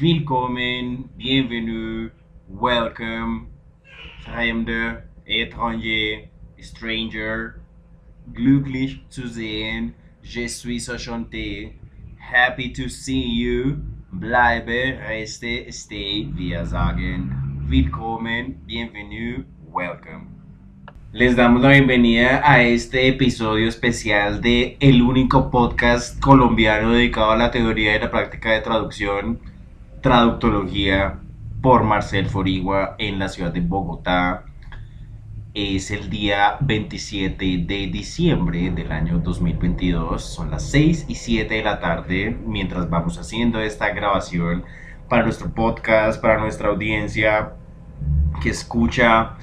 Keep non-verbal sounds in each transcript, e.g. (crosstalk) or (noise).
Willkommen, bienvenue, welcome, Fremde, étranger, stranger, glücklich zu sehen, je suis enchanté, happy to see you, bleibe, reste, stay, wir sagen, willkommen, bienvenue, welcome. Les damos la bienvenida a este episodio especial de el único podcast colombiano dedicado a la teoría y la práctica de traducción, traductología por Marcel Forigua en la ciudad de Bogotá. Es el día 27 de diciembre del año 2022, son las 6 y 7 de la tarde mientras vamos haciendo esta grabación para nuestro podcast, para nuestra audiencia que escucha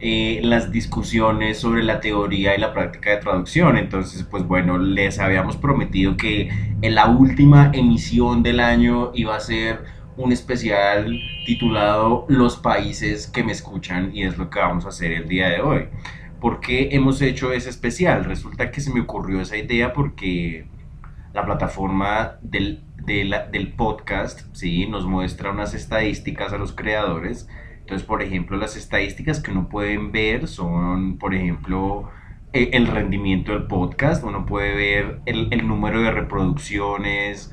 eh, las discusiones sobre la teoría y la práctica de traducción. Entonces, pues bueno, les habíamos prometido que en la última emisión del año iba a ser un especial titulado Los países que me escuchan y es lo que vamos a hacer el día de hoy. ¿Por qué hemos hecho ese especial? Resulta que se me ocurrió esa idea porque la plataforma del, del podcast ¿sí? nos muestra unas estadísticas a los creadores entonces, por ejemplo, las estadísticas que uno puede ver son, por ejemplo, e, el rendimiento del podcast, uno puede ver el, número de reproducciones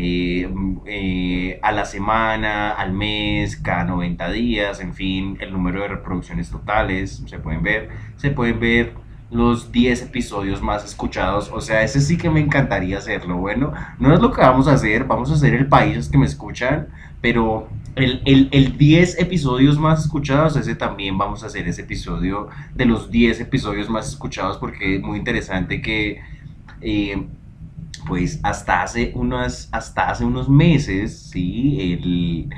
eh, eh, a la semana, al mes, cada 90 días, en fin, el número de reproducciones totales, se pueden ver, se pueden ver los 10 episodios más escuchados, o sea, ese sí que me encantaría hacerlo, bueno, no es lo que vamos a hacer, vamos a hacer el país que me escuchan, pero el, el, el 10 episodios más escuchados, ese también vamos a hacer ese episodio de los 10 episodios más escuchados porque es muy interesante que eh, pues hasta hace, unas, hasta hace unos meses, sí, el,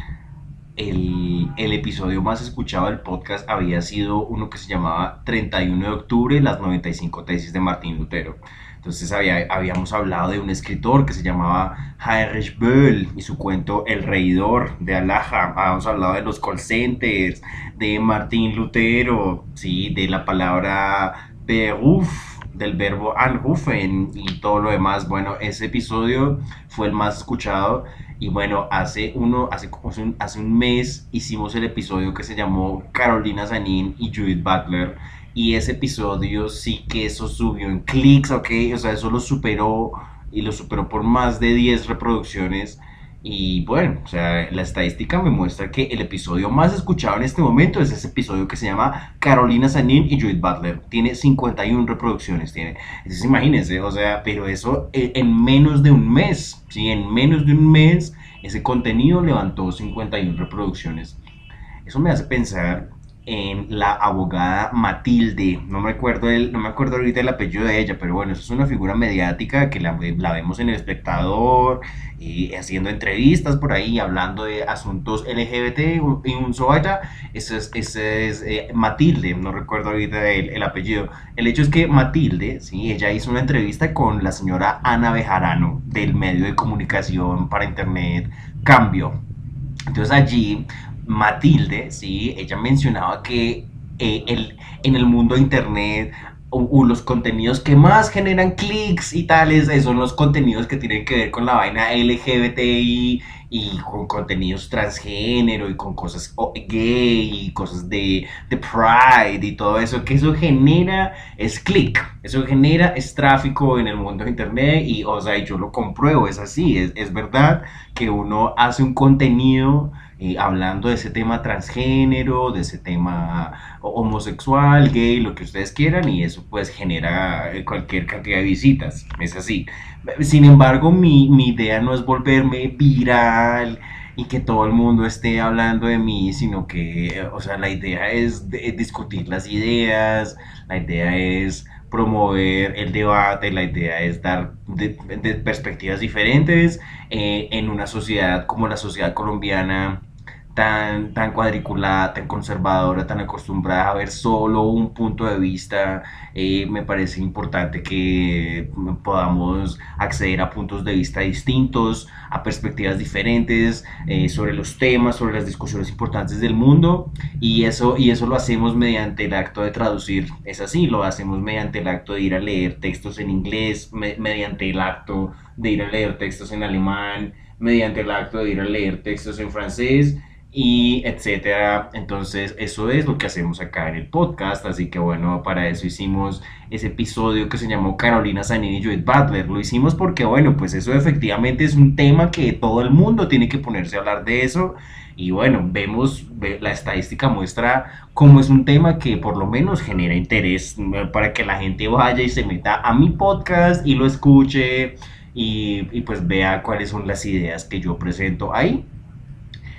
el, el, episodio más escuchado del podcast había sido uno que se llamaba 31 de octubre, las 95 tesis de Martín Lutero. Entonces había, habíamos hablado de un escritor que se llamaba Heinrich Böll y su cuento El Reidor de Alaja. Habíamos hablado de los call de Martín Lutero, ¿sí? de la palabra beruf, del verbo anrufen y todo lo demás. Bueno, ese episodio fue el más escuchado. Y bueno, hace, uno, hace, hace un mes hicimos el episodio que se llamó Carolina Zanin y Judith Butler y ese episodio sí que eso subió en clics, ok, o sea, eso lo superó y lo superó por más de 10 reproducciones. Y bueno, o sea, la estadística me muestra que el episodio más escuchado en este momento es ese episodio que se llama Carolina Sanin y Judith Butler. Tiene 51 reproducciones, tiene. Entonces imagínense, o sea, pero eso en menos de un mes, ¿sí? En menos de un mes ese contenido levantó 51 reproducciones. Eso me hace pensar en la abogada Matilde, no me acuerdo el, no me acuerdo ahorita el apellido de ella, pero bueno, eso es una figura mediática que la, vemos en el espectador, y haciendo entrevistas por ahí, hablando de asuntos LGBT y un sobaita, ese es, ese es eh, Matilde, no recuerdo ahorita el, el, apellido. El hecho es que Matilde, sí, ella hizo una entrevista con la señora Ana Bejarano del medio de comunicación para internet Cambio. Entonces allí Matilde, ¿sí? ella mencionaba que eh, el, en el mundo de Internet los contenidos que más generan clics y tales eh, son los contenidos que tienen que ver con la vaina LGBTI y con contenidos transgénero y con cosas gay y cosas de, de pride y todo eso, que eso genera es click, eso genera es tráfico en el mundo de internet y o sea, yo lo compruebo, es así, es, es verdad que uno hace un contenido hablando de ese tema transgénero, de ese tema homosexual, gay, lo que ustedes quieran, y eso pues genera eh, cualquier cantidad de visitas, es así. Sin embargo, mi, mi idea no es volverme viral y que todo el mundo esté hablando de mí, sino que, o sea, la idea es discutir las ideas, la idea es promover el debate, la idea es dar de, perspectivas diferentes eh, en una sociedad como la sociedad colombiana tan, tan cuadriculada, tan conservadora, tan acostumbrada a ver solo un punto de vista, eh, me parece importante que podamos acceder a puntos de vista distintos, a perspectivas diferentes eh, sobre los temas, sobre las discusiones importantes del mundo. Y eso, y eso lo hacemos mediante el acto de traducir, es así, lo hacemos mediante el acto de ir a leer textos en inglés, mediante el acto de ir a leer textos en alemán, mediante el acto de ir a leer textos en francés y etcétera. Entonces, eso es lo que hacemos acá en el podcast. Así que bueno, para eso hicimos ese episodio que se llamó Carolina Sanín y Judith Butler. Lo hicimos porque, bueno, pues eso efectivamente es un tema que todo el mundo tiene que ponerse a hablar de eso. Y bueno, vemos, la estadística muestra cómo es un tema que por lo menos genera interés para que la gente vaya y se meta a mi podcast y lo escuche y, y pues vea cuáles son las ideas que yo presento ahí.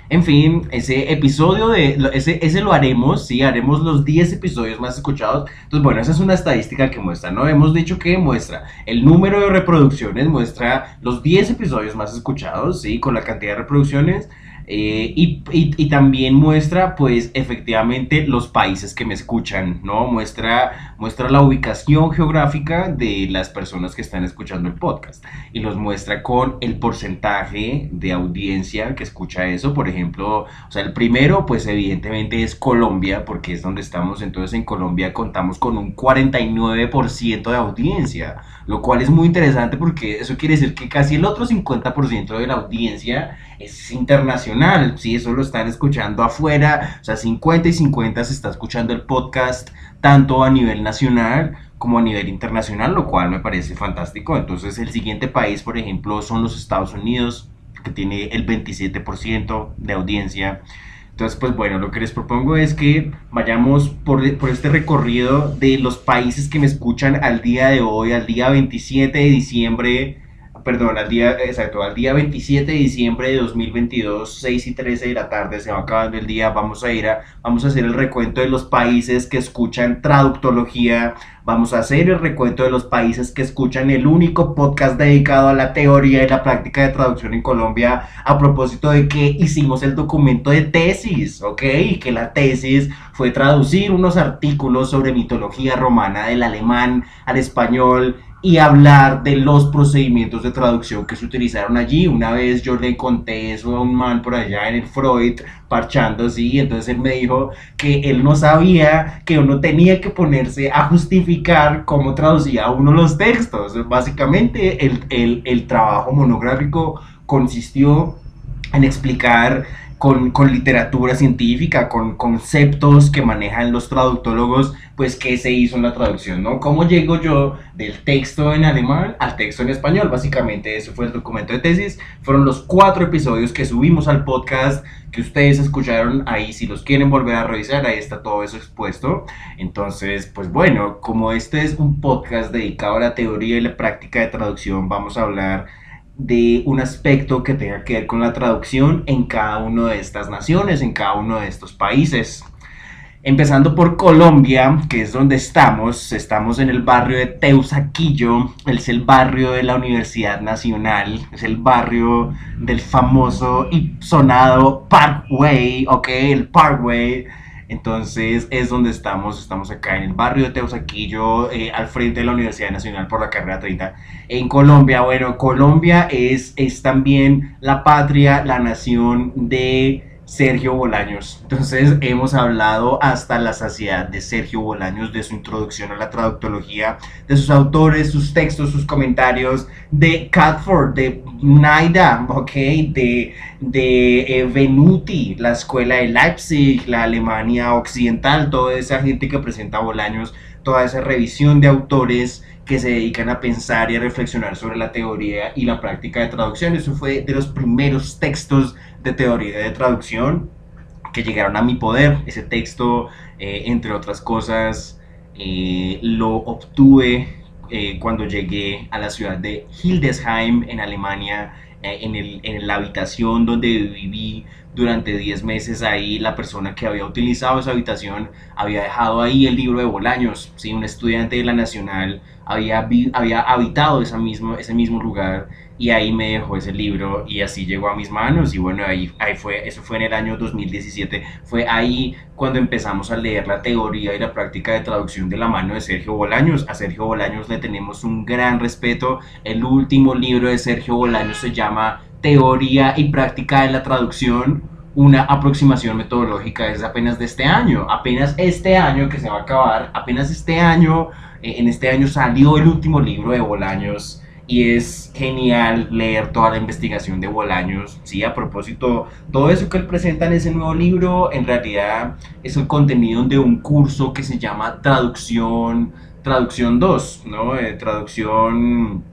En fin, ese episodio de ese, ese lo haremos, sí, haremos los 10 episodios más escuchados. Entonces, bueno, esa es una estadística que muestra, ¿no? Hemos dicho que muestra el número de reproducciones, muestra los 10 episodios más escuchados, sí, con la cantidad de reproducciones. Eh, y, y, también muestra, pues, efectivamente los países que me escuchan, ¿no? Muestra, muestra la ubicación geográfica de las personas que están escuchando el podcast y los muestra con el porcentaje de audiencia que escucha eso. Por ejemplo, o sea, el primero, pues, evidentemente es Colombia, porque es donde estamos. Entonces, en Colombia contamos con un 49% de audiencia, lo cual es muy interesante porque eso quiere decir que casi el otro 50% de la audiencia es internacional, si eso lo están escuchando afuera, o sea, 50 y 50 se está escuchando el podcast tanto a nivel nacional como a nivel internacional, lo cual me parece fantástico. Entonces, el siguiente país, por ejemplo, son los Estados Unidos, que tiene el 27% de audiencia. Entonces, pues bueno, lo que les propongo es que vayamos por, por, este recorrido de los países que me escuchan al día de hoy, al día 27 de diciembre perdón, al día, exacto, al día 27 de diciembre de 2022, 6 y 13 de la tarde, se va acabando el día, vamos a ir a, vamos a hacer el recuento de los países que escuchan traductología, vamos a hacer el recuento de los países que escuchan el único podcast dedicado a la teoría y la práctica de traducción en Colombia, a propósito de que hicimos el documento de tesis, ¿ok? Y que la tesis fue traducir unos artículos sobre mitología romana del alemán al español, y hablar de los procedimientos de traducción que se utilizaron allí. Una vez yo le conté eso a un man por allá en el Freud, parchando así, entonces él me dijo que él no sabía que uno tenía que ponerse a justificar cómo traducía uno los textos. Básicamente el, el, el trabajo monográfico consistió en explicar con, con, literatura científica, con conceptos que manejan los traductólogos, pues qué se hizo en la traducción, ¿no? ¿Cómo llego yo del texto en alemán al texto en español? Básicamente eso fue el documento de tesis, fueron los cuatro episodios que subimos al podcast que ustedes escucharon ahí, si los quieren volver a revisar, ahí está todo eso expuesto. Entonces, pues bueno, como este es un podcast dedicado a la teoría y la práctica de traducción, vamos a hablar de un aspecto que tenga que ver con la traducción en cada una de estas naciones, en cada uno de estos países. Empezando por Colombia, que es donde estamos, estamos en el barrio de Teusaquillo, es el barrio de la Universidad Nacional, es el barrio del famoso y sonado Parkway, ok, el Parkway, entonces es donde estamos, estamos acá en el barrio de Teusaquillo, eh, al frente de la Universidad Nacional por la carrera 30. En Colombia, bueno, Colombia es, es también la patria, la nación de Sergio Bolaños. Entonces hemos hablado hasta la saciedad de Sergio Bolaños, de su introducción a la traductología, de sus autores, sus textos, sus comentarios, de Catford, de Naida, ok, de, de eh, Venuti, la escuela de Leipzig, la Alemania occidental, toda esa gente que presenta Bolaños, toda esa revisión de autores que se dedican a pensar y a reflexionar sobre la teoría y la práctica de traducción. Eso fue de los primeros textos de teoría de traducción que llegaron a mi poder. Ese texto, eh, entre otras cosas, eh, lo obtuve eh, cuando llegué a la ciudad de Hildesheim, en Alemania, en, el, en, la habitación donde viví durante 10 meses ahí, la persona que había utilizado esa habitación había dejado ahí el libro de Bolaños, ¿sí? un estudiante de la Nacional había, había habitado esa mismo, ese mismo lugar y ahí me dejó ese libro y así llegó a mis manos y bueno, ahí, ahí fue, eso fue en el año 2017, fue ahí cuando empezamos a leer la teoría y la práctica de traducción de la mano de Sergio Bolaños. A Sergio Bolaños le tenemos un gran respeto, el último libro de Sergio Bolaños se llama Teoría y Práctica de la Traducción, una aproximación metodológica es apenas de este año, apenas este año que se va a acabar, apenas este año, eh, en este año salió el último libro de Bolaños y es genial leer toda la investigación de Bolaños. Sí, a propósito, todo eso que él presenta en ese nuevo libro en realidad es el contenido de un curso que se llama Traducción, Traducción 2, ¿no? Eh, traducción,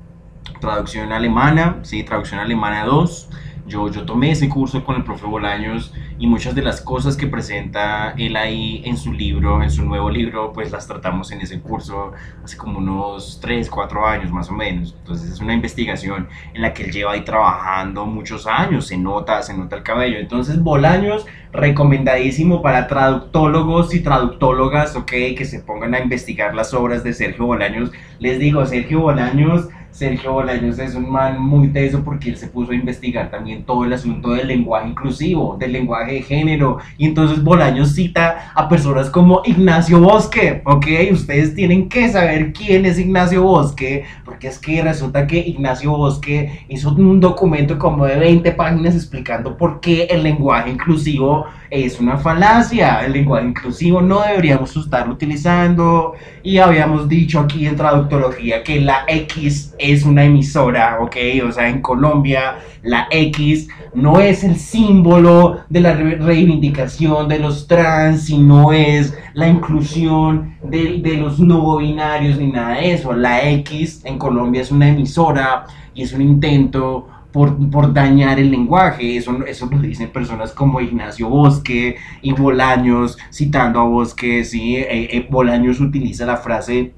traducción alemana, sí, traducción alemana 2 yo, yo tomé ese curso con el profe Bolaños y muchas de las cosas que presenta él ahí en su libro, en su nuevo libro, pues las tratamos en ese curso hace como unos 3, 4 años más o menos. Entonces es una investigación en la que él lleva ahí trabajando muchos años, se nota, se nota el cabello. Entonces Bolaños, recomendadísimo para traductólogos y traductólogas, ok, que se pongan a investigar las obras de Sergio Bolaños. Les digo, Sergio Bolaños Sergio Bolaños es un man muy teso porque él se puso a investigar también todo el asunto del lenguaje inclusivo, del lenguaje de género. Y entonces Bolaños cita a personas como Ignacio Bosque, ¿ok? Ustedes tienen que saber quién es Ignacio Bosque, porque es que resulta que Ignacio Bosque hizo un documento como de 20 páginas explicando por qué el lenguaje inclusivo es una falacia. El lenguaje inclusivo no deberíamos estarlo utilizando. Y habíamos dicho aquí en traductología que la X es una emisora, ¿ok? O sea, en Colombia la X no es el símbolo de la reivindicación de los trans, sino es la inclusión de, de los no binarios ni nada de eso. La X en Colombia es una emisora y es un intento por, por, dañar el lenguaje. Eso, eso lo dicen personas como Ignacio Bosque y Bolaños, citando a Bosque, ¿sí? Eh, eh, Bolaños utiliza la frase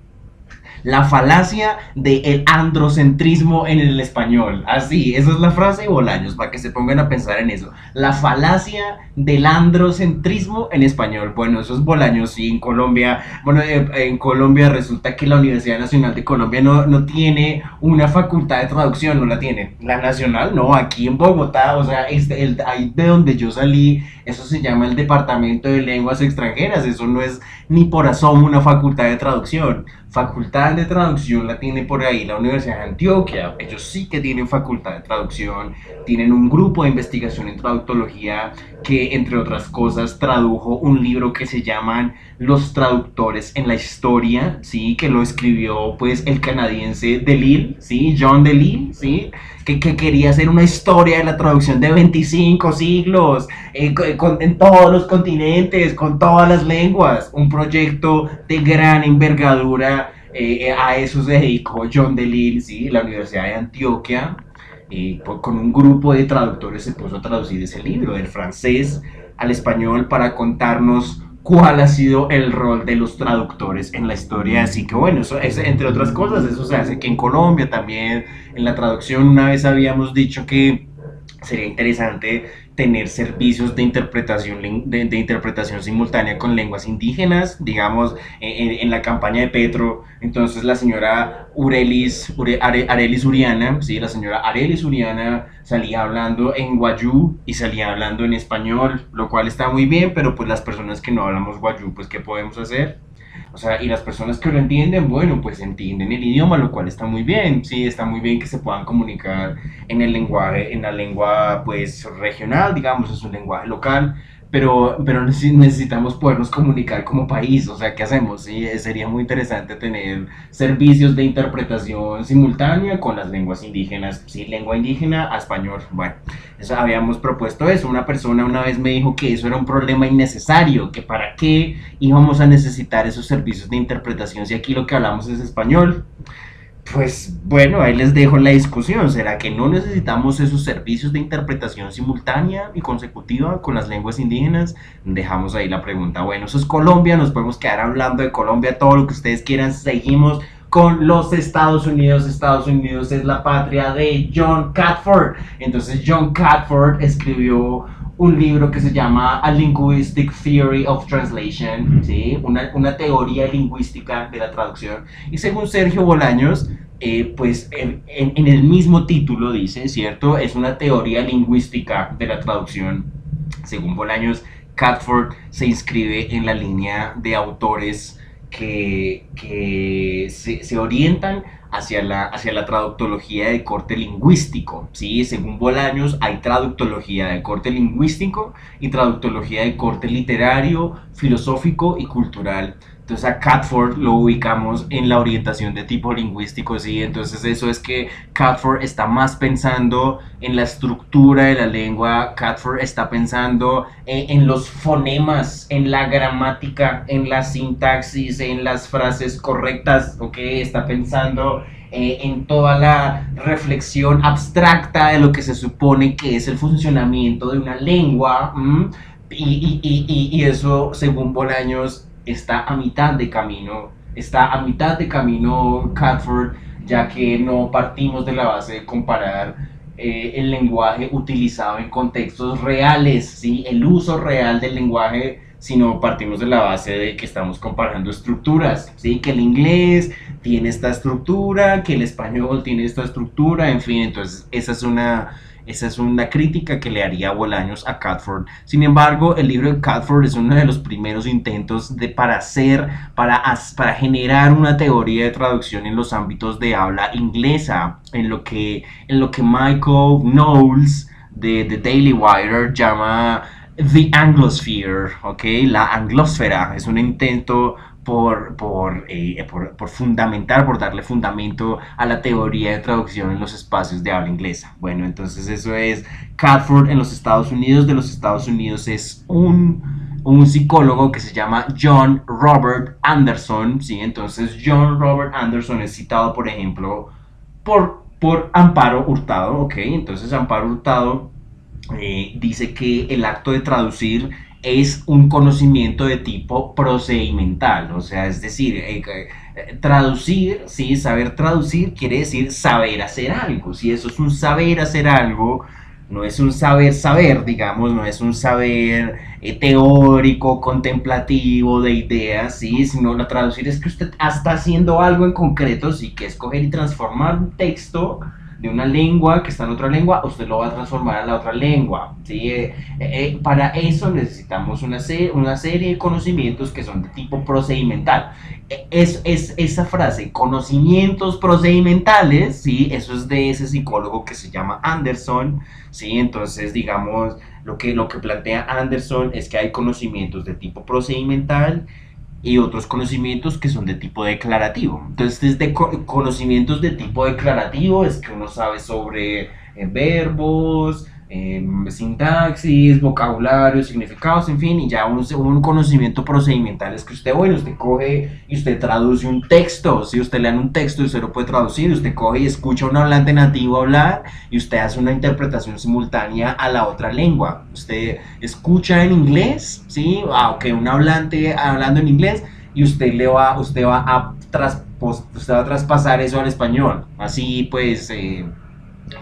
la falacia del androcentrismo en el español. Así, esa es la frase de Bolaños, para que se pongan a pensar en eso. La falacia del androcentrismo en español. Bueno, eso es Bolaños, sí, en Colombia. Bueno, eh, en Colombia resulta que la Universidad Nacional de Colombia no, no tiene una facultad de traducción, no la tiene. La nacional, no, aquí en Bogotá, o sea, este, el, ahí de donde yo salí, eso se llama el Departamento de Lenguas Extranjeras, eso no es ni por asomo una facultad de traducción. Facultad de traducción la tiene por ahí la Universidad de Antioquia, ellos sí que tienen facultad de traducción, tienen un grupo de investigación en traductología que entre otras cosas tradujo un libro que se llaman Los traductores en la historia, sí, que lo escribió pues el canadiense Delille, sí, John Delille, sí, que, que, quería hacer una historia de la traducción de 25 siglos, eh, en todos los continentes, con todas las lenguas, un proyecto de gran envergadura, eh, a eso se dedicó John DeLille, ¿sí? la Universidad de Antioquia, eh, con un grupo de traductores se puso a traducir ese libro del francés al español para contarnos cuál ha sido el rol de los traductores en la historia. Así que bueno, eso es, entre otras cosas, eso se hace que en Colombia también, en la traducción una vez habíamos dicho que sería interesante tener servicios de interpretación, de, interpretación simultánea con lenguas indígenas, digamos, en, la campaña de Petro, entonces la señora Urelis, Arelis Uriana, ¿sí? la señora Arelis Uriana salía hablando en guayú y salía hablando en español, lo cual está muy bien, pero pues las personas que no hablamos guayú, pues ¿qué podemos hacer? O sea, y las personas que lo entienden, bueno, pues entienden el idioma, lo cual está muy bien, sí, está muy bien que se puedan comunicar en el lenguaje, en la lengua, pues, regional, digamos, es un lenguaje local, pero, pero necesitamos podernos comunicar como país, o sea, ¿qué hacemos? Sí, sería muy interesante tener servicios de interpretación simultánea con las lenguas indígenas, sí, lengua indígena a español, bueno, eso, habíamos propuesto eso, una persona una vez me dijo que eso era un problema innecesario, que para qué íbamos a necesitar esos servicios de interpretación si aquí lo que hablamos es español. Pues bueno, ahí les dejo la discusión. ¿Será que no necesitamos esos servicios de interpretación simultánea y consecutiva con las lenguas indígenas? Dejamos ahí la pregunta. Bueno, eso es Colombia, nos podemos quedar hablando de Colombia, todo lo que ustedes quieran. Seguimos con los Estados Unidos. Estados Unidos es la patria de John Catford. Entonces John Catford escribió un libro que se llama A Linguistic Theory of Translation, ¿sí? una, una teoría lingüística de la traducción. Y según Sergio Bolaños, eh, pues en, en, el mismo título dice, ¿cierto? Es una teoría lingüística de la traducción. Según Bolaños, Catford se inscribe en la línea de autores que, que se, se orientan hacia la, hacia la traductología de corte lingüístico. ¿sí? Según Bolaños, hay traductología de corte lingüístico y traductología de corte literario, filosófico y cultural. Entonces a Catford lo ubicamos en la orientación de tipo lingüístico, ¿sí? Entonces eso es que Catford está más pensando en la estructura de la lengua, Catford está pensando en, los fonemas, en la gramática, en la sintaxis, en las frases correctas, ¿ok? Está pensando eh, en toda la reflexión abstracta de lo que se supone que es el funcionamiento de una lengua. Y, y, y, y, eso, según Bolaños, está a mitad de camino, está a mitad de camino Catford, ya que no partimos de la base de comparar eh, el lenguaje utilizado en contextos reales, ¿sí? el uso real del lenguaje, sino partimos de la base de que estamos comparando estructuras, ¿sí? que el inglés tiene esta estructura, que el español tiene esta estructura, en fin, entonces esa es una esa es una crítica que le haría Bolaños a Catford. Sin embargo, el libro de Catford es uno de los primeros intentos de, para hacer, para, para generar una teoría de traducción en los ámbitos de habla inglesa, en lo que, en lo que Michael Knowles de The Daily Wire llama The Anglosphere, ¿ok? La anglosfera. Es un intento por, por, eh, por, por, fundamentar, por darle fundamento a la teoría de traducción en los espacios de habla inglesa. Bueno, entonces eso es Catford en los Estados Unidos. De los Estados Unidos es un, un psicólogo que se llama John Robert Anderson. ¿sí? Entonces John Robert Anderson es citado, por ejemplo, por, por Amparo Hurtado. ¿ok? Entonces Amparo Hurtado eh, dice que el acto de traducir es un conocimiento de tipo procedimental, o sea, es decir, eh, eh, traducir, sí, saber traducir quiere decir saber hacer algo, si eso es un saber hacer algo, no es un saber saber, digamos, no es un saber eh, teórico, contemplativo, de ideas, sí, sino la traducir es que usted está haciendo algo en concreto, sí, que es coger y transformar un texto de una lengua que está en otra lengua, usted lo va a transformar a la otra lengua. ¿sí? Eh, eh, para eso necesitamos una, una serie de conocimientos que son de tipo procedimental. E, es, es, esa frase, conocimientos procedimentales, ¿sí? eso es de ese psicólogo que se llama Anderson. ¿sí? Entonces, digamos, lo que, lo que plantea Anderson es que hay conocimientos de tipo procedimental y otros conocimientos que son de tipo declarativo. Entonces, desde conocimientos de tipo declarativo es que uno sabe sobre eh, verbos, Em, sintaxis, vocabulario, significados, en fin, y ya un, un, conocimiento procedimental es que usted, bueno, usted coge y usted traduce un texto, si usted lee un texto y usted lo puede traducir, usted coge y escucha a un hablante nativo hablar y usted hace una interpretación simultánea a la otra lengua. Usted escucha en inglés, ¿sí? Aunque un hablante hablando en inglés y usted le va, usted va a, usted va a traspasar eso al español. Así pues... Eh,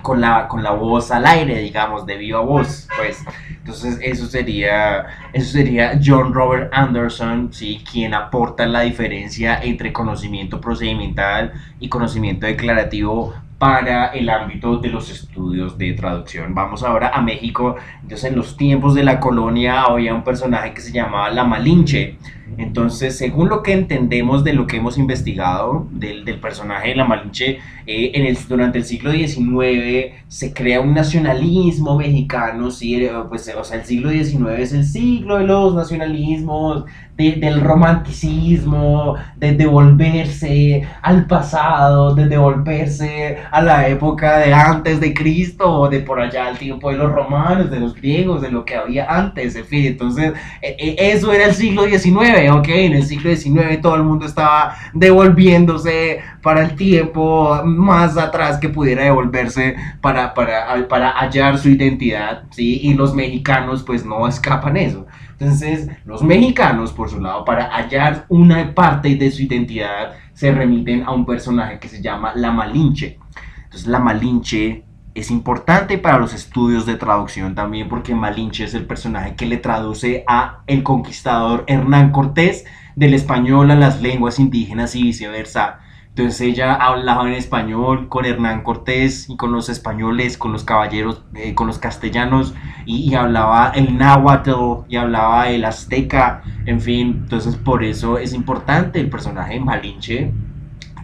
con la, con la voz al aire, digamos, de viva voz, pues. Entonces eso sería, eso sería John Robert Anderson, ¿sí? quien aporta la diferencia entre conocimiento procedimental y conocimiento declarativo para el ámbito de los estudios de traducción. Vamos ahora a México. Entonces, en los tiempos de la colonia había un personaje que se llamaba La Malinche. Entonces, según lo que entendemos de lo que hemos investigado del, del personaje de La Malinche, eh, durante el siglo XIX se crea un nacionalismo mexicano, ¿sí? Eh, pues, o sea, el siglo XIX es el siglo de los nacionalismos, del romanticismo, de devolverse al pasado, de devolverse a la época de antes de Cristo, de por allá al tiempo de los romanos, de los griegos, de lo que había antes, en fin. Entonces, e, e, eso era el siglo XIX, ¿ok? En el siglo XIX todo el mundo estaba devolviéndose para el tiempo más atrás que pudiera devolverse para, para, para hallar su identidad, ¿sí? Y los mexicanos pues no escapan eso. Entonces, los mexicanos, por su lado, para hallar una parte de su identidad, se remiten a un personaje que se llama La Malinche. Entonces, La Malinche es importante para los estudios de traducción también porque Malinche es el personaje que le traduce a el conquistador Hernán Cortés del español a las lenguas indígenas y viceversa. Entonces ella hablaba en español con Hernán Cortés y con los españoles, con los caballeros, eh, con los castellanos y, hablaba el náhuatl y hablaba el azteca, en fin, entonces por eso es importante el personaje de Malinche,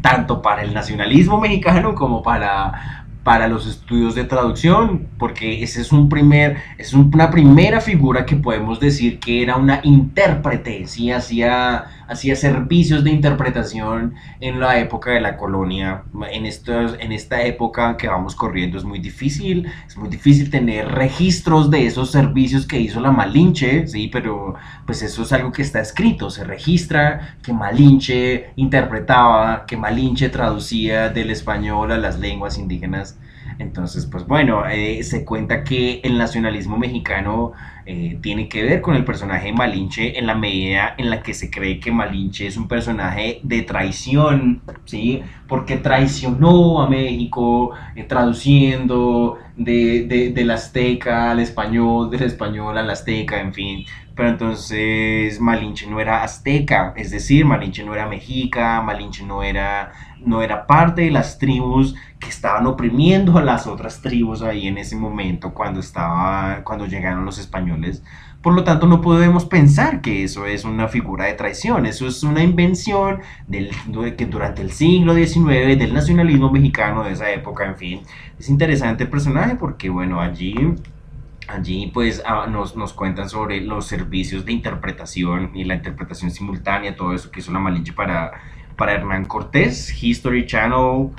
tanto para el nacionalismo mexicano como para, para los estudios de traducción, porque ese es un primer, es una primera figura que podemos decir que era una intérprete, ¿sí? hacía, hacía servicios de interpretación en la época de la colonia. En, estos, en esta época que vamos corriendo es muy difícil, es muy difícil tener registros de esos servicios que hizo la Malinche, ¿sí? pero pues eso es algo que está escrito, se registra que Malinche interpretaba, que Malinche traducía del español a las lenguas indígenas entonces, pues bueno, eh, se cuenta que el nacionalismo mexicano eh, tiene que ver con el personaje de Malinche en la medida en la que se cree que Malinche es un personaje de traición, ¿sí? Porque traicionó a México eh, traduciendo de, del azteca al español, del español al azteca, en fin. Pero entonces Malinche no era azteca, es decir, Malinche no era mexica, Malinche no era no era parte de las tribus que estaban oprimiendo a las otras tribus ahí en ese momento cuando, estaba, cuando llegaron los españoles. Por lo tanto, no podemos pensar que eso es una figura de traición. Eso es una invención del, que durante el siglo XIX del nacionalismo mexicano de esa época, en fin. Es interesante el personaje porque, bueno, allí Allí pues ah, nos, nos, cuentan sobre los servicios de interpretación y la interpretación simultánea, todo eso que hizo la Malinche para para Hernán Cortés. History Channel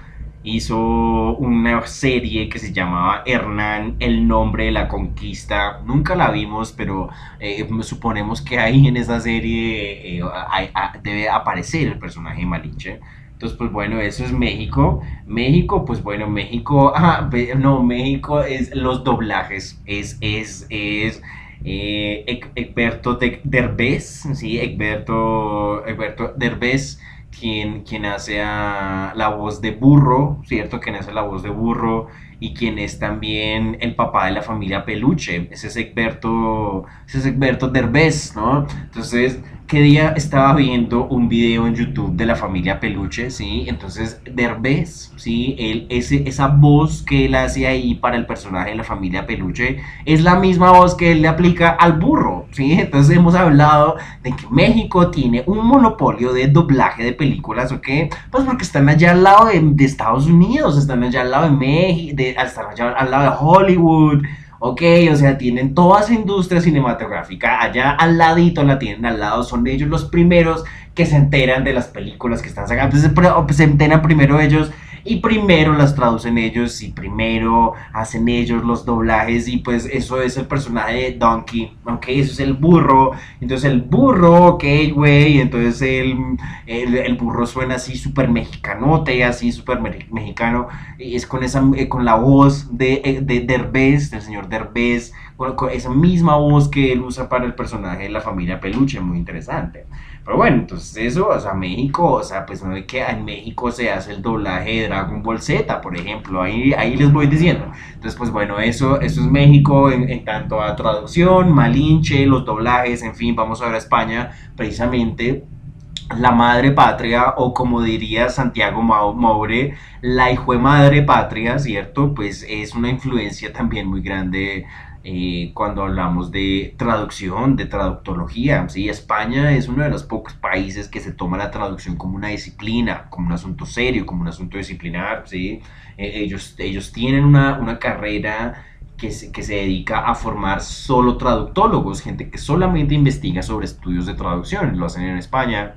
hizo una serie que se llamaba Hernán, el nombre de la conquista. Nunca la vimos, pero eh, suponemos que ahí en esa serie eh, debe aparecer el personaje de Malinche. Entonces, pues bueno, eso es México. México, pues bueno, México, (laughs) ah, no, México es los doblajes, es, es, es eh, Egberto Derbez, sí, Egberto, Egberto Derbez quien, quien hace la voz de burro, ¿cierto? Quien hace la voz de burro y quien es también el papá de la familia Peluche, ese es Egberto, ese es Egberto Derbez, ¿no? Entonces, ¿qué día estaba viendo un video en YouTube de la familia Peluche, ¿sí? Entonces, Derbez, ¿sí? Esa voz que él hace ahí para el personaje de la familia Peluche es la misma voz que él le aplica al burro, ¿sí? Entonces, hemos hablado de que México tiene un monopolio de doblaje de películas, ¿ok? Pues porque están allá al lado de, Estados Unidos, están allá al lado de México, hasta allá al lado de Hollywood, ok, o sea, tienen toda esa industria cinematográfica allá al ladito, la tienen al lado, son ellos los primeros que se enteran de las películas que están sacando, pues, se enteran primero ellos y primero las traducen ellos y primero hacen ellos los doblajes y pues eso es el personaje de Donkey, ok, eso es el burro, entonces el burro, ok, güey, entonces el, el, burro suena así súper mexicanote, así súper mexicano, y es con esa, eh, con la voz de, eh, de Derbez, del señor Derbez, con esa misma voz que él usa para el personaje de la familia Peluche, muy interesante. Pero bueno, entonces eso, o sea, México, o sea, pues no es que en México se hace el doblaje de Dragon Ball Z, por ejemplo, ahí, ahí les voy diciendo. Entonces, pues bueno, eso, eso es México en, en tanto a traducción, Malinche, los doblajes, en fin, vamos a ver a España precisamente la madre patria o como diría Santiago Maure, la hijo madre patria, ¿cierto? Pues es una influencia también muy grande eh, cuando hablamos de traducción, de traductología. ¿sí? España es uno de los pocos países que se toma la traducción como una disciplina, como un asunto serio, como un asunto disciplinar. ¿sí? Eh, ellos, ellos tienen una, una carrera que que se, dedica a formar solo traductólogos, gente que solamente investiga sobre estudios de traducción. Lo hacen en España.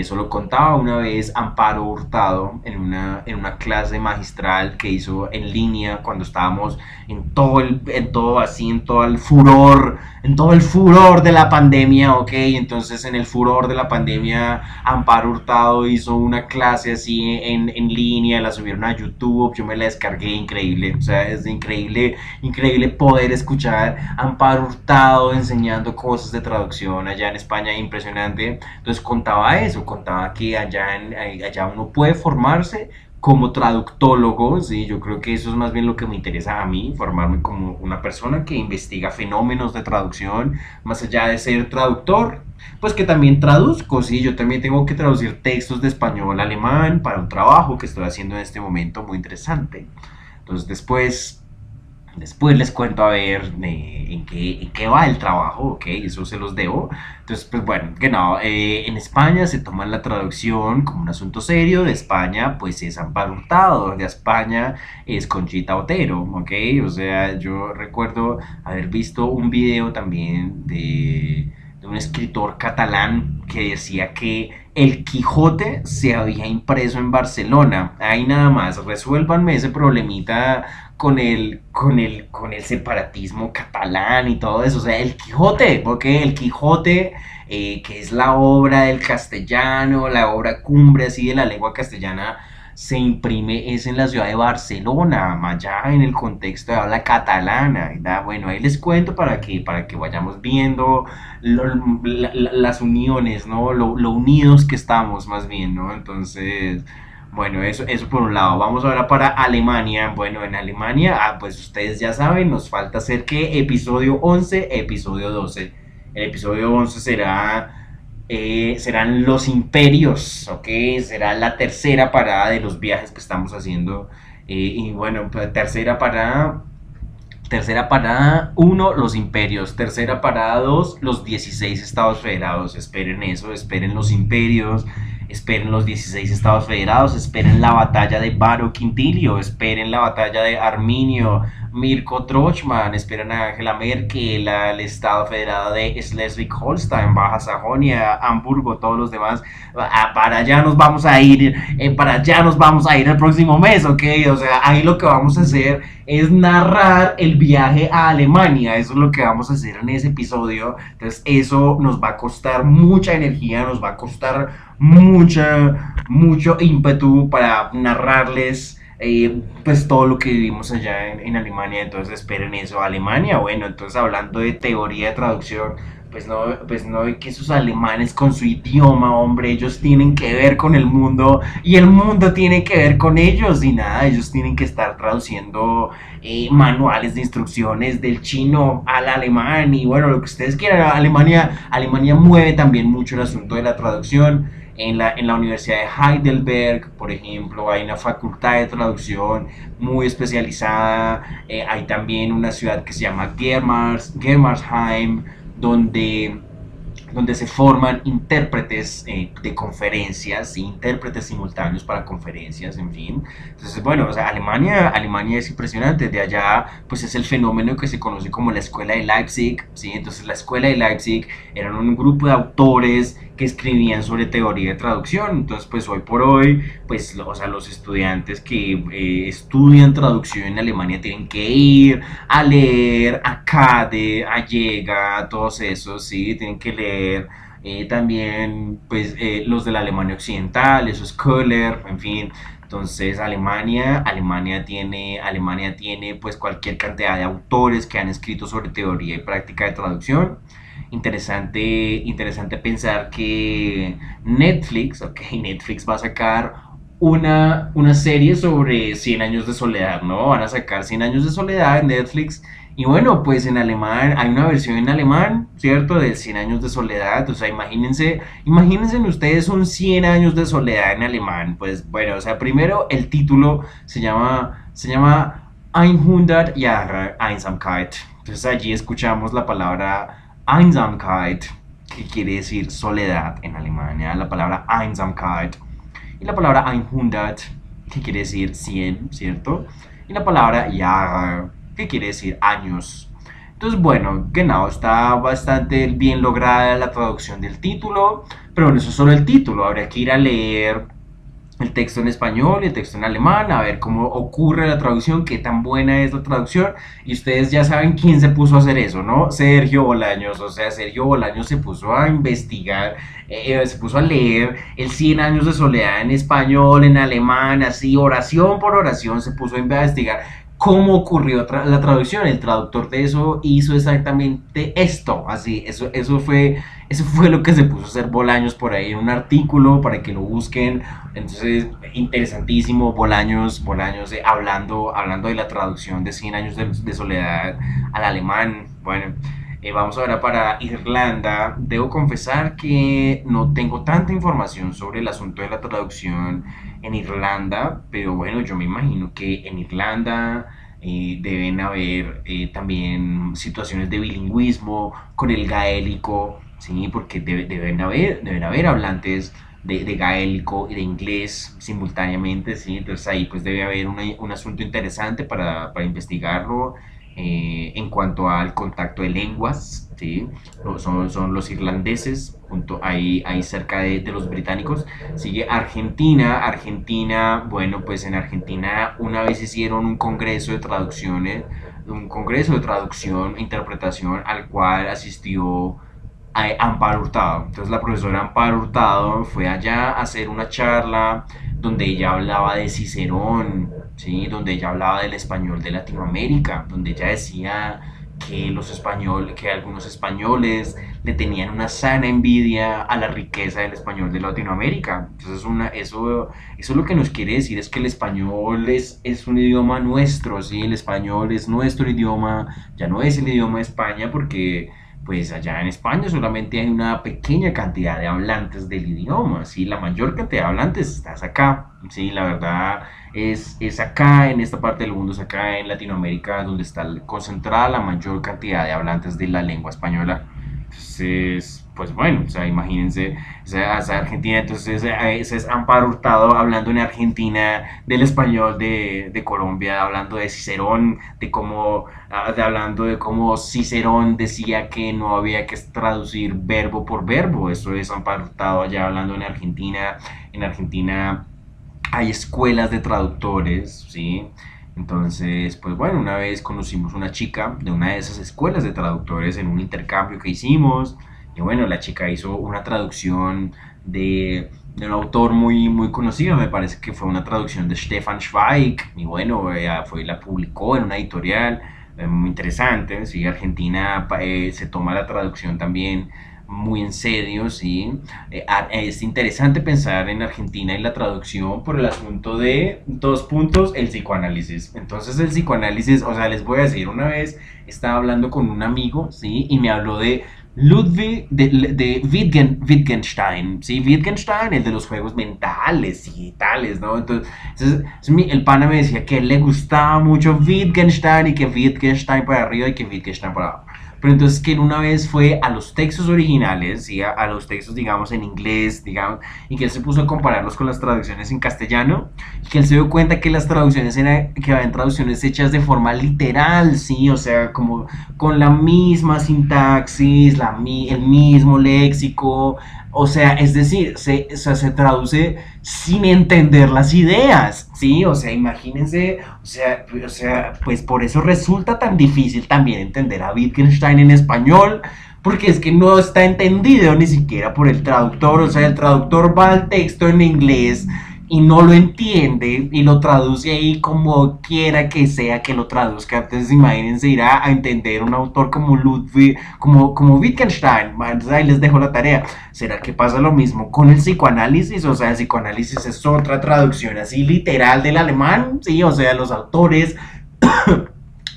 Eso lo contaba una vez Amparo Hurtado en una, en una clase magistral que hizo en línea cuando estábamos en todo, el, en todo así, en todo el furor, en todo el furor de la pandemia, ok, entonces en el furor de la pandemia Amparo Hurtado hizo una clase así en, en línea, la subieron a YouTube, yo me la descargué, increíble, o sea, es increíble, increíble poder escuchar Amparo Hurtado enseñando cosas de traducción allá en España, impresionante, entonces contaba eso, contaba que allá, allá uno puede formarse como traductólogo, ¿sí? yo creo que eso es más bien lo que me interesa a mí, formarme como una persona que investiga fenómenos de traducción, más allá de ser traductor, pues que también traduzco, ¿sí? yo también tengo que traducir textos de español a alemán para un trabajo que estoy haciendo en este momento muy interesante. Entonces después Después les cuento a ver eh, en, qué, qué, va el trabajo, ok, eso se los debo. Entonces, pues bueno, que no, eh, en España se toma la traducción como un asunto serio, de España pues es Amparo Hurtado, de España es Conchita Otero, ok, o sea, yo recuerdo haber visto un video también de, de un escritor catalán que decía que el Quijote se había impreso en Barcelona. Ahí nada más, resuélvanme ese problemita con el, con el, con el separatismo catalán y todo eso. O sea, el Quijote, porque el Quijote, eh, que es la obra del castellano, la obra cumbre así de la lengua castellana, se imprime es en la ciudad de Barcelona, allá en el contexto de habla catalana. Bueno, ahí les cuento para que, para que vayamos viendo las uniones, ¿no? Lo unidos que estamos más bien, ¿no? Entonces... Bueno, eso, eso por un lado. Vamos ahora para Alemania. Bueno, en Alemania, ah, pues ustedes ya saben, nos falta hacer que episodio 11, episodio 12. El episodio 11 será, eh, serán los imperios, ¿ok? Será la tercera parada de los viajes que estamos haciendo. Eh, y bueno, pues, tercera parada, Tercera parada, 1, los imperios. Tercera parada, 2, los 16 estados federados. Esperen eso, esperen los imperios, esperen los 16 estados federados, esperen la batalla de Baro Quintilio, esperen la batalla de Arminio, Mirko Trochman, esperen a Angela Merkel, al estado federado de Schleswig-Holstein, Baja Sajonia, Hamburgo, todos los demás. Ah, para allá nos vamos a ir, eh, para allá nos vamos a ir el próximo mes, ¿ok? O sea, ahí lo que vamos a hacer es narrar el viaje a Alemania, eso es lo que vamos a hacer en ese episodio. Entonces, eso nos va a costar mucha energía, nos va a costar mucha, mucho ímpetu para narrarles eh, pues todo lo que vivimos allá en, Alemania, entonces esperen eso, Alemania, bueno, entonces hablando de teoría de traducción, pues no, pues no que esos alemanes con su idioma, hombre, ellos tienen que ver con el mundo y el mundo tiene que ver con ellos y nada, ellos tienen que estar traduciendo eh, manuales de instrucciones del chino al alemán y bueno, lo que ustedes quieran, Alemania, Alemania mueve también mucho el asunto de la traducción. En la, en la, Universidad de Heidelberg, por ejemplo, hay una facultad de traducción muy especializada. Eh, hay también una ciudad que se llama Germars, Germarsheim, donde donde se forman intérpretes eh, de conferencias, intérpretes simultáneos para conferencias, en fin. Entonces, bueno, o sea, Alemania, Alemania es impresionante. De allá, pues es el fenómeno que se conoce como la Escuela de Leipzig, ¿sí? Entonces, la Escuela de Leipzig eran un grupo de autores que escribían sobre teoría de traducción. Entonces, pues hoy por hoy, pues, o sea, los estudiantes que eh, estudian traducción en Alemania tienen que ir a leer a Cade, a Llega, todos esos, ¿sí? Tienen que leer eh, también, pues, eh, los de la Alemania Occidental, esos Köhler, en fin. Entonces Alemania, Alemania tiene, Alemania tiene pues cualquier cantidad de autores que han escrito sobre teoría y práctica de traducción interesante, interesante pensar que Netflix, ok, (laughs) Netflix va a sacar una, una serie sobre 100 años de soledad, ¿no? Van a sacar 100 años de soledad en Netflix. Y bueno, pues en alemán, hay una versión en alemán, ¿cierto? De 100 años de soledad. O sea, imagínense, imagínense ustedes un 100 años de soledad en alemán. Pues bueno, o sea, primero el título se llama, se llama 100 Jahre Einsamkeit. Entonces allí escuchamos la palabra Einsamkeit, que quiere decir soledad en Alemania, la palabra Einsamkeit, y la palabra 100, que quiere decir 100, ¿cierto? Y la palabra Jahre, que quiere decir años. Entonces, bueno, genau, está bastante bien lograda la traducción del título, pero bueno, eso es solo el título, habría que ir a leer el texto en español y el texto en alemán, a ver cómo ocurre la traducción, qué tan buena es la traducción. Y ustedes ya saben quién se puso a hacer eso, ¿no? Sergio Bolaños. O sea, Sergio Bolaños se puso a investigar, eh, se puso a leer el 100 años de soledad en español, en alemán, así, oración por oración, se puso a investigar cómo ocurrió la traducción. El traductor de eso hizo exactamente esto, así, eso, eso, fue, eso fue lo que se puso a hacer Bolaños por ahí en un artículo para que lo busquen. Entonces, interesantísimo, Bolaños, Bolaños eh, hablando, hablando de la traducción de 100 años de, soledad al alemán. Bueno. Eh, vamos ahora para Irlanda. Debo confesar que no tengo tanta información sobre el asunto de la traducción en Irlanda, pero bueno, yo me imagino que en Irlanda eh, deben haber eh, también situaciones de bilingüismo con el gaélico, ¿sí? porque deben, haber, deben haber hablantes de, de, gaélico y de inglés simultáneamente, ¿sí? entonces ahí pues debe haber un asunto interesante para, para investigarlo eh, en cuanto al contacto de lenguas, ¿sí? son, son los irlandeses, junto ahí, ahí cerca de, de, los británicos. Sigue Argentina, Argentina, bueno, pues en Argentina una vez hicieron un congreso de traducciones, un congreso de traducción e interpretación al cual asistió Amparo Hurtado. Entonces la profesora Amparo Hurtado fue allá a hacer una charla donde ella hablaba de Cicerón, ¿sí? donde ella hablaba del español de Latinoamérica, donde ella decía que los españoles, que algunos españoles le tenían una sana envidia a la riqueza del español de Latinoamérica. Entonces una, eso, eso lo que nos quiere decir es que el español es, es un idioma nuestro, ¿sí? el español es nuestro idioma, ya no es el idioma de España porque pues allá en España solamente hay una pequeña cantidad de hablantes del idioma, ¿sí? La mayor cantidad de hablantes estás acá, ¿sí? La verdad es, es acá, en esta parte del mundo, es acá en Latinoamérica donde está concentrada la mayor cantidad de hablantes de la lengua española. Entonces, pues bueno, o sea, imagínense, o sea, Argentina, entonces ese es Amparo Hurtado hablando en Argentina del español de, Colombia, hablando de Cicerón, de cómo, ah, de, hablando de cómo Cicerón decía que no había que traducir verbo por verbo, eso es Amparo Hurtado allá hablando en Argentina, en Argentina hay escuelas de traductores, ¿sí? Entonces, pues bueno, una vez conocimos una chica de una de esas escuelas de traductores en un intercambio que hicimos. Y bueno, la chica hizo una traducción de, de un autor muy, muy conocido, me parece que fue una traducción de Stefan Zweig. Y bueno, ella fue, la publicó en una editorial eh, muy interesante. Sí, Argentina eh, se toma la traducción también muy en serio, ¿sí? Eh, es interesante pensar en Argentina y la traducción por el asunto de dos puntos, el psicoanálisis. Entonces el psicoanálisis, o sea, les voy a decir, una vez estaba hablando con un amigo, ¿sí? Y me habló de Ludwig de, de Wittgenstein, ¿sí? Wittgenstein, el de los juegos mentales y tales, ¿no? Entonces, el pana me decía que le gustaba mucho Wittgenstein y que Wittgenstein para arriba y que Wittgenstein para abajo. Pero entonces que él una vez fue a los textos originales, ¿sí? a, los textos, digamos, en inglés, digamos, y que él se puso a compararlos con las traducciones en castellano, y que él se dio cuenta que las traducciones eran, que habían traducciones hechas de forma literal, ¿sí? O sea, como con la misma sintaxis, la, el mismo léxico, o sea, es decir, se, se traduce sin entender las ideas, ¿sí? O sea, imagínense, o sea, o sea, pues por eso resulta tan difícil también entender a Wittgenstein en español, porque es que no está entendido ni siquiera por el traductor, o sea, el traductor va al texto en inglés y no lo entiende y lo traduce ahí como quiera que sea que lo traduzca. Entonces imagínense ir a, entender un autor como Ludwig, como, como Wittgenstein. Ahí les dejo la tarea. ¿Será que pasa lo mismo con el psicoanálisis? O sea, el psicoanálisis es otra traducción así literal del alemán, ¿sí? O sea, los autores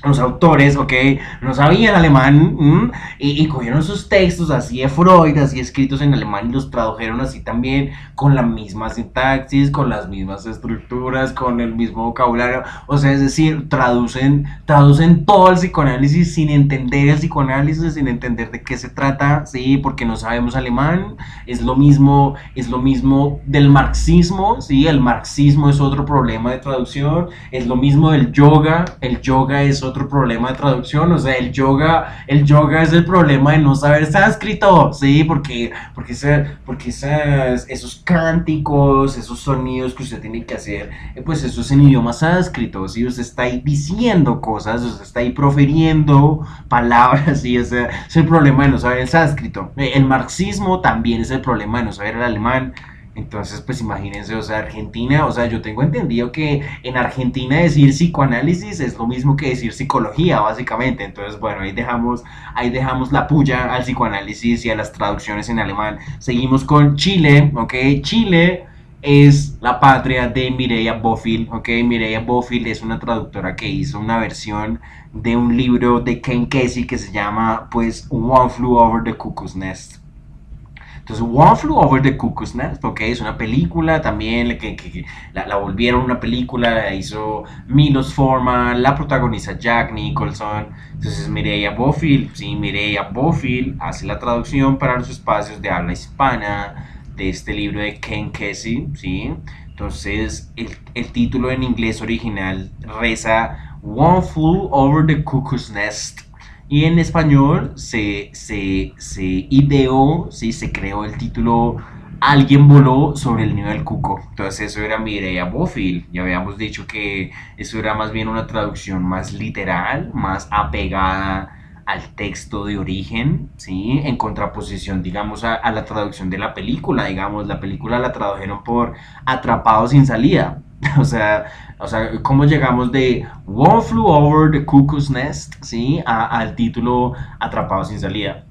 los autores, ok, no sabían alemán y, cogieron sus textos así de Freud, así escritos en alemán y los tradujeron así también con la misma sintaxis, con las mismas estructuras, con el mismo vocabulario, o sea, es decir, traducen, traducen todo el psicoanálisis sin entender el psicoanálisis, sin entender de qué se trata, sí, porque no sabemos alemán, es lo mismo, es lo mismo del marxismo, sí, el marxismo es otro problema de traducción, es lo mismo del yoga, el yoga es otro otro problema de traducción, o sea, el yoga, el yoga es el problema de no saber sánscrito, ¿sí? Porque, porque, porque esas, esos cánticos, esos sonidos que usted tiene que hacer, eh, pues eso es en idioma sánscrito, ¿sí? Usted está ahí diciendo cosas, usted está ahí proferiendo palabras, (laughs) ¿sí? Ese es el problema de no saber el sánscrito. Eh, el marxismo también es el problema de no saber el alemán. Entonces, pues imagínense, o sea, Argentina, o sea, yo tengo entendido que en Argentina decir psicoanálisis es lo mismo que decir psicología, básicamente. Entonces, bueno, ahí dejamos, ahí dejamos la puya al psicoanálisis y a las traducciones en alemán. Seguimos con Chile, ¿ok? Chile es la patria de Mireia Bofill, ¿ok? Mireia Bofill es una traductora que hizo una versión de un libro de Ken Kesey que se llama, pues, One Flew Over the Cuckoo's Nest. Entonces, One Flew Over the Cuckoo's Nest, ok, es una película también que, la, volvieron una película, la hizo Milos Forman, la protagoniza Jack Nicholson. Entonces, Mireia Bofill, sí, Mireia Bofill hace la traducción para los espacios de habla hispana de este libro de Ken Kesey, sí. Entonces, el, el título en inglés original reza One Flew Over the Cuckoo's Nest. Y en español se, se, se ideó, ¿sí? se creó el título Alguien voló sobre el nido del cuco. Entonces eso era Mireia Bofill. Ya habíamos dicho que eso era más bien una traducción más literal, más apegada al texto de origen, ¿sí? En contraposición, digamos, a, a, la traducción de la película, digamos, la película la tradujeron por Atrapado sin salida, (laughs) o sea, o sea, cómo llegamos de One Flew Over the Cuckoo's Nest, ¿sí? Al título Atrapado sin salida.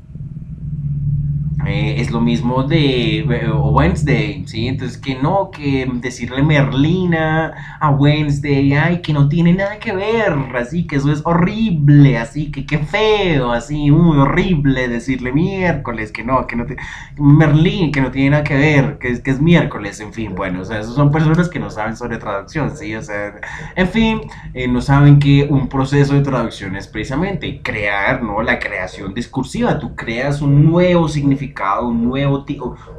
Eh, es lo mismo de eh, Wednesday, ¿sí? Entonces que no, que decirle Merlina a Wednesday, ay, que no tiene nada que ver, así que eso es horrible, así que qué feo, así, muy horrible decirle miércoles, que no, que no tiene, Merlín, que no tiene nada que ver, que, que es miércoles, en fin, bueno, o sea, esos son personas que no saben sobre traducción, ¿sí? O sea, en fin, eh, no saben que un proceso de traducción es precisamente crear, ¿no? La creación discursiva, tú creas un nuevo significado un nuevo,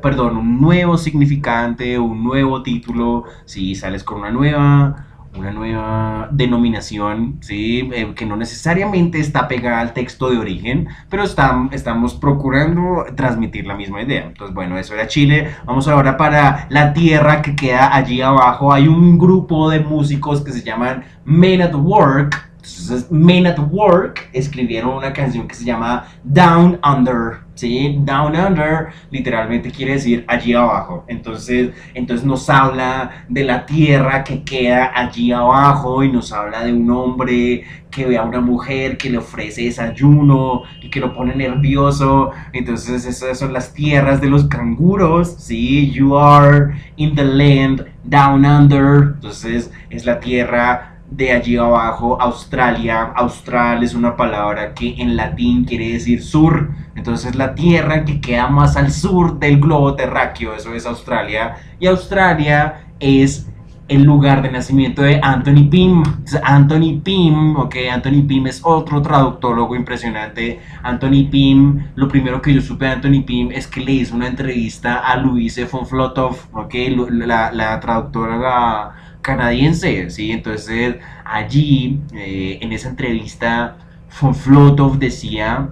perdón, un nuevo significante, un nuevo título, si sales con una nueva, una nueva denominación, ¿sí? Eh, que no necesariamente está pegada al texto de origen, pero estamos procurando transmitir la misma idea. Entonces, bueno, eso era Chile. Vamos ahora para la tierra que queda allí abajo. Hay un grupo de músicos que se llaman Men at Work. Entonces, Men at Work escribieron una canción que se llama Down Under. ¿sí? Down Under literalmente quiere decir allí abajo. Entonces, entonces nos habla de la tierra que queda allí abajo y nos habla de un hombre que ve a una mujer que le ofrece desayuno y que lo pone nervioso. Entonces, esas son las tierras de los canguros, ¿sí? You are in the land down under. Entonces, es la tierra de allí abajo, Australia. Austral es una palabra que en latín quiere decir sur. Entonces la tierra que queda más al sur del globo terráqueo, eso es Australia. Y Australia es el lugar de nacimiento de Anthony Pym. Anthony Pym, ok, Anthony Pym es otro traductólogo impresionante. Anthony Pym, lo primero que yo supe de Anthony Pym es que le hizo una entrevista a Louise von Flotov, ok, la, la traductora canadiense, ¿sí? Entonces allí, eh, en esa entrevista, von Flotov decía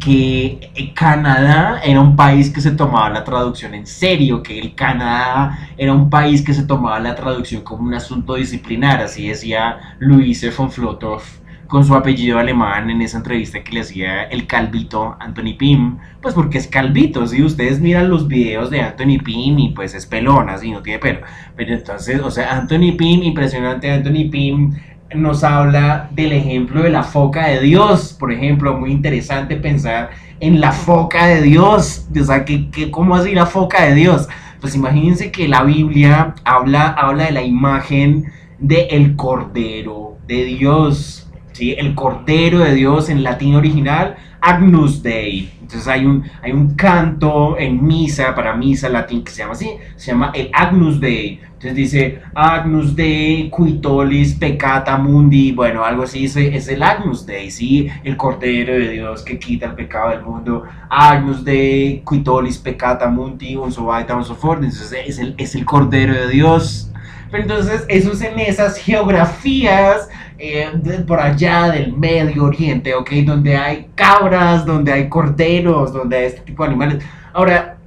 que Canadá era un país que se tomaba la traducción en serio, que el Canadá era un país que se tomaba la traducción como un asunto disciplinar, así decía Louise von Flotov con su apellido alemán en esa entrevista que le hacía el calvito Anthony Pym, pues porque es calvito, si ustedes miran los videos de Anthony Pym y pues es pelón, así no tiene pelo, pero entonces, o sea, Anthony Pym, impresionante Anthony Pym, nos habla del ejemplo de la foca de Dios, por ejemplo, muy interesante pensar en la foca de Dios, o sea, que, ¿cómo así la foca de Dios? Pues imagínense que la Biblia habla, habla de la imagen del el Cordero de Dios, el Cordero de Dios en latín original, Agnus Dei. Entonces hay un, hay un canto en misa, para misa latín, que se llama así, se llama el Agnus Dei. Entonces dice Agnus Dei, Quitolis, Peccata Mundi, bueno, algo así, es, el Agnus Dei, ¿sí? El Cordero de Dios que quita el pecado del mundo. Agnus Dei, Quitolis, Peccata Mundi, un so un Entonces es el, es el Cordero de Dios. Pero entonces eso es en esas geografías eh, por allá del Medio Oriente, ¿ok? Donde hay cabras, donde hay corderos, donde hay este tipo de animales. Ahora,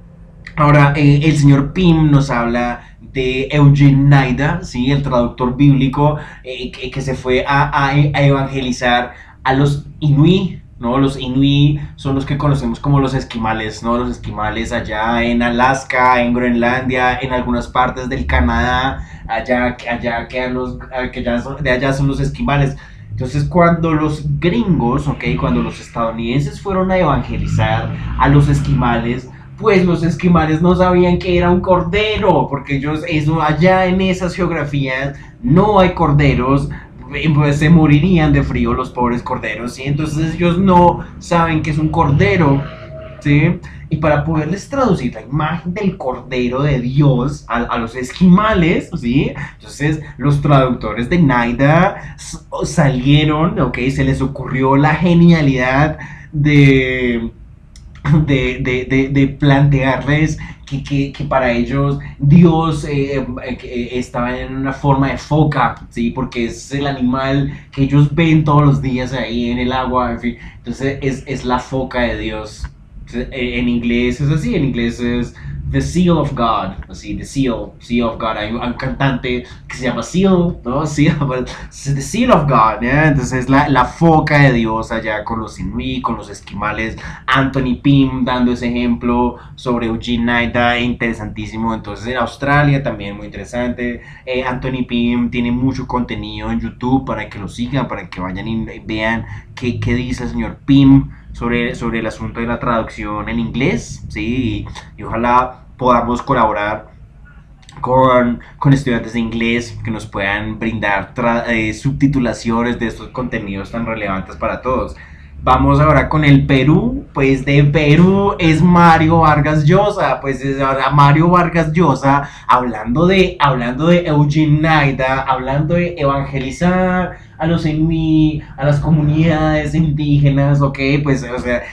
ahora eh, el señor Pim nos habla de Eugene Naida, ¿sí? el traductor bíblico eh, que, se fue a, a, evangelizar a los Inuit, ¿no? Los Inuit son los que conocemos como los esquimales, ¿no? Los esquimales allá en Alaska, en Groenlandia, en algunas partes del Canadá, allá, allá quedan los, que ya son, de allá son los esquimales. Entonces cuando los gringos, ok, cuando los estadounidenses fueron a evangelizar a los esquimales, pues los esquimales no sabían que era un cordero, porque ellos, eso, allá en esas geografías no hay corderos, pues se morirían de frío los pobres corderos, y entonces ellos no saben que es un cordero ¿sí? Y para poderles traducir la imagen del Cordero de Dios a, los esquimales, ¿sí? Entonces los traductores de Naida salieron, ¿ok? Se les ocurrió la genialidad de... De, de, de, plantearles que, para ellos Dios eh, eh, eh, estaba en una forma de foca, ¿sí? Porque es el animal que ellos ven todos los días ahí en el agua, en fin. Entonces es, es la foca de Dios. En inglés es así, en inglés es The Seal of God, así, The Seal, Seal of God. Hay un, cantante que se llama Seal, ¿no? (laughs) Seal, The Seal of God, ¿ya? Entonces la, la foca de Dios allá con los Inuit, con los esquimales. Anthony Pym dando ese ejemplo sobre Eugene Naida, interesantísimo. Entonces en Australia también muy interesante. Eh, Anthony Pym tiene mucho contenido en YouTube para que lo sigan, para que vayan y vean qué, qué dice el señor Pym sobre, sobre el asunto de la traducción en inglés, ¿sí? y ojalá podamos colaborar con, con, estudiantes de inglés que nos puedan brindar eh, subtitulaciones de estos contenidos tan relevantes para todos. Vamos ahora con el Perú, pues de Perú es Mario Vargas Llosa, pues es ahora Mario Vargas Llosa hablando de, hablando de Eugene Naida, hablando de evangelizar a los Inuit, a las comunidades indígenas, ok, pues o sea,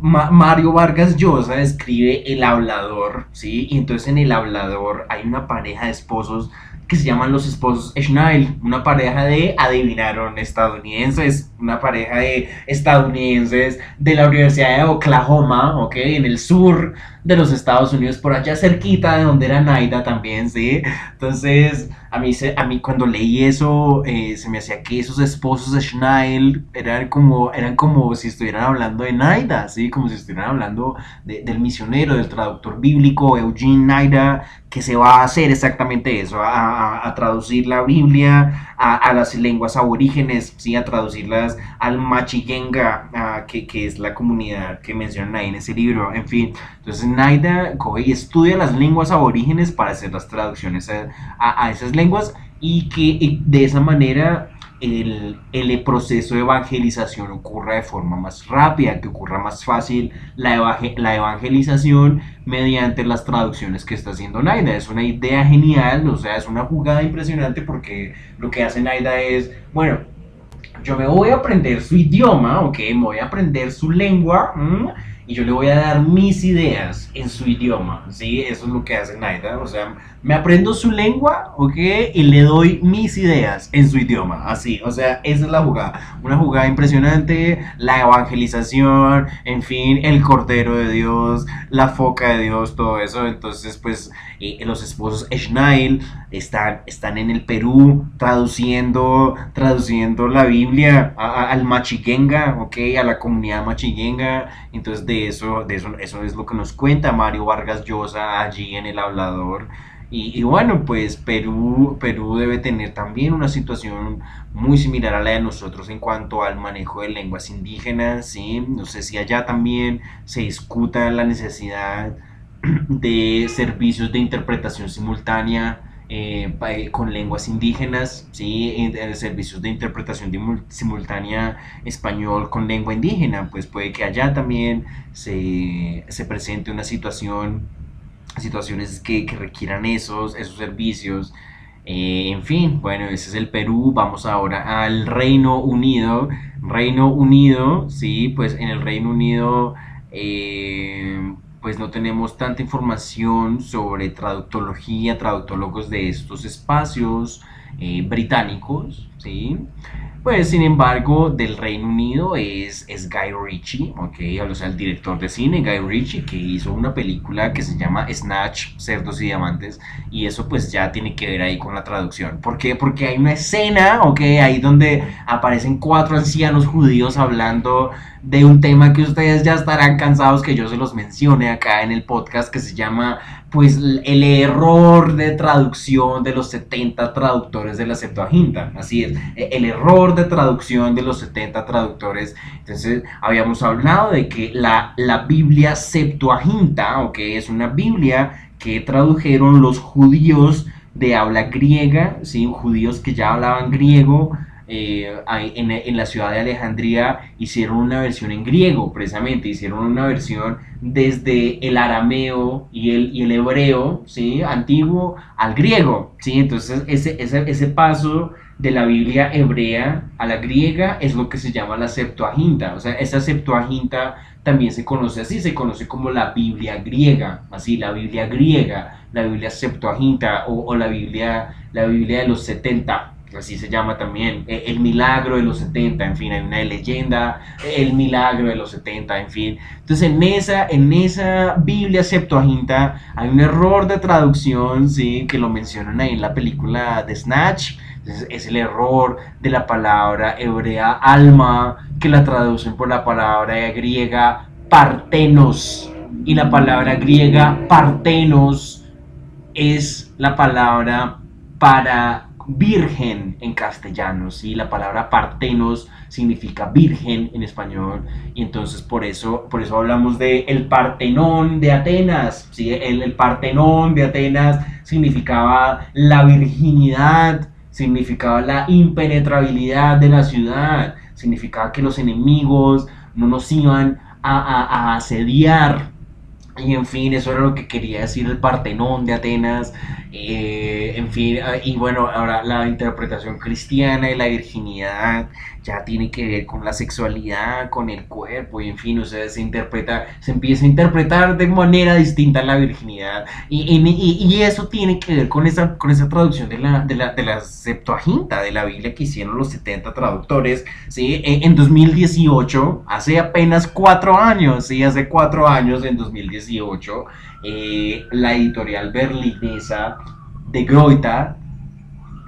Mario Vargas Llosa escribe El Hablador, ¿sí? Y entonces en El Hablador hay una pareja de esposos que se llaman los esposos Schneil, una pareja de, adivinaron, estadounidenses, una pareja de estadounidenses de la Universidad de Oklahoma, ¿ok? En el sur de los Estados Unidos, por allá cerquita de donde era Naida también, ¿sí? Entonces, a mí, se, a mí cuando leí eso, eh, se me hacía que esos esposos de Schneil eran como, eran como si estuvieran hablando de Naida, ¿sí? Como si estuvieran hablando del misionero, del traductor bíblico, Eugene Naida, que se va a hacer exactamente eso, a, traducir la Biblia a, las lenguas aborígenes, ¿sí? A traducirlas al Machigenga, que, que es la comunidad que mencionan ahí en ese libro, en fin. Entonces, Naida coge y estudia las lenguas aborígenes para hacer las traducciones a, esas lenguas y que de esa manera el, el, proceso de evangelización ocurra de forma más rápida, que ocurra más fácil la, la evangelización mediante las traducciones que está haciendo Naida. Es una idea genial, o sea, es una jugada impresionante porque lo que hace Naida es, bueno, yo me voy a aprender su idioma, ok, me voy a aprender su lengua y yo le voy a dar mis ideas en su idioma, ¿sí? Eso es lo que hace Naida, o sea, me aprendo su lengua, ¿ok? Y le doy mis ideas en su idioma, así, o sea, esa es la jugada, una jugada impresionante, la evangelización, en fin, el Cordero de Dios, la foca de Dios, todo eso, entonces, pues, eh, los esposos Schneil están, están en el Perú traduciendo, traduciendo la Biblia al Machigenga, ¿ok? A la comunidad Machigenga, entonces de eso, de eso, eso es lo que nos cuenta Mario Vargas Llosa allí en El Hablador. Y, bueno, pues Perú, Perú debe tener también una situación muy similar a la de nosotros en cuanto al manejo de lenguas indígenas, ¿sí? No sé si allá también se discuta la necesidad de servicios de interpretación simultánea eh, eh, con lenguas indígenas, ¿sí? Eh, servicios de interpretación simultánea español con lengua indígena, pues puede que allá también se, se presente una situación, situaciones que, requieran esos, esos servicios. en fin, bueno, ese es el Perú. Vamos ahora al Reino Unido. Reino Unido, sí, pues en el Reino Unido pues no tenemos tanta información sobre traductología, traductólogos de estos espacios eh, británicos, ¿sí? Pues sin embargo, del Reino Unido es, es Guy Ritchie, ¿ok? O sea, el director de cine, Guy Ritchie, que hizo una película que se llama Snatch, Cerdos y Diamantes, y eso pues ya tiene que ver ahí con la traducción. ¿Por qué? Porque hay una escena, ¿ok? Ahí donde aparecen cuatro ancianos judíos hablando de un tema que ustedes ya estarán cansados que yo se los mencione acá en el podcast que se llama pues el error de traducción de los 70 traductores de la Septuaginta. Así es, e, el error de traducción de los 70 traductores. Entonces, habíamos hablado de que la, la Biblia Septuaginta, o que es una Biblia que tradujeron los judíos de habla griega, ¿sí? judíos que ya hablaban griego, eh, en, la ciudad de Alejandría hicieron una versión en griego, precisamente, hicieron una versión desde el arameo y el, y el hebreo, ¿sí? Antiguo al griego, ¿sí? Entonces ese, ese, ese paso de la Biblia hebrea a la griega es lo que se llama la Septuaginta. O sea, esa Septuaginta también se conoce así, se conoce como la Biblia griega, así, la Biblia griega, la Biblia Septuaginta o, la, Biblia, la Biblia de los 70, así se llama también, e, el milagro de los 70, en fin, hay una leyenda, el milagro de los 70, en fin. Entonces en esa, en esa Biblia Septuaginta hay un error de traducción, sí, que lo mencionan ahí en la película de Snatch, es el error de la palabra hebrea alma, que la traducen por la palabra griega partenos. Y la palabra griega partenos es la palabra para virgen en castellano, ¿sí? La palabra partenos significa virgen en español y entonces por eso, por eso hablamos de el Partenón de Atenas, ¿sí? El, el Partenón de Atenas significaba la virginidad significaba la impenetrabilidad de la ciudad, significaba que los enemigos no nos iban a, asediar. Y en fin, eso era lo que quería decir el Partenón de Atenas. Eh, en fin, ah, y bueno, ahora la interpretación cristiana de la virginidad ya tiene que ver con la sexualidad, con el cuerpo, y en fin, o sea, se interpreta, se empieza a interpretar de manera distinta la virginidad, y, y, eso tiene que ver con esa, con esa traducción de la, de, la, de la Septuaginta, de la Biblia que hicieron los 70 traductores, ¿sí? E, en 2018, hace apenas cuatro años, ¿sí? Hace cuatro años, en 2018, eh, la editorial berlinesa de Groita,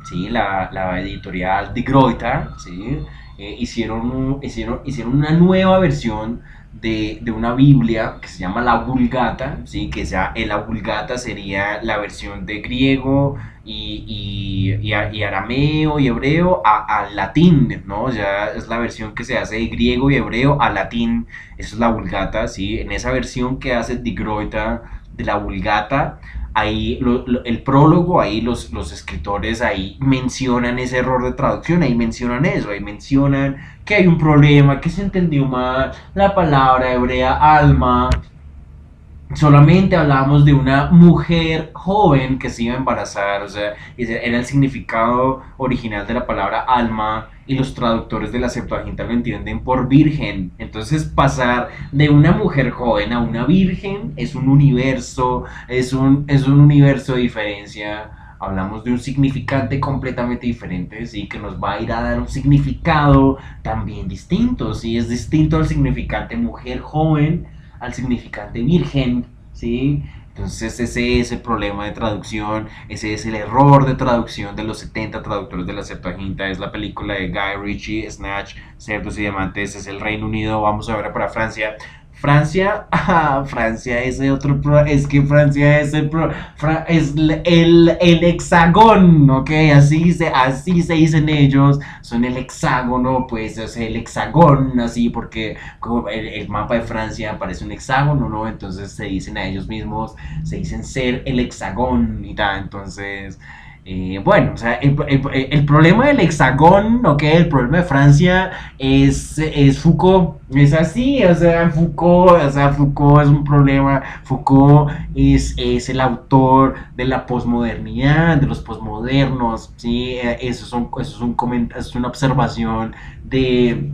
¿sí? la, la editorial de Groita, ¿sí? Eh, hicieron, hicieron, hicieron una nueva versión de, una Biblia que se llama la Vulgata, ¿sí? que sea, la Vulgata sería la versión de griego y, y, arameo y hebreo al latín, ¿no? Ya es la versión que se hace de griego y hebreo a latín, esa es la Vulgata, ¿sí? En esa versión que hace de Groita de la Vulgata, ahí el prólogo, ahí los, los escritores ahí mencionan ese error de traducción, ahí mencionan eso, ahí mencionan que hay un problema, que se entendió mal la palabra hebrea alma, solamente hablábamos de una mujer joven que se iba a embarazar, o sea, era el significado original de la palabra alma y los traductores de la Septuaginta lo entienden por virgen. Entonces pasar de una mujer joven a una virgen es un universo, es un, es un universo de diferencia. Hablamos de un significante completamente diferente, ¿sí? Que nos va a ir a dar un significado también distinto, ¿sí? Es distinto al significante mujer joven al significante virgen, ¿sí? Entonces ese es el problema de traducción, ese es el error de traducción de los 70 traductores de la Septuaginta, es la película de Guy Ritchie, Snatch, Cerdos y Diamantes, es el Reino Unido, vamos a ver para Francia, Francia, (laughs) ah, Francia es otro pro, es que Francia es el pro, es el, el, hexagón, ok, así se, así se dicen ellos, son el hexágono, pues es el hexagón, así porque como el, mapa de Francia parece un hexágono, ¿no? Entonces se dicen a ellos mismos, se dicen ser el hexagón y tal, entonces eh, bueno, o sea, el, problema del hexagón, ¿ok? El problema de Francia es, es Foucault. Es así, o sea, Foucault, o sea, Foucault es un problema. Foucault es, es el autor de la posmodernidad, de los posmodernos, ¿sí? Eso, son, eso, es, un es una observación de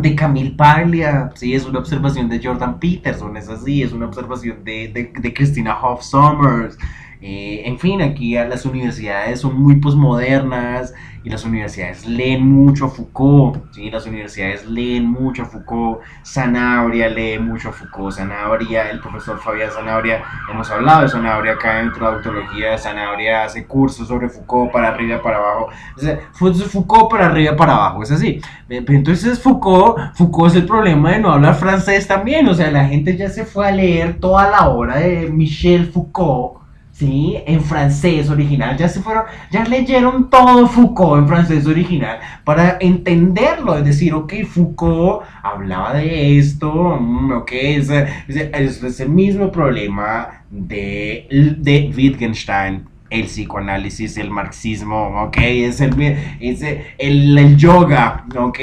de Camille Paglia, sí, es una observación de Jordan Peterson, es así, es una observación de, de, de Christina Hoff Sommers, eh, en fin, aquí las universidades son muy posmodernas y las universidades leen mucho a Foucault, ¿sí? las universidades leen mucho a Foucault, Sanabria lee mucho a Foucault, Sanabria, el profesor Fabián Sanabria, hemos hablado de Sanabria acá en Traductología, Sanabria hace cursos sobre Foucault para arriba para abajo, Foucault para arriba para abajo, es así. Entonces Foucault, Foucault es el problema de no hablar francés también, o sea, la gente ya se fue a leer toda la obra de Michel Foucault ¿sí? En francés original. Ya se fueron, ya leyeron todo Foucault en francés original para entenderlo. Es decir, ok, Foucault hablaba de esto, mm, ok, es, el mismo problema de Wittgenstein el psicoanálisis, el marxismo, ¿ok? Es el, es el, el yoga, ¿ok?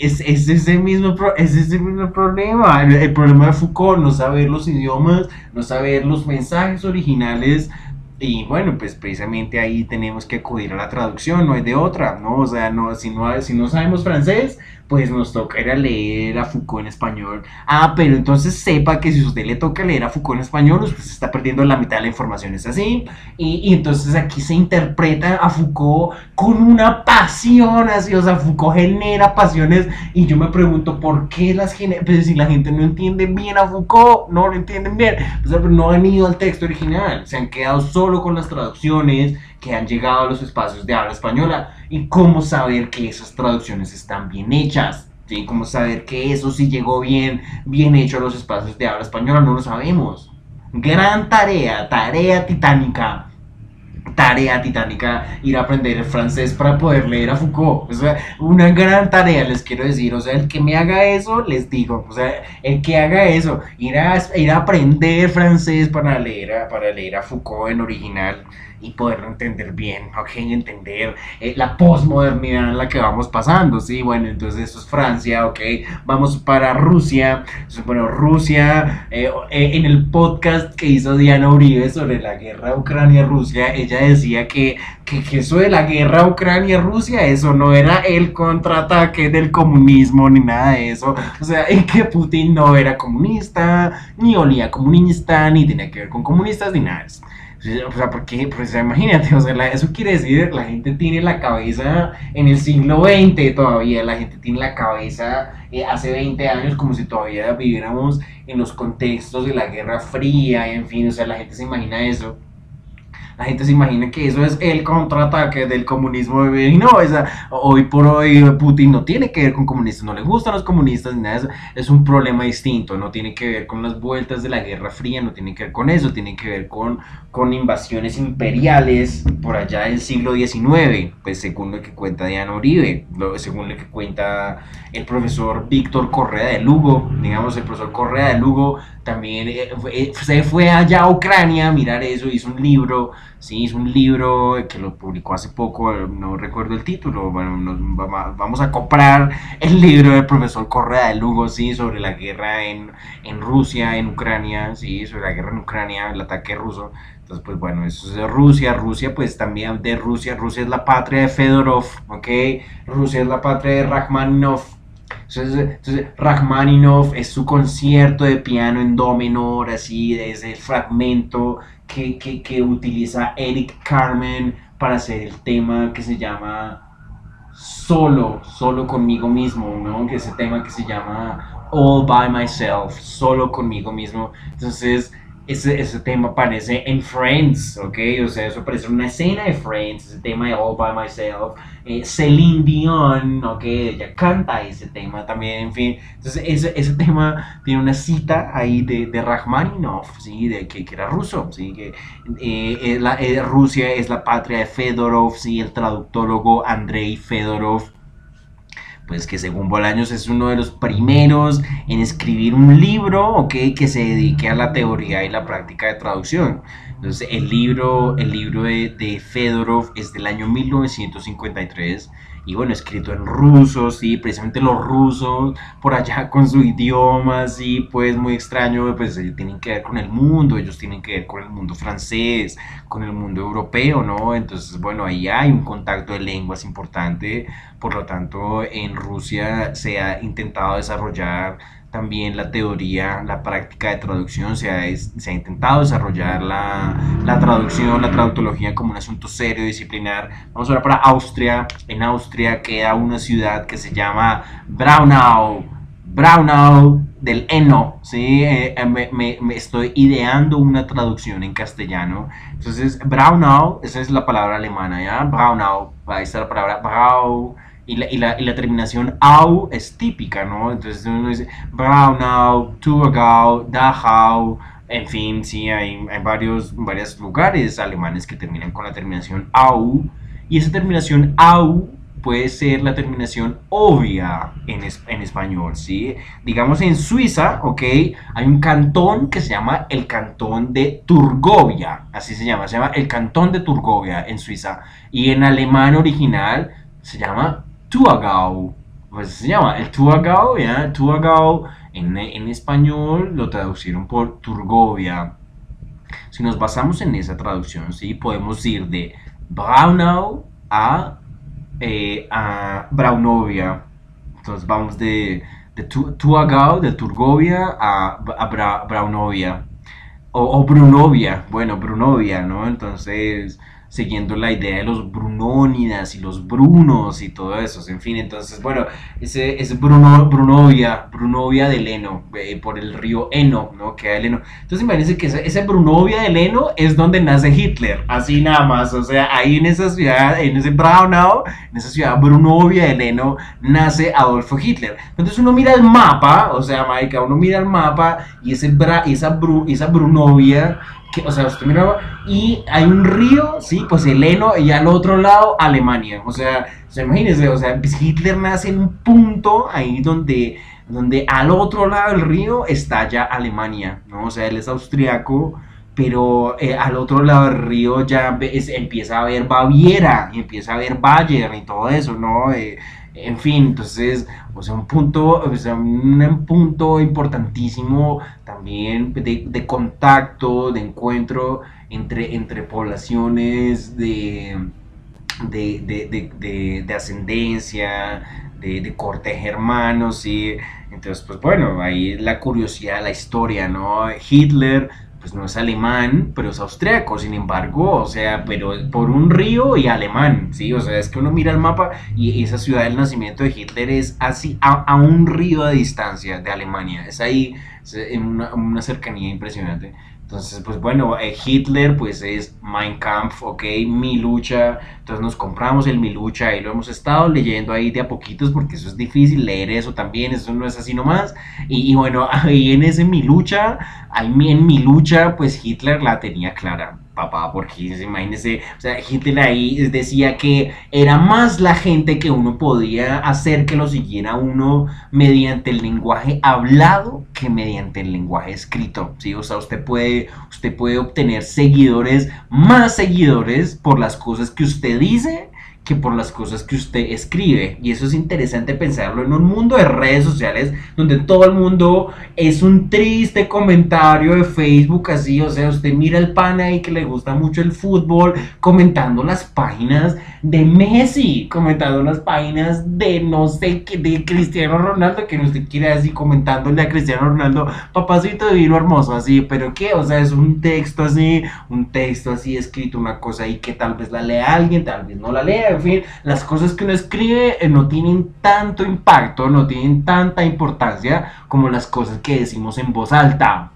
Es, es, ese mismo, es ese mismo problema. El, problema de Foucault, no saber los idiomas, no saber los mensajes originales. Y bueno, pues precisamente ahí tenemos que acudir a la traducción, no hay de otra, ¿no? O sea, no, si, no, si no sabemos francés, pues nos toca ir a leer a Foucault en español. Ah, pero entonces sepa que si usted le toca leer a Foucault en español, usted se está perdiendo la mitad de la información, es así. Y, entonces aquí se interpreta a Foucault con una pasión, así, o sea, Foucault genera pasiones y yo me pregunto por qué las genera, pues si la gente no entiende bien a Foucault, no lo entienden bien, pues, no han ido al texto original, se han quedado solo con las traducciones que han llegado a los espacios de habla española y cómo saber que esas traducciones están bien hechas. ¿sí? Cómo saber que eso sí llegó bien, bien hecho a los espacios de habla española, no lo sabemos. Gran tarea, tarea titánica tarea titánica ir a aprender francés para poder leer a Foucault. O sea, una gran tarea, les quiero decir. O sea, el que me haga eso, les digo. O sea, el que haga eso, ir a, ir a aprender francés para leer, para leer a Foucault en original y poderlo entender bien, ok, entender eh, la posmodernidad en la que vamos pasando, sí, bueno, entonces eso es Francia, ok, vamos para Rusia, bueno, Rusia, eh, eh, en el podcast que hizo Diana Uribe sobre la guerra Ucrania-Rusia, ella decía que, que, que eso de la guerra Ucrania-Rusia, eso no era el contraataque del comunismo ni nada de eso, o sea, en que Putin no era comunista, ni olía comunista, ni tenía que ver con comunistas, ni nada de eso. O sea, porque, pues imagínate, o sea, eso quiere decir, la gente tiene la cabeza en el siglo XX todavía, la gente tiene la cabeza eh, hace 20 años como si todavía viviéramos en los contextos de la Guerra Fría, y en fin, o sea, la gente se imagina eso la gente se imagina que eso es el contraataque del comunismo y no, hoy por hoy Putin no tiene que ver con comunistas, no le gustan los comunistas ni nada, es un problema distinto, no tiene que ver con las vueltas de la Guerra Fría, no tiene que ver con eso, tiene que ver con, con invasiones imperiales por allá del siglo XIX, pues según lo que cuenta Diana Uribe, según lo que cuenta el profesor Víctor Correa de Lugo, digamos el profesor Correa de Lugo también eh, eh, se fue allá a Ucrania a mirar eso, hizo un libro, sí, hizo un libro que lo publicó hace poco, no recuerdo el título, bueno, vamos a comprar el libro del profesor Correa de Lugo, sí, sobre la guerra en, en Rusia, en Ucrania, sí, sobre la guerra en Ucrania, el ataque ruso. Entonces, pues bueno, eso es de Rusia. Rusia, pues también de Rusia. Rusia es la patria de Fedorov, ¿ok? Rusia es la patria de Rachmaninoff, entonces, Rachmaninoff es su concierto de piano en do menor, así, desde el fragmento que, que, utiliza Eric Carmen para hacer el tema que se llama Solo, solo conmigo mismo, ¿no? Que es el tema que se llama All by Myself, solo conmigo mismo. Entonces, ese, ese, tema aparece en Friends, ¿ok? O sea, eso aparece en una escena de Friends, ese tema de All By Myself. Eh, Celine Dion, ¿ok? Ella canta ese tema también, en fin. Entonces, ese, ese tema tiene una cita ahí de, de Rachmaninoff, ¿sí? De, que, que era ruso, ¿sí? Que eh, eh la, eh, Rusia es la patria de Fedorov, ¿sí? El traductólogo Andrei Fedorov pues que según Bolaños es uno de los primeros en escribir un libro okay, que se dedique a la teoría y la práctica de traducción. Entonces el libro, el libro de, de Fedorov es del año 1953 y bueno, escrito en ruso, sí, precisamente los rusos por allá (laughs) con su idioma, sí, pues muy extraño, pues tienen que ver con el mundo, ellos tienen que ver con el mundo francés, con el mundo europeo, ¿no? Entonces, bueno, ahí hay un contacto de lenguas importante, por lo tanto, en Rusia se ha intentado desarrollar también la teoría, la práctica de traducción, se ha, intentado desarrollar la, la, traducción, la traductología como un asunto serio, disciplinar. Vamos ahora para Austria. En Austria queda una ciudad que se llama Braunau. Braunau del Eno, ¿sí? Eh, eh, me, me, estoy ideando una traducción en castellano. Entonces, Braunau, esa es la palabra alemana, ¿ya? Braunau, ahí está la palabra Brau y la, y, la, y la, terminación au es típica, ¿no? Entonces uno dice Braunau, Thurgau, Dachau, en fin, sí, hay, hay varios, varios lugares alemanes que terminan con la terminación au, y esa terminación au puede ser la terminación obvia en, en español, ¿sí? Digamos en Suiza, ¿ok? Hay un cantón que se llama el cantón de Turgovia, así se llama, se llama el cantón de Turgovia en Suiza. Y en alemán original se llama Tuagau, pues se llama el Tuagau, ¿ya? Tuagau en, en español lo traducieron por Turgovia. Si nos basamos en esa traducción, ¿sí? Podemos ir de Braunau a, eh, a Braunovia. Entonces vamos de, de Tuagau, de Turgovia a, a Braunovia. O, o, Brunovia, bueno, Brunovia, ¿no? Entonces siguiendo la idea de los Brunónidas y los Brunos y todo eso, en fin, entonces, bueno, ese es Bruno, Brunovia, Brunovia del Eno, eh, por el río Eno, ¿no? Queda el Eno. Entonces imagínense que ese, Brunovia del Eno es donde nace Hitler, así nada más, o sea, ahí en esa ciudad, en ese Braunau, en esa ciudad Brunovia del Eno, nace Adolfo Hitler. Entonces uno mira el mapa, o sea, Maika, uno mira el mapa y ese Bra, esa, esa Brunovia o sea, usted miraba, y hay un río, sí, pues el Eno, y al otro lado Alemania. O sea, o imagínense, o sea, pues Hitler nace en un punto ahí donde, donde al otro lado del río está ya Alemania, ¿no? O sea, él es austriaco, pero eh, al otro lado del río ya empieza a ver Baviera, y empieza a ver Bayern y todo eso, ¿no? Eh, en fin, entonces, o sea, un punto, o sea, un punto importantísimo también de, contacto, de encuentro entre, entre poblaciones de, de, ascendencia, de, corte germano, ¿sí? Entonces, pues bueno, ahí la curiosidad, la historia, ¿no? Hitler pues no es alemán, pero es austriaco, sin embargo, o sea, pero por un río y alemán, ¿sí? O sea, es que uno mira el mapa y esa ciudad del nacimiento de Hitler es así, a, un río de distancia de Alemania, es ahí, en una, una cercanía impresionante. Entonces, pues bueno, eh, Hitler pues es Mein Kampf, ok, mi lucha. Entonces nos compramos el mi lucha y lo hemos estado leyendo ahí de a poquitos porque eso es difícil leer eso también, eso no es así nomás. Y, y bueno, (laughs) ahí en ese mi lucha, ahí en mi lucha pues Hitler la tenía clara papá, porque imagínese, o sea, Hitler ahí decía que era más la gente que uno podía hacer que lo siguiera uno mediante el lenguaje hablado que mediante el lenguaje escrito, ¿sí? O sea, usted puede, usted puede obtener seguidores, más seguidores por las cosas que usted dice que por las cosas que usted escribe. Y eso es interesante pensarlo en un mundo de redes sociales donde todo el mundo es un triste comentario de Facebook así, o sea, usted mira el pana ahí que le gusta mucho el fútbol comentando las páginas de Messi, comentando las páginas de no sé qué, de Cristiano Ronaldo, que no usted quiere así comentándole a Cristiano Ronaldo, papacito divino hermoso, así, pero qué, o sea, es un texto así, un texto así escrito, una cosa ahí que tal vez la lea alguien, tal vez no la lea, fin, las cosas que uno escribe eh, no tienen tanto impacto, no tienen tanta importancia como las cosas que decimos en voz alta.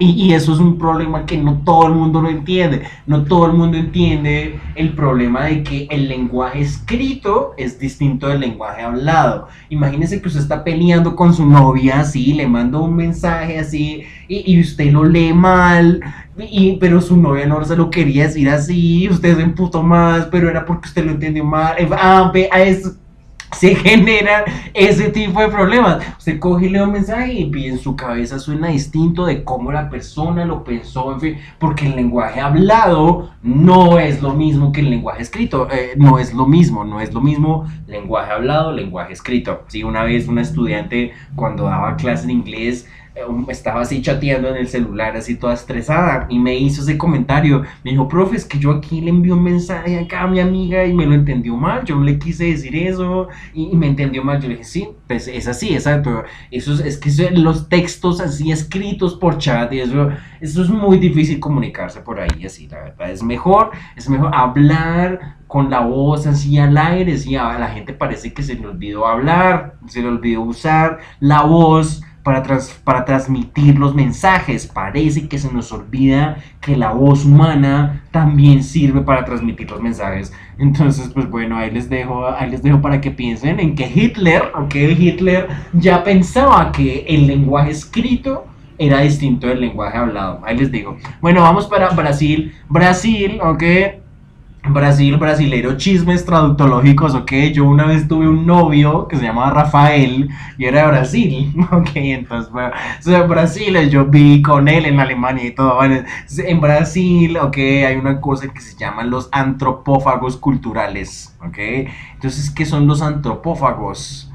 Y, eso es un problema que no todo el mundo lo entiende. No todo el mundo entiende el problema de que el lenguaje escrito es distinto del lenguaje hablado. Imagínese que usted está peleando con su novia así, le manda un mensaje así y, usted lo lee mal y, pero su novia no se lo quería decir así, usted se emputó más, pero era porque usted lo entendió mal. Ah, a eso (laughs) se generan ese tipo de problemas. Usted coge y lee un mensaje y en su cabeza suena distinto de cómo la persona lo pensó, en fin, porque el lenguaje hablado no es lo mismo que el lenguaje escrito. Eh, no es lo mismo, no es lo mismo lenguaje hablado, lenguaje escrito. Sí, una vez una estudiante cuando daba clase en inglés estaba así chateando en el celular, así toda estresada, y me hizo ese comentario. Me dijo, profe, es que yo aquí le envié un mensaje acá a mi amiga y me lo entendió mal. Yo le quise decir eso y, me entendió mal. Yo le dije, sí, pues es así, exacto. Eso es, es que los textos así escritos por chat y eso, eso es muy difícil comunicarse por ahí, así, la verdad. Es mejor, es mejor hablar con la voz así al aire, sí, a la gente parece que se le olvidó hablar, se le olvidó usar la voz para, para transmitir los mensajes. Parece que se nos olvida que la voz humana también sirve para transmitir los mensajes. Entonces, pues bueno, ahí les dejo, ahí les dejo para que piensen en que Hitler, aunque Hitler ya pensaba que el lenguaje escrito era distinto del lenguaje hablado. Ahí les digo. Bueno, vamos para Brasil. Brasil, ok Brasil, brasilero, chismes traductológicos, ok. Yo una vez tuve un novio que se llamaba Rafael y era de Brasil, (laughs) ok. Entonces, bueno, sea, Brasil, yo vi con él en Alemania y todo. En Brasil, ok, hay una cosa que se llaman los antropófagos culturales, ok. Entonces, ¿qué son los antropófagos?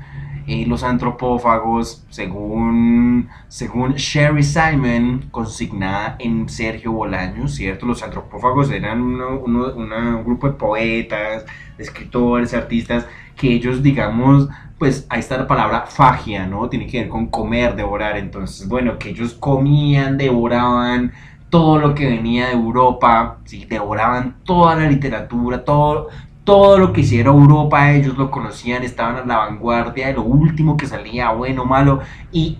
Y los antropófagos, según, según Sherry Simon, consignada en Sergio Bolaño, ¿cierto? Los antropófagos eran un grupo de poetas, escritores, artistas, que ellos, digamos, pues ahí está la palabra fagia, ¿no? Tiene que ver con comer, devorar. Entonces, bueno, que ellos comían, devoraban todo lo que venía de Europa, ¿sí? devoraban toda la literatura, todo, todo lo que hiciera Europa, ellos lo conocían, estaban a la vanguardia de lo último que salía, bueno, malo, y,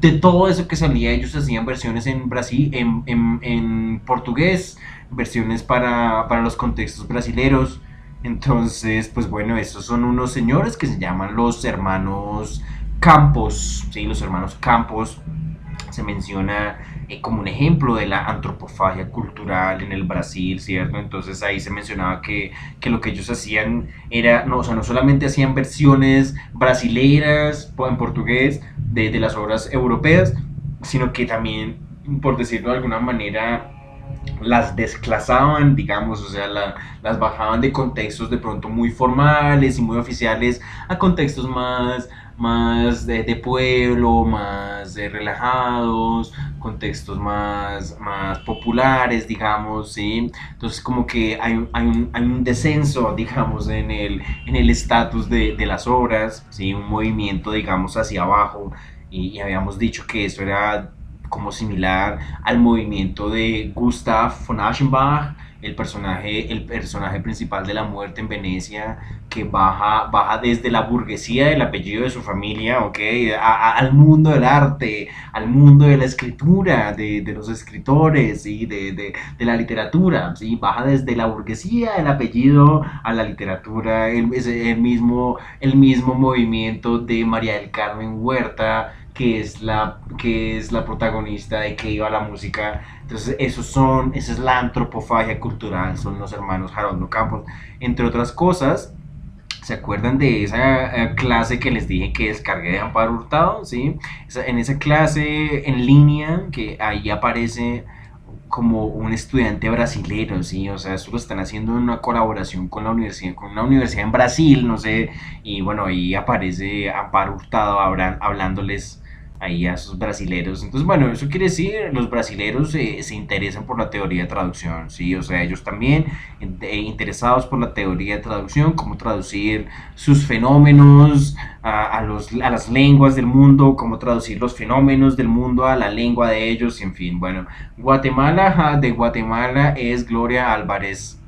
de todo eso que salía, ellos hacían versiones en Brasil, en, portugués, versiones para, para, los contextos brasileros. Entonces, pues bueno, esos son unos señores que se llaman los hermanos Campos, ¿sí? Los hermanos Campos se menciona eh, como un ejemplo de la antropofagia cultural en el Brasil, ¿cierto? Entonces ahí se mencionaba que, que lo que ellos hacían era, no, o sea, no solamente hacían versiones brasileiras en portugués de, de las obras europeas, sino que también, por decirlo de alguna manera, las desclasaban, digamos, o sea, las bajaban de contextos de pronto muy formales y muy oficiales a contextos más más de, pueblo, más de relajados, contextos más, más populares, digamos, ¿sí? Entonces como que hay, hay, un, hay un, descenso, (laughs) digamos, en el en el estatus de, de, las obras, ¿sí? Un movimiento, digamos, hacia abajo y, y habíamos dicho que eso era como similar al movimiento de Gustav von Aschenbach, el personaje, el personaje principal de la muerte en Venecia, que baja, baja desde la burguesía del apellido de su familia, ¿ok? al mundo del arte, al mundo de la escritura, de, los escritores, ¿sí? De, de, de, la literatura, ¿sí? Baja desde la burguesía del apellido a la literatura, el, el, mismo, el mismo movimiento de María del Carmen Huerta, que es la, que es la protagonista de que iba la música. Entonces, esos son, esa es la antropofagia cultural, son los hermanos Jarondo Campos. Entre otras cosas, ¿se acuerdan de esa eh, clase que les dije que descargué de Amparo Hurtado? ¿sí? En esa clase en línea, que ahí aparece como un estudiante brasilero, ¿sí? O sea, eso lo están haciendo en una colaboración con la universidad, con una universidad en Brasil, no sé, y bueno, ahí aparece Amparo Hurtado hablándoles ahí a esos brasileros. Entonces, bueno, eso quiere decir, los brasileros se interesan por la teoría de traducción, ¿sí? O sea, ellos también eh, interesados por la teoría de traducción, cómo traducir sus fenómenos a, los, a las lenguas del mundo, cómo traducir los fenómenos del mundo a la lengua de ellos, en fin, bueno, Guatemala, de Guatemala es Gloria Álvarez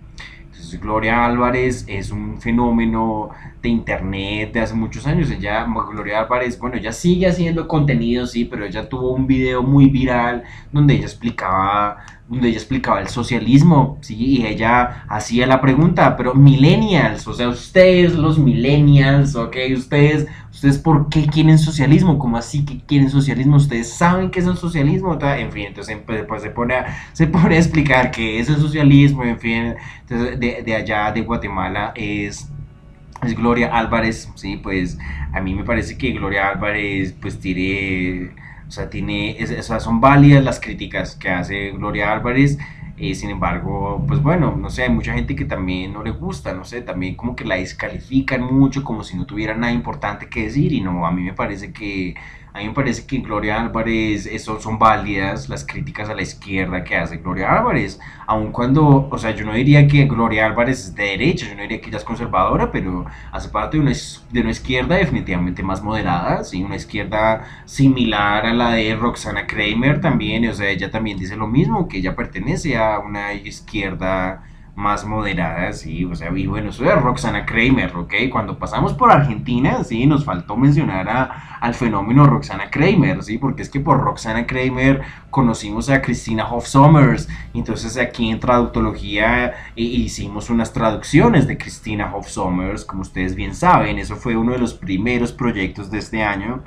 Gloria Álvarez es un fenómeno de internet de hace muchos años. Ella, Gloria Álvarez, bueno, ella sigue haciendo contenido, sí, pero ella tuvo un video muy viral donde ella explicaba donde ella explicaba el socialismo, ¿sí? Y ella hacía la pregunta, pero millennials, o sea, ustedes los millennials, ¿ok? Ustedes, ustedes ¿por qué quieren socialismo? ¿Cómo así que quieren socialismo? ¿Ustedes saben qué es el socialismo? En fin, entonces pues, se, pone a, (laughs) se pone a explicar qué es el socialismo, en fin, entonces de, de allá de Guatemala es es Gloria Álvarez, sí, pues a mí me parece que Gloria Álvarez pues tiene o sea, tiene, son válidas las críticas que hace Gloria Álvarez. Eh, sin embargo, pues bueno, no sé, hay mucha gente que también no le gusta, no sé, también como que la descalifican mucho, como si no tuviera nada importante que decir. Y no, a mí me parece que a mí me parece que Gloria Álvarez eso son válidas las críticas a la izquierda que hace Gloria Álvarez, aun cuando, o sea, yo no diría que Gloria Álvarez es de derecha, yo no diría que ella es conservadora, pero hace parte de una, de una izquierda definitivamente más moderada, ¿sí? una izquierda similar a la de Roxana Kramer también, o sea, ella también dice lo mismo, que ella pertenece a una izquierda más moderadas, sí, o sea, y bueno, eso de Roxana Kramer, ¿ok? Cuando pasamos por Argentina, sí, nos faltó mencionar a, al fenómeno Roxana Kramer, sí, porque es que por Roxana Kramer conocimos a Cristina Hoff Sommers, entonces aquí en traductología hicimos unas traducciones de Cristina Hoff Sommers, como ustedes bien saben, eso fue uno de los primeros proyectos de este año.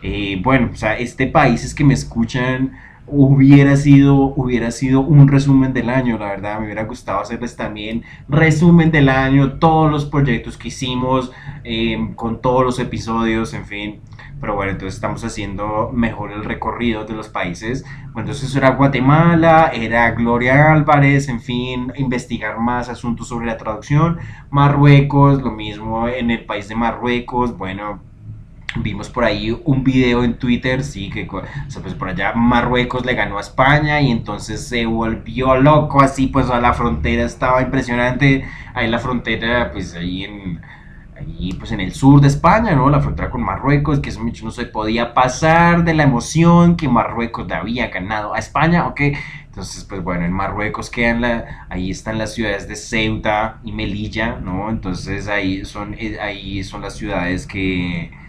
Eh, bueno, o sea, este país es que me escuchan hubiera sido, hubiera sido un resumen del año, la verdad, me hubiera gustado hacerles también resumen del año, todos los proyectos que hicimos, eh, con todos los episodios, en fin. Pero bueno, entonces estamos haciendo mejor el recorrido de los países. Bueno, entonces era Guatemala, era Gloria Álvarez, en fin, investigar más asuntos sobre la traducción. Marruecos, lo mismo en el país de Marruecos, bueno, Vimos por ahí un video en Twitter, sí, que pues por allá Marruecos le ganó a España y entonces se volvió loco, así pues a la frontera estaba impresionante, ahí la frontera, pues ahí en, ahí pues en el sur de España, ¿no? La frontera con Marruecos, que eso no se podía pasar de la emoción que Marruecos le había ganado a España, ¿ok? Entonces, pues bueno, en Marruecos quedan la, ahí están las ciudades de Ceuta y Melilla, ¿no? Entonces ahí son, eh, ahí son las ciudades que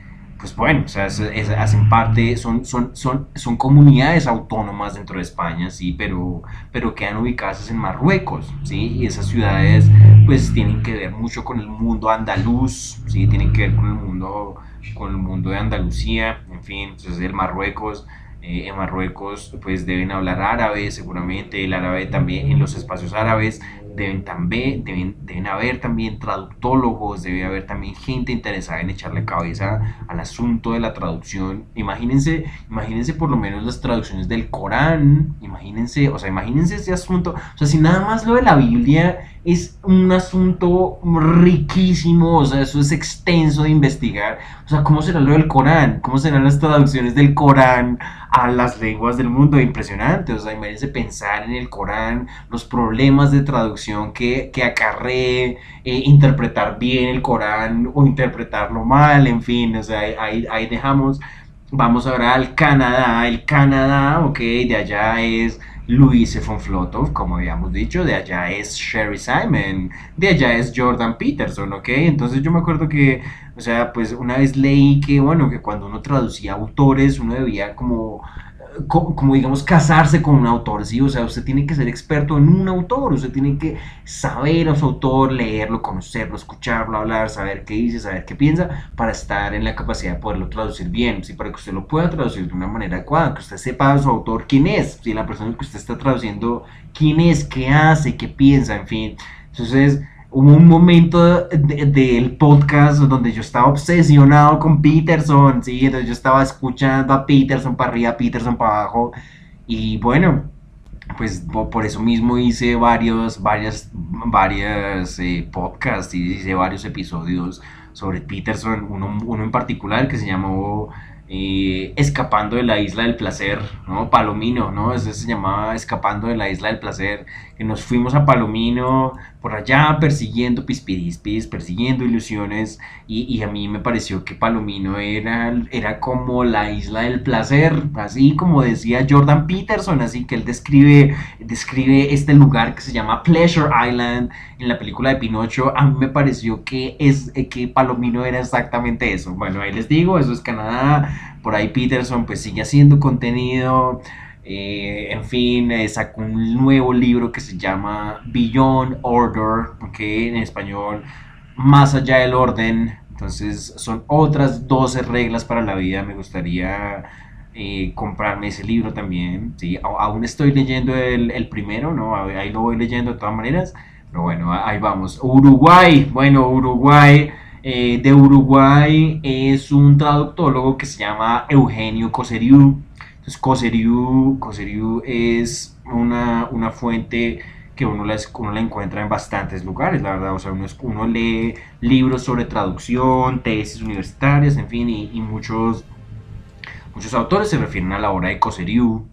pues bueno, o sea, hacen parte, son, son, son, son comunidades autónomas dentro de España, sí, pero, pero quedan ubicadas en Marruecos, sí, y esas ciudades pues tienen que ver mucho con el mundo andaluz, sí, tienen que ver con el mundo, con el mundo de Andalucía, en fin, entonces el Marruecos, eh, en Marruecos pues deben hablar árabe seguramente, el árabe también en los espacios árabes deben, también, deben, deben haber también traductólogos, debe haber también gente interesada en echarle cabeza al asunto de la traducción. Imagínense, imagínense por lo menos las traducciones del Corán, imagínense, o sea, imagínense ese asunto, o sea, si nada más lo de la Biblia es un asunto riquísimo, o sea, eso es extenso de investigar. O sea, ¿cómo será lo del Corán? ¿Cómo serán las traducciones del Corán a las lenguas del mundo? Impresionante, o sea, imagínense pensar en el Corán, los problemas de traducción que, que acarree, eh, interpretar bien el Corán o interpretarlo mal, en fin, o sea, ahí, ahí dejamos. Vamos ahora al Canadá, el Canadá, ok, de allá es Luis von Flotov, como habíamos dicho, de allá es Sherry Simon, de allá es Jordan Peterson, ¿ok? Entonces yo me acuerdo que, o sea, pues una vez leí que, bueno, que cuando uno traducía autores, uno debía como como, digamos, casarse con un autor, ¿sí? O sea, usted tiene que ser experto en un autor, usted tiene que saber a su autor, leerlo, conocerlo, escucharlo, hablar, saber qué dice, saber qué piensa, para estar en la capacidad de poderlo traducir bien, ¿sí? Para que usted lo pueda traducir de una manera adecuada, que usted sepa a su autor quién es, ¿sí? La persona que usted está traduciendo, quién es, qué hace, qué piensa, en fin. Entonces, hubo un momento del podcast donde yo estaba obsesionado con Peterson, ¿sí? Entonces yo estaba escuchando a Peterson para arriba, Peterson para abajo. Y bueno, pues por eso mismo hice varios, varias, varias eh, podcasts y hice varios episodios sobre Peterson, uno, uno en particular que se llamó eh, Escapando de la Isla del Placer, ¿no? Palomino, ¿no? Ese se llamaba Escapando de la Isla del Placer, que nos fuimos a Palomino por allá persiguiendo pispirispis, persiguiendo ilusiones, y, a mí me pareció que Palomino era, era como la isla del placer, así como decía Jordan Peterson, así que él describe, describe este lugar que se llama Pleasure Island en la película de Pinocho, a mí me pareció que, es, que Palomino era exactamente eso. Bueno, ahí les digo, eso es Canadá, por ahí Peterson pues sigue haciendo contenido, eh, en fin, eh, sacó un nuevo libro que se llama Beyond Order, que en español, Más allá del orden. Entonces, son otras 12 reglas para la vida. Me gustaría eh, comprarme ese libro también. ¿sí? aún estoy leyendo el, primero, ¿no? Ahí lo voy leyendo de todas maneras. Pero bueno, ahí vamos. Uruguay, bueno, Uruguay. de Uruguay es un traductólogo que se llama Eugenio Coseriu entonces, Coseriu, es una, una fuente que uno la, uno la encuentra en bastantes lugares, la verdad. O sea, uno, uno lee libros sobre traducción, tesis universitarias, en fin, y, muchos, muchos autores se refieren a la obra de Coseriu.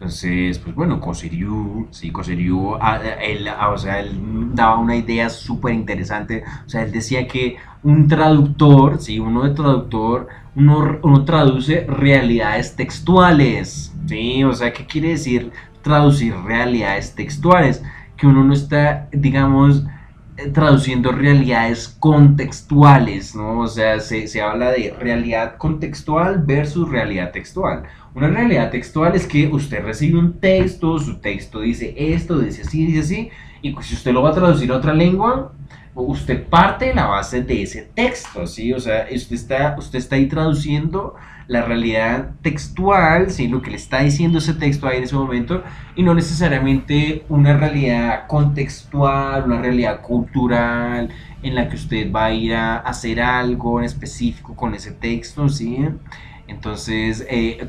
Entonces, pues bueno, Coseriu, sí, Coseriu, ah, él, ah, o sea, él daba una idea súper interesante. O sea, él decía que un traductor, sí, uno de traductor, uno, traduce realidades textuales, ¿sí? O sea, ¿qué quiere decir traducir realidades textuales? Que uno no está, digamos, eh, traduciendo realidades contextuales, ¿no? O sea, se, se, habla de realidad contextual versus realidad textual. Una realidad textual es que usted recibe un texto, su texto dice esto, dice así, dice así, y pues si usted lo va a traducir a otra lengua, usted parte de la base de ese texto, ¿sí? O sea, usted está, usted está ahí traduciendo la realidad textual, ¿sí? lo que le está diciendo ese texto ahí en ese momento, y no necesariamente una realidad contextual, una realidad cultural en la que usted va a ir a hacer algo en específico con ese texto, ¿sí? Entonces, eh,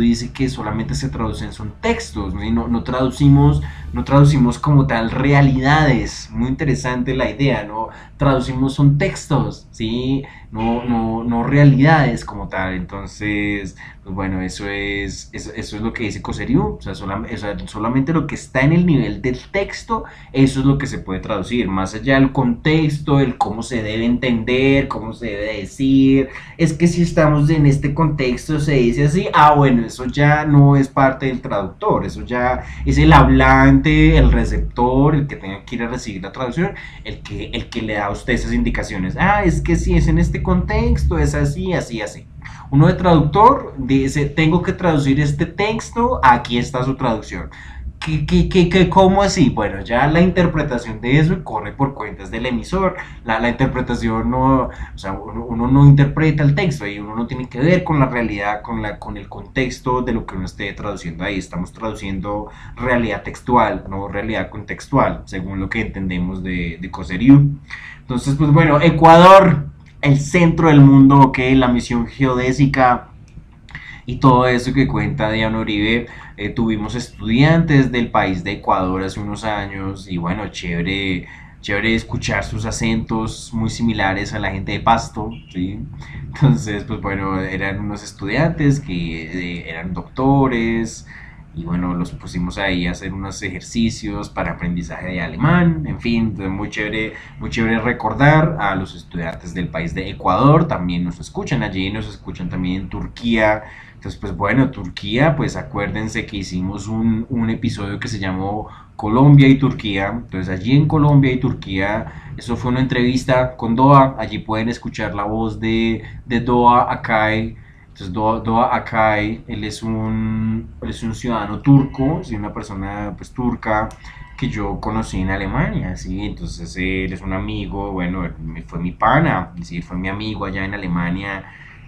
dice que solamente se traducen son textos, ¿no? No, traducimos, no traducimos como tal realidades. Muy interesante la idea, ¿no? Traducimos son textos, ¿sí? No, no, no realidades como tal. Entonces, pues bueno, eso es, eso, es lo que dice Coseriu. O sea, solamente lo que está en el nivel del texto, eso es lo que se puede traducir. Más allá del contexto, el cómo se debe entender, cómo se debe decir. Es que si estamos en este contexto, texto se dice así, ah, bueno, eso ya no es parte del traductor, eso ya es el hablante, el receptor, el que tenga que ir a recibir la traducción, el que, el que le da a usted esas indicaciones. Ah, es que si es en este contexto, es así, así, así. Uno de traductor dice, tengo que traducir este texto, aquí está su traducción. ¿Qué, qué, qué, cómo así? Bueno, ya la interpretación de eso corre por cuentas del emisor. La, la interpretación no, o sea, uno, no interpreta el texto y uno no tiene que ver con la realidad, con, la, con el contexto de lo que uno esté traduciendo ahí. Estamos traduciendo realidad textual, no realidad contextual, según lo que entendemos de, de Coseriu. Entonces, pues bueno, Ecuador, el centro del mundo, ok, la misión geodésica y todo eso que cuenta Diana Uribe. Eh, tuvimos estudiantes del país de Ecuador hace unos años y bueno, chévere, chévere escuchar sus acentos muy similares a la gente de Pasto, ¿sí? Entonces, pues bueno, eran unos estudiantes que eh, eran doctores, y bueno, los pusimos ahí a hacer unos ejercicios para aprendizaje de alemán, en fin, muy chévere, muy chévere recordar a los estudiantes del país de Ecuador, también nos escuchan allí, nos escuchan también en Turquía, entonces pues bueno, Turquía, pues acuérdense que hicimos un, un episodio que se llamó Colombia y Turquía, entonces allí en Colombia y Turquía, eso fue una entrevista con Doha, allí pueden escuchar la voz de, de Doha Akai, entonces Doa, Akai, él es un, es un ciudadano turco, es una persona pues turca que yo conocí en Alemania, ¿sí? Entonces él es un amigo, bueno, fue mi pana, ¿sí? fue mi amigo allá en Alemania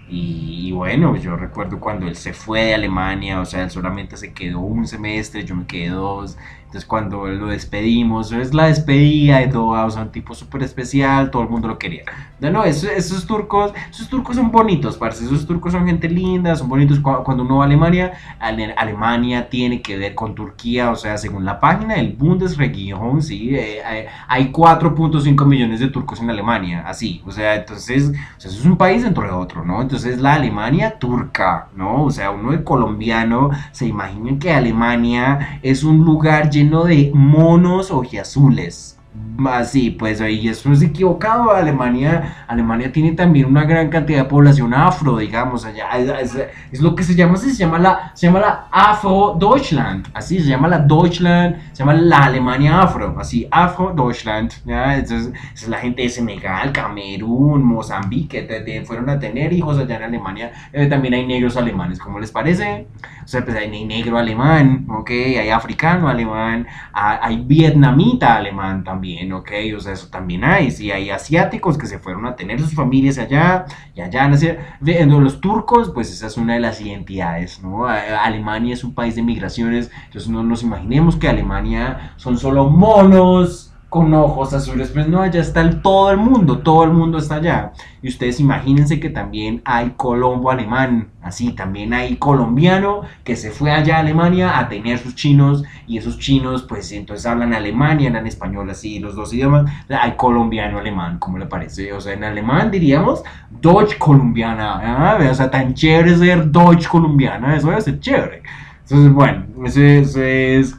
y, bueno, yo recuerdo cuando él se fue de Alemania, o sea, él solamente se quedó un semestre, yo me quedé dos. Entonces cuando lo despedimos, es la despedida de Doha, o sea, un tipo súper especial, todo el mundo lo quería. No, no, esos, esos, turcos, esos turcos son bonitos, parce, esos turcos son gente linda, son bonitos. Cuando uno va a Alemania, Alemania tiene que ver con Turquía, o sea, según la página del Bundesregion, sí, eh, hay 4.5 millones de turcos en Alemania, así, o sea, entonces, o sea, eso es un país dentro de otro, ¿no? Entonces la Alemania turca, ¿no? O sea, uno de colombiano se imagina que Alemania es un lugar lleno de monos ojiazules. Así, pues ahí eso es equivocado. Alemania, Alemania tiene también una gran cantidad de población afro, digamos, allá es, lo que se llama, se llama la, se llama la Afro Deutschland, así se llama la Deutschland, se llama la Alemania afro, así Afro Deutschland, ya, es, es la gente de Senegal, Camerún, Mozambique, fueron a tener hijos allá en Alemania. Eh, también hay negros alemanes, ¿cómo les parece? O sea, pues hay negro alemán, ok, hay africano alemán, hay vietnamita alemán también, ok, o sea, eso también hay, sí, hay asiáticos que se fueron a tener sus familias allá, y allá los turcos, pues esa es una de las identidades, ¿no? Alemania es un país de migraciones, entonces no nos imaginemos que Alemania son solo monos, con ojos azules, pues no, allá está el, todo el mundo, todo el mundo está allá. Y ustedes imagínense que también hay colombo alemán, así, también hay colombiano que se fue allá a Alemania a tener sus chinos y esos chinos pues entonces hablan alemán y hablan español, así, los dos idiomas. Hay colombiano alemán, ¿cómo le parece? O sea, en alemán diríamos Deutsch colombiana, ¿ah? o sea, tan chévere ser Deutsch colombiana, eso debe ser chévere. Entonces, bueno, eso es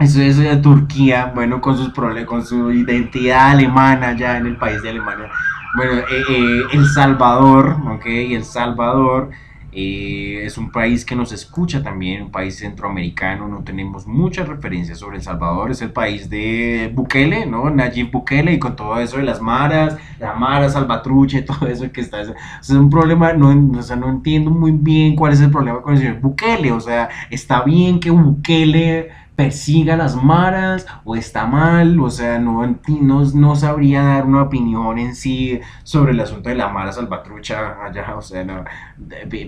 de Turquía, bueno, con sus problemas, con su identidad alemana ya en el país de Alemania. Bueno, eh, eh, El Salvador, ok, El Salvador eh, es un país que nos escucha también, un país centroamericano, no tenemos muchas referencias sobre El Salvador, es el país de Bukele, ¿no? Nayib Bukele y con todo eso de las maras, la mara, salvatruche, (laughs) todo eso que está, es un problema, no, o sea, no entiendo muy bien cuál es el problema con el señor Bukele, o sea, está bien que Bukele persiga las maras o está mal, o sea, no, no, no sabría dar una opinión en sí sobre el asunto de la mara salvatrucha allá, o sea, no,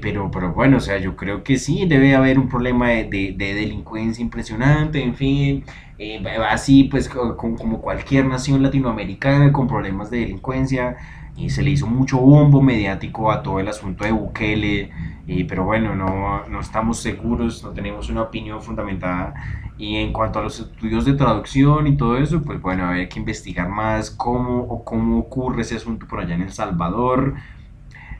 pero, pero bueno, o sea, yo creo que sí, debe haber un problema de, delincuencia impresionante, en fin, eh, así pues como cualquier nación latinoamericana con problemas de delincuencia, y se le hizo mucho bombo mediático a todo el asunto de Bukele, pero bueno, no, no, estamos seguros, no tenemos una opinión fundamentada. Y en cuanto a los estudios de traducción y todo eso, pues bueno, hay que investigar más cómo o cómo ocurre ese asunto por allá en El Salvador.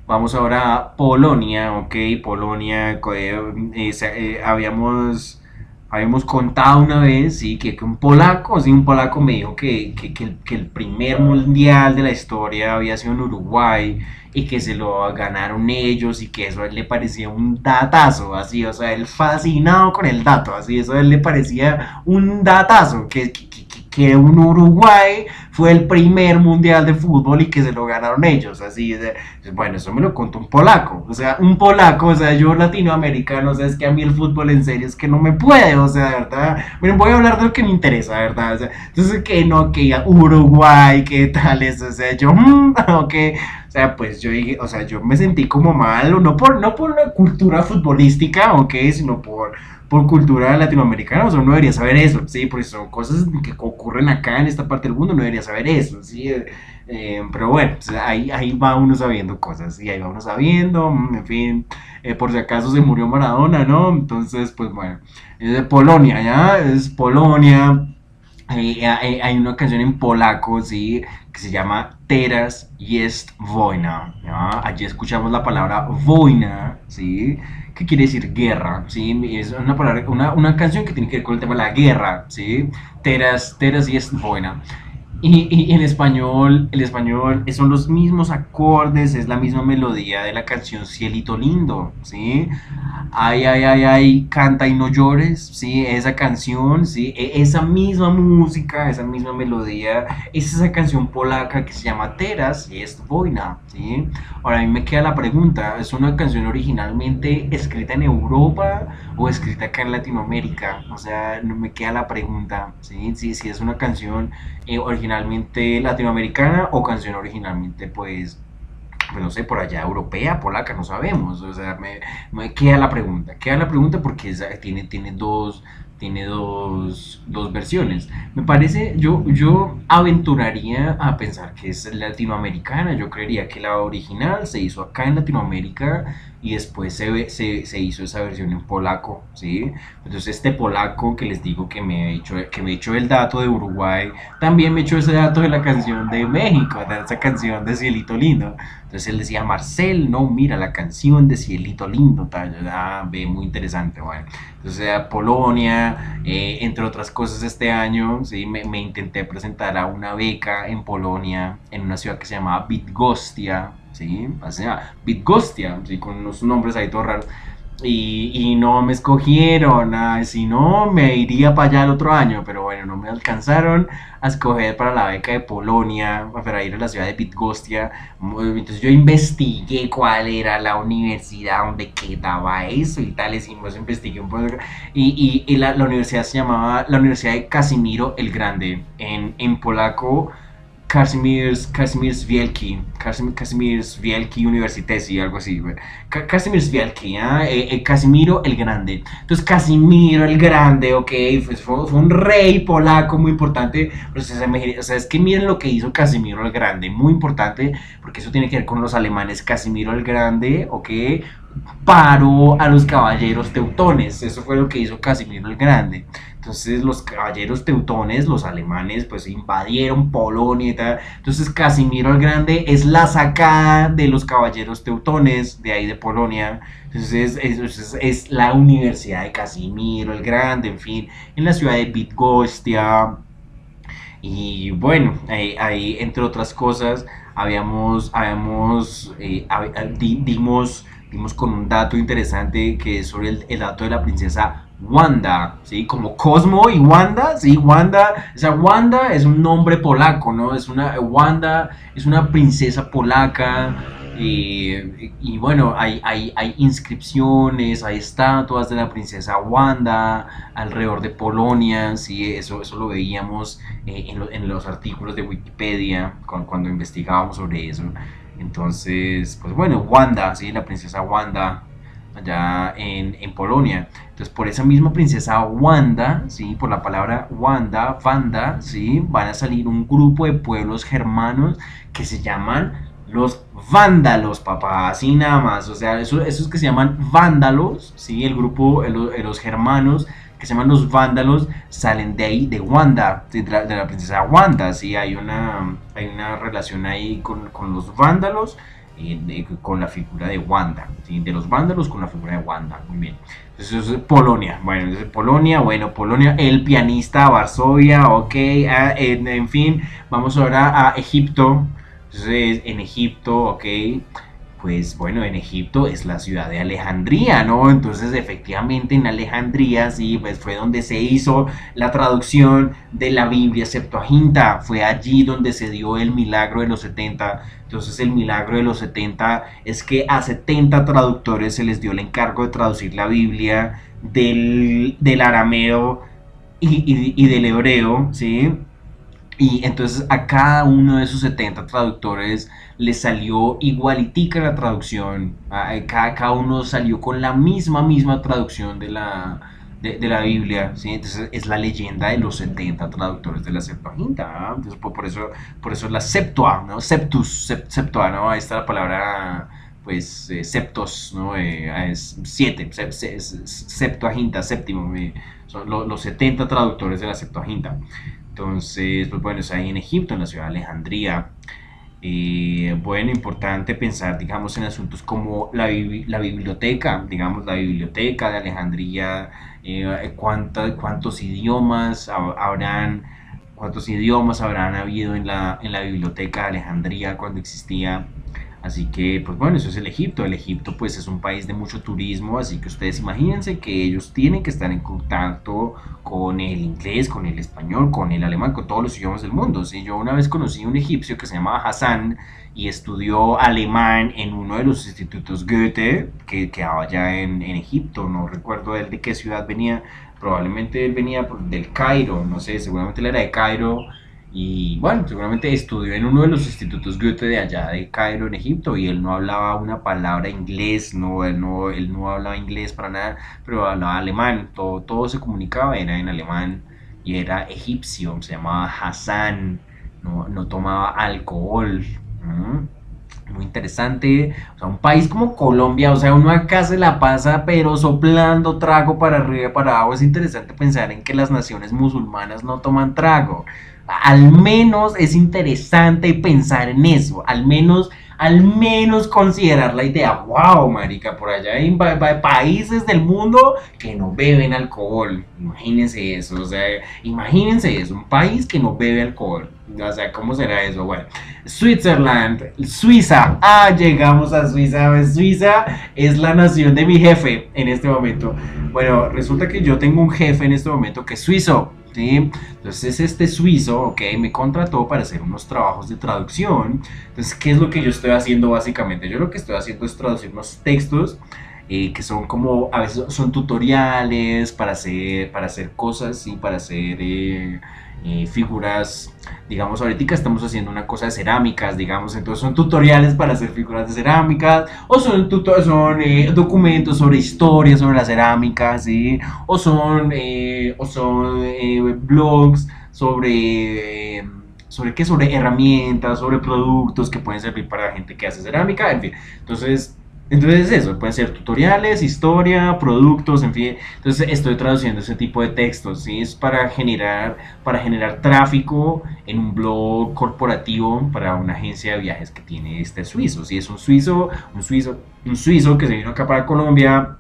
Vamos ahora a Polonia, ok, Polonia, eh, eh, habíamos habíamos contado una vez, sí, que, un polaco, sí, un polaco me dijo que, que, el, primer mundial de la historia había sido en Uruguay y que se lo ganaron ellos y que eso a él le parecía un datazo, así, o sea, él fascinado con el dato, así, eso a él le parecía un datazo, que, que un Uruguay fue el primer mundial de fútbol y que se lo ganaron ellos, así, bueno, eso me lo contó un polaco, o sea, un polaco, o sea, yo latinoamericano, o sea, es que a mí el fútbol en serio es que no me puede, o sea, ¿verdad? Bueno, voy a hablar de lo que me interesa, ¿verdad? Entonces, que no, que Uruguay, ¿qué tal? O sea, yo, mmm, (laughs) ok, o sea, pues yo dije, o sea, yo me sentí como malo, no por, no por la cultura futbolística, ok, sino por por cultura latinoamericana, o sea, uno debería saber eso, ¿sí? Porque son cosas que ocurren acá en esta parte del mundo, no debería saber eso, ¿sí? Eh, pero bueno, ahí, ahí va uno sabiendo cosas, y ahí va uno sabiendo, mm, en fin, eh, por si acaso se murió Maradona, ¿no? Entonces, pues bueno, es de Polonia, ¿ya? Es Polonia, hay una canción en polaco, ¿sí? Que se llama Teraz jest wojna, ¿ya? Allí escuchamos la palabra wojna, ¿sí? ¿Qué quiere decir guerra? ¿sí? Es una, palabra, una, una, canción que tiene que ver con el tema de la guerra, ¿sí? Teras, teras y es buena. Y, y, en español, el español son los mismos acordes, es la misma melodía de la canción Cielito Lindo, ¿sí? Ay, ay, ay, ay, canta y no llores, ¿sí? Esa canción, ¿sí? E, esa misma música, esa misma melodía, es esa canción polaca que se llama Teras y es Wojna, ¿sí? Ahora a mí me queda la pregunta, ¿es una canción originalmente escrita en Europa o escrita acá en Latinoamérica? O sea, me queda la pregunta, ¿sí? Sí, sí, es una canción eh, originalmente latinoamericana o canción originalmente pues, pues no sé, por allá europea, polaca, no sabemos. O sea, me, me queda la pregunta, queda la pregunta porque tiene, tiene dos, tiene dos, dos, versiones. Me parece, yo, yo aventuraría a pensar que es latinoamericana. Yo creería que la original se hizo acá en Latinoamérica y después se, se, se, hizo esa versión en polaco, ¿sí? Entonces este polaco que les digo que me, ha hecho, que me echó el dato de Uruguay, también me echó ese dato de la canción de México, de esa canción de Cielito Lindo. Entonces él decía, Marcel, no, mira, la canción de Cielito Lindo, tal, ah, ve, muy interesante, bueno. Entonces Polonia, eh, entre otras cosas este año, ¿sí? Me, me intenté presentar a una beca en Polonia, en una ciudad que se llamaba Bitgostia, ¿sí? O sea, Bitgostia, ¿sí? Con unos nombres ahí todos raros. Y, y, no me escogieron, si no me iría para allá el otro año, pero bueno, no me alcanzaron a escoger para la beca de Polonia, para ir a la ciudad de Bitgostia. Entonces yo investigué cuál era la universidad donde quedaba eso y tal, y pues investigué un poco. Y, y, la, la, universidad se llamaba la Universidad de Casimiro el Grande, en, en polaco Kazimierz, Kazimierz Wielki, Kazimierz Wielki Universitesi, algo así. Kazimierz Wielki, ¿ah? eh, eh, Casimiro el Grande. Entonces, Casimiro el Grande, ok, pues fue, un rey polaco muy importante. O sea, es que miren lo que hizo Casimiro el Grande, muy importante, porque eso tiene que ver con los alemanes. Casimiro el Grande, ok, paró a los caballeros teutones. Eso fue lo que hizo Casimiro el Grande. Entonces los caballeros teutones, los alemanes, pues invadieron Polonia y tal. Entonces Casimiro el Grande es la sacada de los caballeros teutones de ahí de Polonia. Entonces es, es, la Universidad de Casimiro el Grande, en fin, en la ciudad de Bitgostia. Y bueno, ahí, entre otras cosas habíamos, habíamos eh, dimos, dimos con un dato interesante que es sobre el, el dato de la princesa Wanda, ¿sí? Como Cosmo y Wanda, ¿sí? Wanda, o sea, Wanda es un nombre polaco, ¿no? Es una, Wanda es una princesa polaca Eh, y bueno, hay, hay, inscripciones, hay estatuas de la princesa Wanda alrededor de Polonia, ¿sí? eso, eso lo veíamos eh, en, en, los artículos de Wikipedia cuando, cuando, investigábamos sobre eso. Entonces, pues bueno, Wanda, ¿sí? la princesa Wanda allá en, en, Polonia. Por esa misma princesa Wanda, ¿sí? por la palabra Wanda, Wanda, ¿sí? van a salir un grupo de pueblos germanos que se llaman los vándalos, papá, así nada más. O sea, esos, que se llaman vándalos, ¿sí? el grupo, los germanos que se llaman los vándalos, salen de ahí, de Wanda, de la, princesa Wanda, ¿sí? Hay una, hay una relación ahí con los vándalos con la figura de Wanda, de los vándalos con la figura de Wanda, muy bien. Entonces es Polonia, bueno, es Polonia, bueno, Polonia, el pianista, Varsovia, ok, ah, en, fin, vamos ahora a Egipto, entonces en Egipto, ok, pues bueno, en Egipto es la ciudad de Alejandría, ¿no? Entonces efectivamente en Alejandría, sí, pues fue donde se hizo la traducción de la Biblia Septuaginta, fue allí donde se dio el milagro de los 70. Entonces el milagro de los 70 es que a 70 traductores se les dio el encargo de traducir la Biblia del, arameo y, y del hebreo, ¿sí? Y entonces a cada uno de esos 70 traductores le salió igualitica la traducción. Cada, cada uno salió con la misma, misma traducción de la, de, la Biblia. Entonces es la leyenda de los 70 traductores de la Septuaginta. Entonces por, eso, por eso es la Septua, ¿no? Septus, Septua, ¿no? Ahí está la palabra pues eh, septos, ¿no? Eh, es siete, Septuaginta, séptimo, son los 70 traductores de la Septuaginta. Entonces, pues bueno, es ahí en Egipto, en la ciudad de Alejandría. Eh, bueno, importante pensar, digamos, en asuntos como la, la biblioteca, digamos, la biblioteca de Alejandría, eh, cuántos idiomas habrán, cuántos idiomas habrán habido en la, en la biblioteca de Alejandría cuando existía Así que, pues bueno, eso es el Egipto. El Egipto pues es un país de mucho turismo, así que ustedes imagínense que ellos tienen que estar en contacto con el inglés, con el español, con el alemán, con todos los idiomas del mundo. Yo una vez conocí a un egipcio que se llamaba Hassan y estudió alemán en uno de los institutos Goethe que quedaba allá en, en Egipto. No recuerdo él de qué ciudad venía. Probablemente él venía del Cairo, no sé, seguramente él era de Cairo y bueno, seguramente estudió en uno de los institutos Goethe de allá de Cairo, en Egipto, y él no hablaba una palabra inglés, no, él no, él no hablaba inglés para nada, pero hablaba alemán, todo, todo se comunicaba, era en alemán, y era egipcio, se llamaba Hassan, no, no tomaba alcohol. Muy interesante, o sea, un país como Colombia, o sea, uno acá se la pasa, pero soplando trago para arriba y para abajo. Es interesante pensar en que las naciones musulmanas no toman trago al menos es interesante pensar en eso, al menos, al menos considerar la idea, wow, marica, por allá hay países del mundo que no beben alcohol, imagínense eso, o sea, imagínense eso, un país que no bebe alcohol, o sea, ¿cómo será eso? Bueno, Switzerland, Suiza, ah, llegamos a Suiza, Suiza es la nación de mi jefe en este momento, bueno, resulta que yo tengo un jefe en este momento que es suizo, entonces este suizo, ok, me contrató para hacer unos trabajos de traducción. Entonces, ¿qué es lo que yo estoy haciendo básicamente? Yo lo que estoy haciendo es traducir unos textos eh, que son como, a veces son tutoriales para hacer, para hacer cosas y para hacer... Eh, eh, figuras, digamos, ahorita estamos haciendo una cosa de cerámicas, digamos, entonces son tutoriales para hacer figuras de cerámicas, o son, son eh, documentos sobre historia sobre la cerámica, ¿sí? o son, eh, o son blogs sobre sobre qué, sobre herramientas, sobre productos que pueden servir para la gente que hace cerámica, en fin. Entonces, entonces eso, pueden ser tutoriales, historia, productos, en fin. Entonces estoy traduciendo ese tipo de textos, ¿sí? Es para generar, para generar tráfico en un blog corporativo para una agencia de viajes que tiene este suizo. Si es un suizo, un suizo, un suizo que se vino acá para Colombia,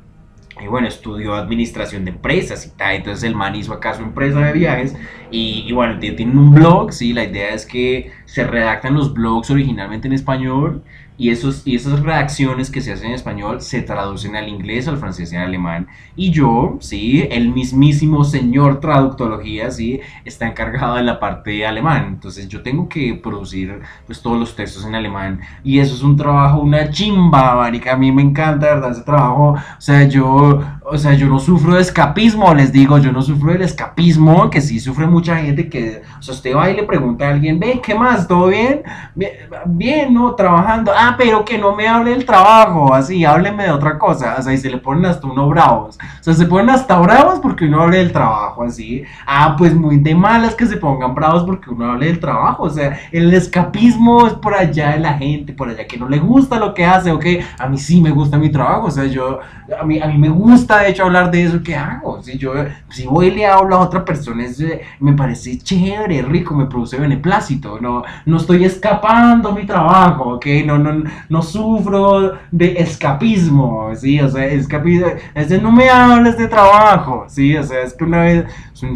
y bueno, estudió administración de empresas y tal, entonces el man hizo acá su empresa de viajes y, y bueno, tiene un blog, sí, la idea es que se redactan los blogs originalmente en español y, esos, y esas reacciones que se hacen en español se traducen al inglés, al francés y al alemán. Y yo, sí, el mismísimo señor traductología, sí, está encargado de la parte alemán. Entonces yo tengo que producir pues todos los textos en alemán. Y eso es un trabajo, una chimba, marica. A mí me encanta, ¿verdad? Ese trabajo. O sea, yo, o sea, yo no sufro de escapismo, les digo, yo no sufro del escapismo, que sí sufre mucha gente que, o sea, usted va y le pregunta a alguien, ve, ¿qué más? ¿Todo bien? Bien, ¿no? Trabajando. Ah, pero que no me hable del trabajo, así, hábleme de otra cosa. O sea, y se le ponen hasta uno bravos. O sea, se ponen hasta bravos porque uno hable del trabajo, así. Ah, pues muy de malas que se pongan bravos porque uno hable del trabajo. O sea, el escapismo es por allá de la gente, por allá que no le gusta lo que hace, ok. A mí sí me gusta mi trabajo, o sea, yo, a mí, a mí me gusta de hecho hablar de eso que hago. Si yo, si voy y le hablo a otra persona, es, me parece chévere, rico, me produce beneplácito. No, no estoy escapando mi trabajo, ok. No, no, no sufro de escapismo, ¿sí? O sea, escapismo, es de no me hables de trabajo, ¿sí? O sea, es que una vez,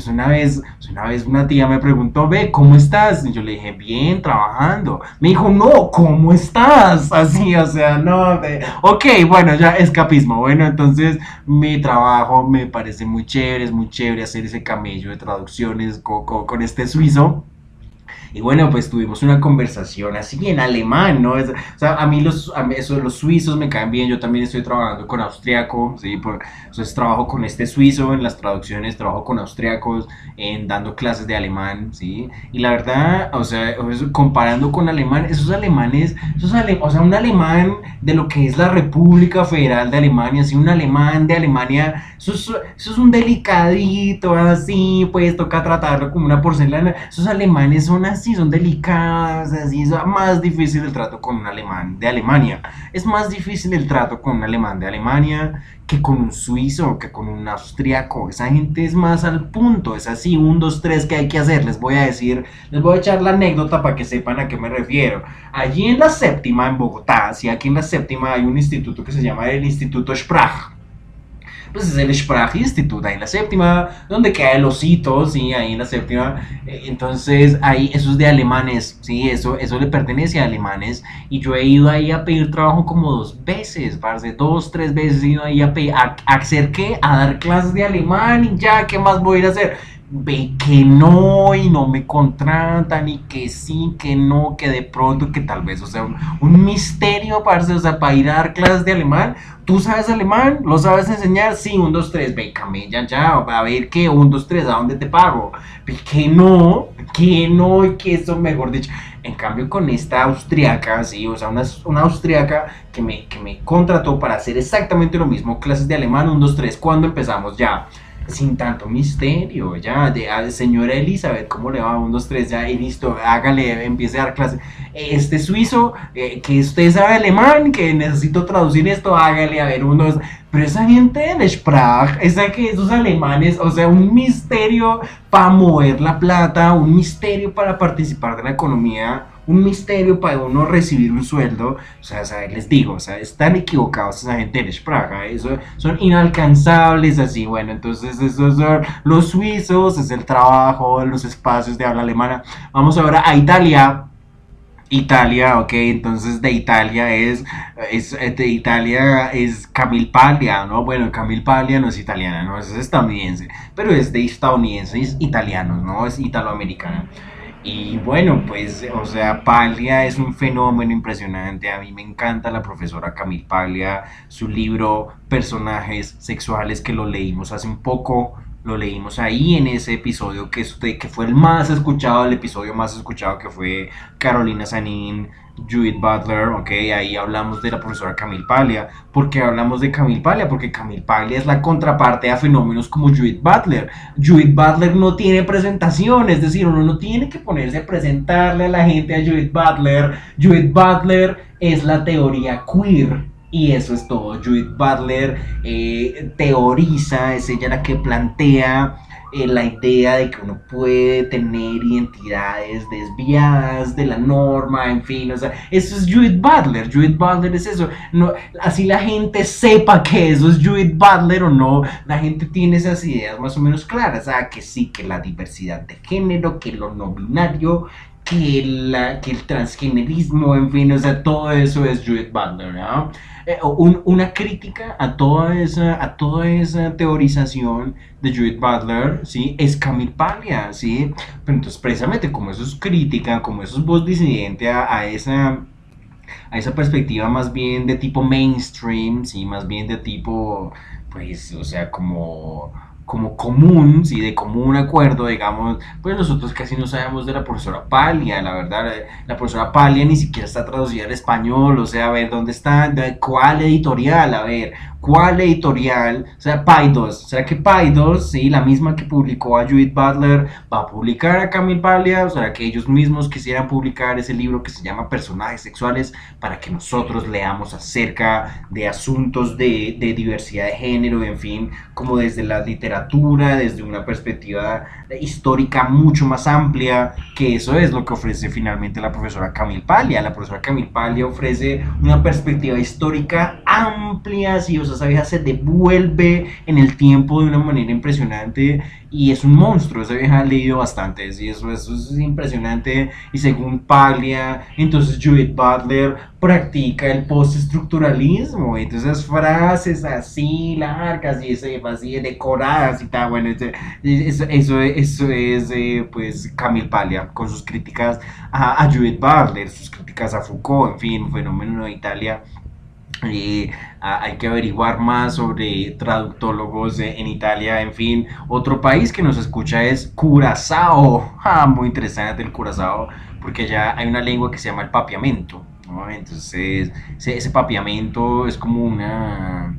una vez, una vez una tía me preguntó, ve, ¿cómo estás? Y yo le dije, bien, trabajando. Me dijo, no, ¿cómo estás? (laughs) Así, o sea, no, ok, bueno, ya, escapismo. Bueno, entonces trabajo me parece muy chévere, es muy chévere hacer ese camello de traducciones con, con este suizo. Y bueno, pues tuvimos una conversación así en alemán, ¿no? o sea, a mí los, a eso, los suizos me caen bien, yo también estoy trabajando con austriaco, ¿sí? Por, entonces trabajo con este suizo en las traducciones, trabajo con austriacos, en dando clases de alemán, ¿sí? Y la verdad, o sea, comparando con alemán, esos alemanes, esos o sea, un alemán de lo que es la República Federal de Alemania, así, un alemán de Alemania, eso es, eso es un delicadito, así, pues toca tratarlo como una porcelana, esos alemanes son así son delicadas, así es más difícil el trato con un alemán de Alemania. Es más difícil el trato con un alemán de Alemania que con un suizo, que con un austriaco. Esa gente es más al punto, es así, un, dos, tres que hay que hacer. Les voy a decir, les voy a echar la anécdota para que sepan a qué me refiero. Allí en la séptima, en Bogotá, sí, aquí en la séptima hay un instituto que se llama el Instituto Sprach pues es el Sprache-Institut, ahí en la séptima, donde queda el osito, sí, ahí en la séptima. Eh, entonces, ahí, eso es de alemanes, sí, eso, eso le pertenece a alemanes. Y yo he ido ahí a pedir trabajo como dos veces, parce, dos, tres veces he ido ahí a pedir, a, a hacer qué, a dar clases de alemán y ya, ¿qué más voy a ir a hacer? Ve que no y no me contratan y que sí, que no, que de pronto, que tal vez, o sea, un, misterio, parce, o sea, para ir a dar clases de alemán, ¿tú sabes alemán? ¿Lo sabes enseñar? Sí, un, dos, tres, ve, camella ya, a ver qué, un, dos, tres, ¿a dónde te pago? Ve que no, que no, y que eso, mejor dicho. En cambio, con esta austriaca, sí, o sea, una, una austriaca que me, que me contrató para hacer exactamente lo mismo, clases de alemán, un, dos, tres, ¿cuándo empezamos? Ya sin tanto misterio, ya, de, a, señora Elizabeth, ¿cómo le va? Un, dos, tres, ya, y listo, hágale, empiece a dar clase. Este suizo, eh, que usted sabe alemán, que necesito traducir esto, hágale, a ver, unos, pero esa gente de Sprach, esa que esos alemanes, o sea, un misterio para mover la plata, un misterio para participar de la economía un misterio para uno recibir un sueldo. O sea, les digo, o sea, están equivocados esa gente de Praga. Eso son inalcanzables así. Bueno, entonces esos son los suizos, es el trabajo, los espacios de habla alemana. Vamos ahora a Italia. Italia, ok, entonces de Italia es, es de Italia es Camille Paglia, ¿no? Bueno, Camille Paglia no es italiana, no, es estadounidense, pero es de estadounidense, es italiano, ¿no? Es italoamericana. Y bueno, pues, o sea, Paglia es un fenómeno impresionante. A mí me encanta la profesora Camille Paglia, su libro Personajes Sexuales, que lo leímos hace un poco. Lo leímos ahí en ese episodio que, que fue el más escuchado, el episodio más escuchado que fue Carolina Sanín Judith Butler, ok, ahí hablamos de la profesora Camille Paglia. ¿Por qué hablamos de Camille Paglia? Porque Camille Paglia es la contraparte a fenómenos como Judith Butler. Judith Butler no tiene presentación, es decir, uno no tiene que ponerse a presentarle a la gente a Judith Butler. Judith Butler es la teoría queer. Y eso es todo. Judith Butler eh, teoriza, es ella la que plantea eh, la idea de que uno puede tener identidades desviadas de la norma, en fin, o sea, eso es Judith Butler, Judith Butler es eso, no, así la gente sepa que eso es Judith Butler o no, la gente tiene esas ideas más o menos claras, ah, que sí, que la diversidad de género, que lo no binario, que, la, que el transgenerismo, en fin, o sea, todo eso es Judith Butler, ¿no? Eh, una crítica a toda, esa, a toda esa teorización de Judith Butler, ¿sí? Es Camille Paglia, ¿sí? Pero entonces, precisamente, como eso es crítica, como eso es voz disidente a, a esa a esa perspectiva más bien de tipo mainstream, sí, más bien de tipo, pues, o sea, como como común, ¿sí? de común acuerdo, digamos, pues nosotros casi no sabemos de la profesora Palia, la verdad, la profesora Palia ni siquiera está traducida al español, o sea, a ver, ¿dónde está? ¿Cuál editorial? A ver, ¿Cuál editorial? O sea, Paidos. ¿Será que Paidos, sí, la misma que publicó a Judith Butler, va a publicar a Camille Paglia? ¿O será que ellos mismos quisieran publicar ese libro que se llama Personajes Sexuales para que nosotros leamos acerca de asuntos de, de diversidad de género, en fin, como desde la literatura, desde una perspectiva histórica mucho más amplia, que eso es lo que ofrece finalmente la profesora Camille Paglia. La profesora Camille Paglia ofrece una perspectiva histórica amplia, sí, o sea, esa vieja se devuelve en el tiempo de una manera impresionante y es un monstruo, esa vieja ha leído bastante, y eso, eso es impresionante. Y según Paglia, entonces Judith Butler practica el postestructuralismo, entonces frases así largas y ese, así decoradas y tal, bueno, eso, eso, eso es eh, pues Camille Paglia con sus críticas a, a Judith Butler, sus críticas a Foucault, en fin, fenómeno de Italia y hay que averiguar más sobre traductólogos en Italia, en fin. Otro país que nos escucha es Curazao. (laughs) Ah, muy interesante el Curazao, porque ya hay una lengua que se llama el papiamento. Entonces, ese papiamento es como una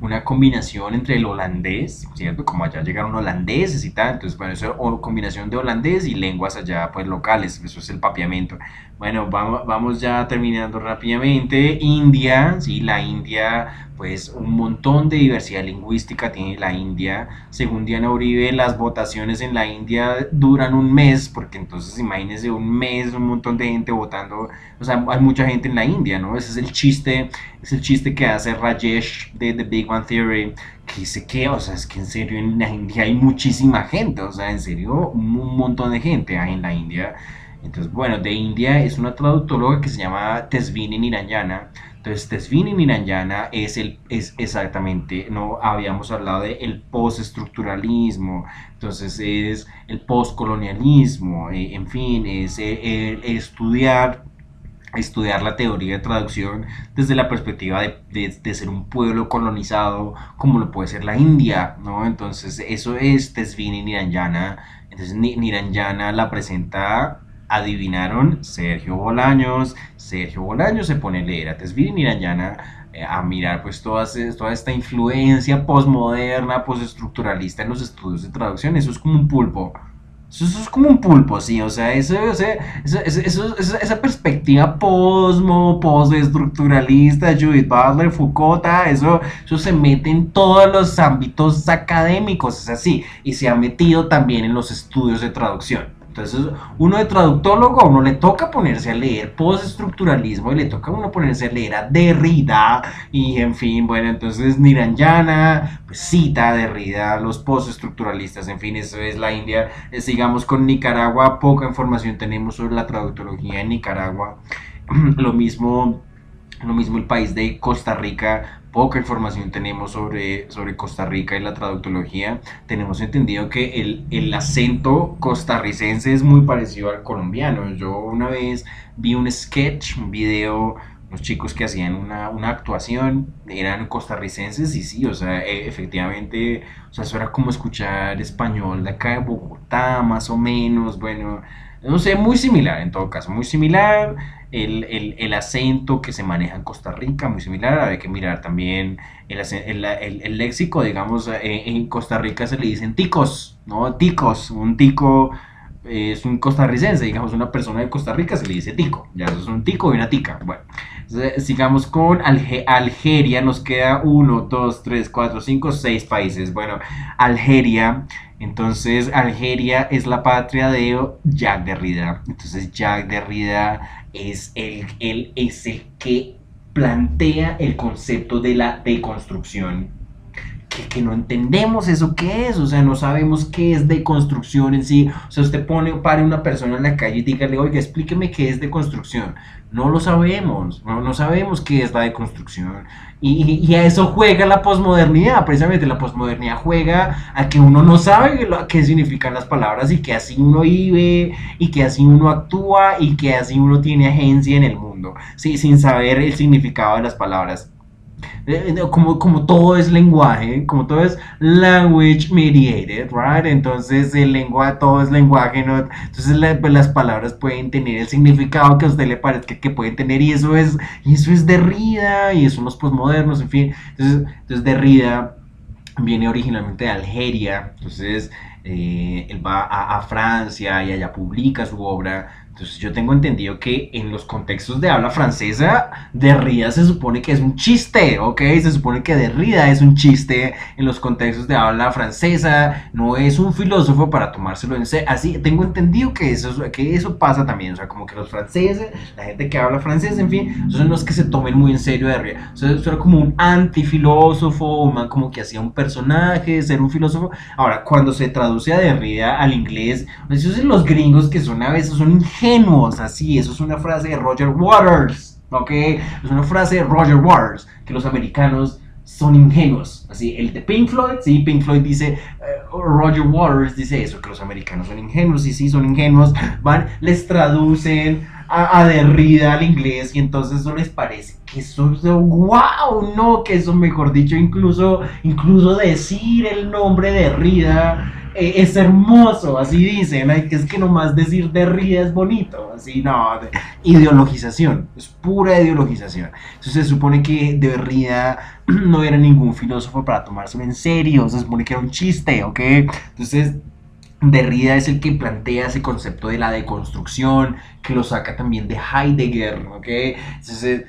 una combinación entre el holandés, ¿cierto? Como allá llegaron holandeses y tal, entonces, bueno, eso es combinación de holandés y lenguas allá, pues, locales, eso es el papiamento. Bueno, vamos, vamos ya terminando rápidamente. India, sí, la India pues un montón de diversidad lingüística tiene la India. Según Diana Uribe, las votaciones en la India duran un mes, porque entonces imagínense un mes, un montón de gente votando, o sea, hay mucha gente en la India, ¿no? Ese es el chiste, es el chiste que hace Rajesh de The Big One Theory, que dice que, o sea, es que en serio en la India hay muchísima gente, o sea, en serio un montón de gente hay en la India. Entonces, bueno, de India es una traductóloga que se llama Tesvini Niranyana entonces, Tesvini Niranyana es, el, es exactamente, no habíamos hablado de el postestructuralismo, entonces es el postcolonialismo, eh, en fin, es eh, estudiar estudiar la teoría de traducción desde la perspectiva de, de, ser un pueblo colonizado como lo puede ser la India, ¿no? Entonces eso es Tesvini Niranyana, entonces Niranyana la presenta adivinaron Sergio Bolaños. Sergio Bolaños se pone a leer a Tesvini Niranyana eh, a mirar pues toda, toda esta influencia postmoderna, postestructuralista en los estudios de traducción. Eso es como un pulpo. Eso, es como un pulpo, sí, o sea, eso, esa perspectiva posmo, postestructuralista, Judith Butler, Foucault, eso, eso se mete en todos los ámbitos académicos, es así, y se ha metido también en los estudios de traducción. Entonces, uno de traductólogo, a uno le toca ponerse a leer postestructuralismo y le toca a uno ponerse a leer a Derrida y, en fin, bueno, entonces Niranjana, pues cita Derrida, los postestructuralistas, en fin, eso es la India. Eh, sigamos con Nicaragua, poca información tenemos sobre la traductología en Nicaragua. (clears throat) Lo mismo, lo mismo el país de Costa Rica, poca información tenemos sobre, sobre Costa Rica y la traductología. Tenemos entendido que el, el, acento costarricense es muy parecido al colombiano. Yo una vez vi un sketch, un video, unos chicos que hacían una, una actuación, eran costarricenses y sí, o sea, e, efectivamente, o sea, eso era como escuchar español de acá de Bogotá, más o menos, bueno, no sé, muy similar en todo caso, muy similar el, el, acento que se maneja en Costa Rica, muy similar. Hay que mirar también el, el léxico, digamos, eh, en Costa Rica se le dicen ticos, ¿no? Ticos, un tico es un costarricense, digamos, una persona de Costa Rica se le dice tico, ya eso es un tico y una tica. Bueno, sigamos con Algeria, nos queda 1, 2, 3, 4, 5, 6 países. Bueno, Algeria, entonces Algeria es la patria de Jacques Derrida. Entonces Jacques Derrida es el, él es el que plantea el concepto de la deconstrucción que, no entendemos eso qué es, o sea, no sabemos qué es deconstrucción en sí. O sea, usted pone, pare una persona en la calle y dígale, oiga, explíqueme qué es deconstrucción. No lo sabemos, no, no sabemos qué es la deconstrucción. Y, y, a eso juega la posmodernidad, precisamente la posmodernidad juega a que uno no sabe qué significan las palabras y que así uno vive y que así uno actúa y que así uno tiene agencia en el mundo, ¿sí? sin saber el significado de las palabras. Eh, eh, como, como todo es lenguaje, como todo es language mediated, right? Entonces el lenguaje, todo es lenguaje, ¿no? Entonces pues, las palabras pueden tener el significado que a usted le parezca que pueden tener y eso es, y eso es Derrida y son los postmodernos, en fin. Entonces, entonces Derrida viene originalmente de Algeria, entonces eh, él va a Francia y allá publica su obra entonces yo tengo entendido que en los contextos de habla francesa, Derrida se supone que es un chiste, ¿ok? Se supone que Derrida es un chiste en los contextos de habla francesa, no es un filósofo para tomárselo en serio. Así, tengo entendido que eso, que eso pasa también, o sea, como que los franceses, la gente que habla francés, en fin, son los que se tomen muy en serio Derrida. O sea, eso era como un antifilósofo, un man como que hacía un personaje, ser un filósofo. Ahora, cuando se traduce a Derrida al inglés, esos son los gringos que son a veces son ingenuos así, eso es una frase de Roger Waters, ¿ok? Es una frase de Roger Waters, que los americanos son ingenuos, así, el de Pink Floyd, sí, Pink Floyd dice, eh, Roger Waters dice eso, que los americanos son ingenuos, y sí, son ingenuos, van, les traducen a, Derrida al inglés, y entonces eso les parece que eso, wow, no, que eso, mejor dicho, incluso, incluso decir el nombre de Derrida eh, es hermoso, así dicen, es que nomás decir Derrida es bonito, así no, ideologización, es pura ideologización. Entonces se supone que Derrida (clears throat) no era ningún filósofo para tomárselo en serio, se supone que era un chiste, ¿ok? Entonces Derrida es el que plantea ese concepto de la deconstrucción, que lo saca también de Heidegger, ¿ok? Entonces,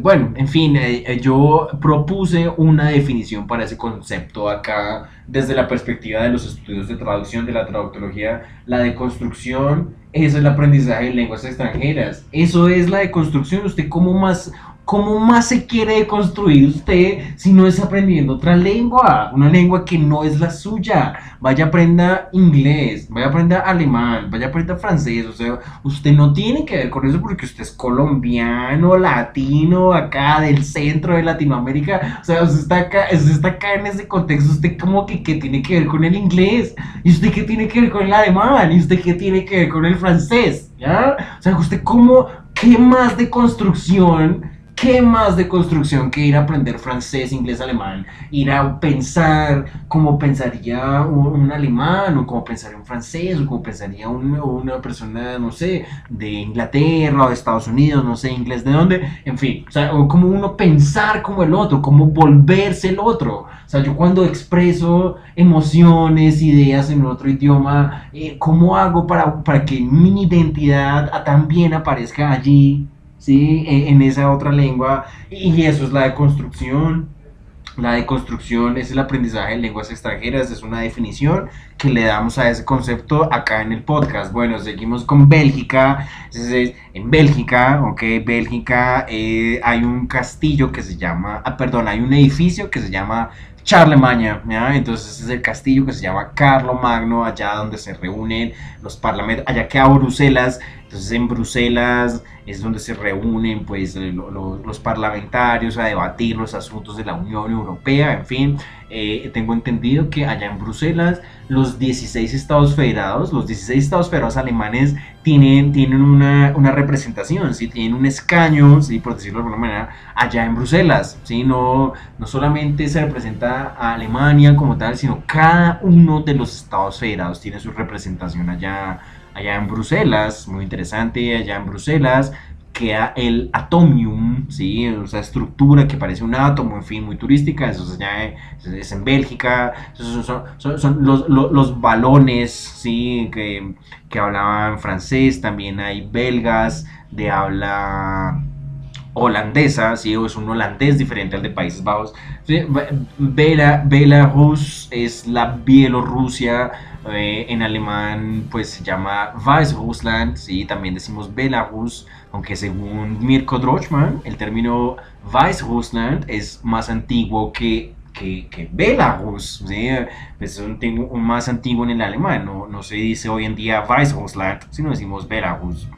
bueno, en fin, eh, eh, yo propuse una definición para ese concepto acá desde la perspectiva de los estudios de traducción, de la traductología, la deconstrucción es el aprendizaje de lenguas extranjeras. Eso es la deconstrucción. Usted cómo más, ¿Cómo más se quiere construir usted si no es aprendiendo otra lengua? Una lengua que no es la suya. Vaya aprenda inglés, vaya aprenda alemán, vaya aprenda francés. O sea, usted no tiene que ver con eso porque usted es colombiano, latino, acá del centro de Latinoamérica. O sea, usted está acá, usted está acá en ese contexto. Usted como que ¿qué tiene que ver con el inglés. ¿Y usted qué tiene que ver con el alemán? ¿Y usted qué tiene que ver con el francés? ¿Ya? O sea, usted cómo, ¿qué más de construcción? ¿Qué más de construcción que ir a aprender francés, inglés, alemán? Ir a pensar como pensaría un, alemán, o como pensaría un francés, o como pensaría una persona, no sé, de Inglaterra o de Estados Unidos, no sé, inglés de dónde, en fin, o sea, como uno pensar como el otro, como volverse el otro. O sea, yo cuando expreso emociones, ideas en otro idioma, eh, ¿cómo hago para, para que mi identidad también aparezca allí? ¿Sí? E, en, esa otra lengua, y eso es la deconstrucción. La deconstrucción es el aprendizaje de lenguas extranjeras, es una definición que le damos a ese concepto acá en el podcast. Bueno, seguimos con Bélgica. En Bélgica, ok, Bélgica eh, hay un castillo que se llama, ah, perdón, hay un edificio que se llama Charlemagne, entonces es el castillo que se llama Carlo Magno, allá donde se reúnen los parlamentos, allá queda Bruselas, entonces en Bruselas es donde se reúnen pues los parlamentarios a debatir los asuntos de la Unión Europea, en fin, eh, tengo entendido que allá en Bruselas los 16 estados federados, los 16 estados federados alemanes tienen, tienen una, una representación, ¿sí? tienen un escaño, ¿sí? por decirlo de alguna manera, allá en Bruselas, ¿sí? no, no solamente se representa a Alemania como tal, sino cada uno de los estados federados tiene su representación allá allá en Bruselas, muy interesante, allá en Bruselas queda el atomium, ¿sí? esa estructura que parece un átomo, en fin, muy turística, eso es, allá, es en Bélgica, son, son, los, los, balones ¿sí? que, que hablaban francés, también hay belgas de habla holandesa, ¿sí? es un holandés diferente al de Países Bajos. ¿sí? Belarus es la Bielorrusia, eh, en alemán pues se llama Weißrussland, ¿sí? también decimos Belarus, aunque según Mirko Drochman el término Weißrussland es más antiguo que que, que Belarus, ¿sí? es un, un, más antiguo en el alemán, no, no se dice hoy en día Weißrussland, sino decimos Belarus.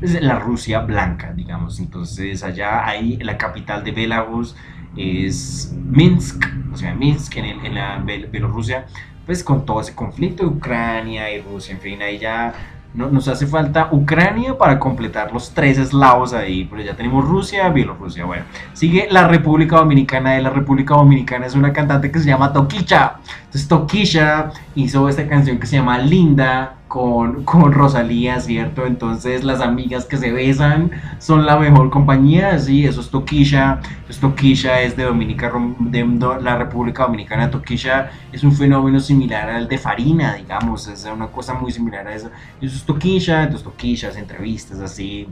Es la Rusia blanca, digamos. Entonces allá hay la capital de Belarus es Minsk, o sea, Minsk en, en la Bielorrusia, pues con todo ese conflicto de Ucrania y Rusia, en fin, ahí ya no, nos hace falta Ucrania para completar los tres eslavos ahí, pero ya tenemos Rusia, Bielorrusia, bueno. Sigue la República Dominicana, de la República Dominicana es una cantante que se llama Toquicha. Entonces Toquicha hizo esta canción que se llama Linda, con, con, Rosalía, ¿cierto? Entonces las amigas que se besan son la mejor compañía, sí, eso es Toquilla, pues Toquilla es de Dominica, de la República Dominicana, Toquilla es un fenómeno similar al de Farina, digamos, es una cosa muy similar a eso, eso es Toquilla, entonces Toquilla, entrevistas así,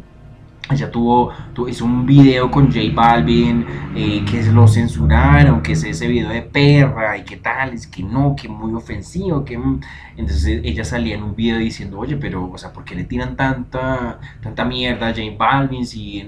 ella tuvo, hizo un video con J Balvin eh, que lo censuraron, que es ese video de perra y qué tal, es que no, que muy ofensivo, que mm. entonces ella salía en un video diciendo, oye, pero, o sea, ¿por qué le tiran tanta, tanta mierda a J Balvin si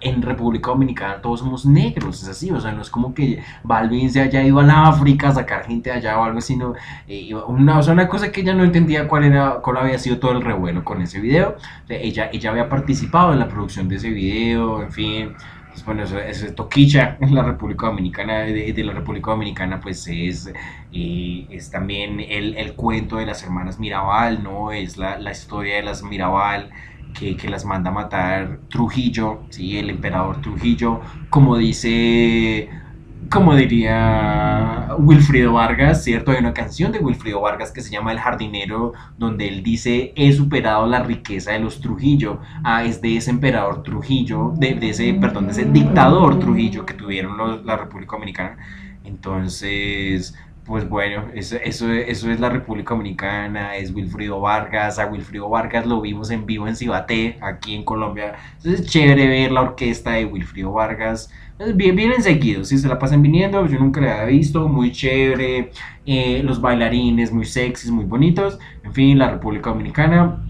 en, República Dominicana todos somos negros? Es así, o sea, no es como que Balvin se haya ido a la África a sacar gente allá o algo sino eh, una, o sea, una cosa que ella no entendía cuál era, cuál había sido todo el revuelo con ese video. ella, ella había participado en la producción de ese video, en fin. Pues, bueno, eso, es Toquicha en la República Dominicana, de, la República Dominicana, pues es, eh, es también el, el, cuento de las hermanas Mirabal, ¿no? Es la, la historia de las Mirabal. Que, que, las manda a matar Trujillo, ¿sí? el emperador Trujillo, como dice como diría Wilfrido Vargas, ¿cierto? Hay una canción de Wilfrido Vargas que se llama El jardinero, donde él dice, he superado la riqueza de los Trujillo. Ah, es de ese emperador Trujillo, de, ese, perdón, de ese dictador Trujillo que tuvieron la República Dominicana. Entonces, pues bueno, eso, eso, eso, es la República Dominicana, es Wilfrido Vargas. A Wilfrido Vargas lo vimos en vivo en Cibaté, aquí en Colombia. Entonces es chévere ver la orquesta de Wilfrido Vargas. Bien, vienen seguidos, si se la pasan viniendo, yo nunca la había visto, muy chévere, eh, los bailarines muy sexys, muy bonitos, en fin, la República Dominicana,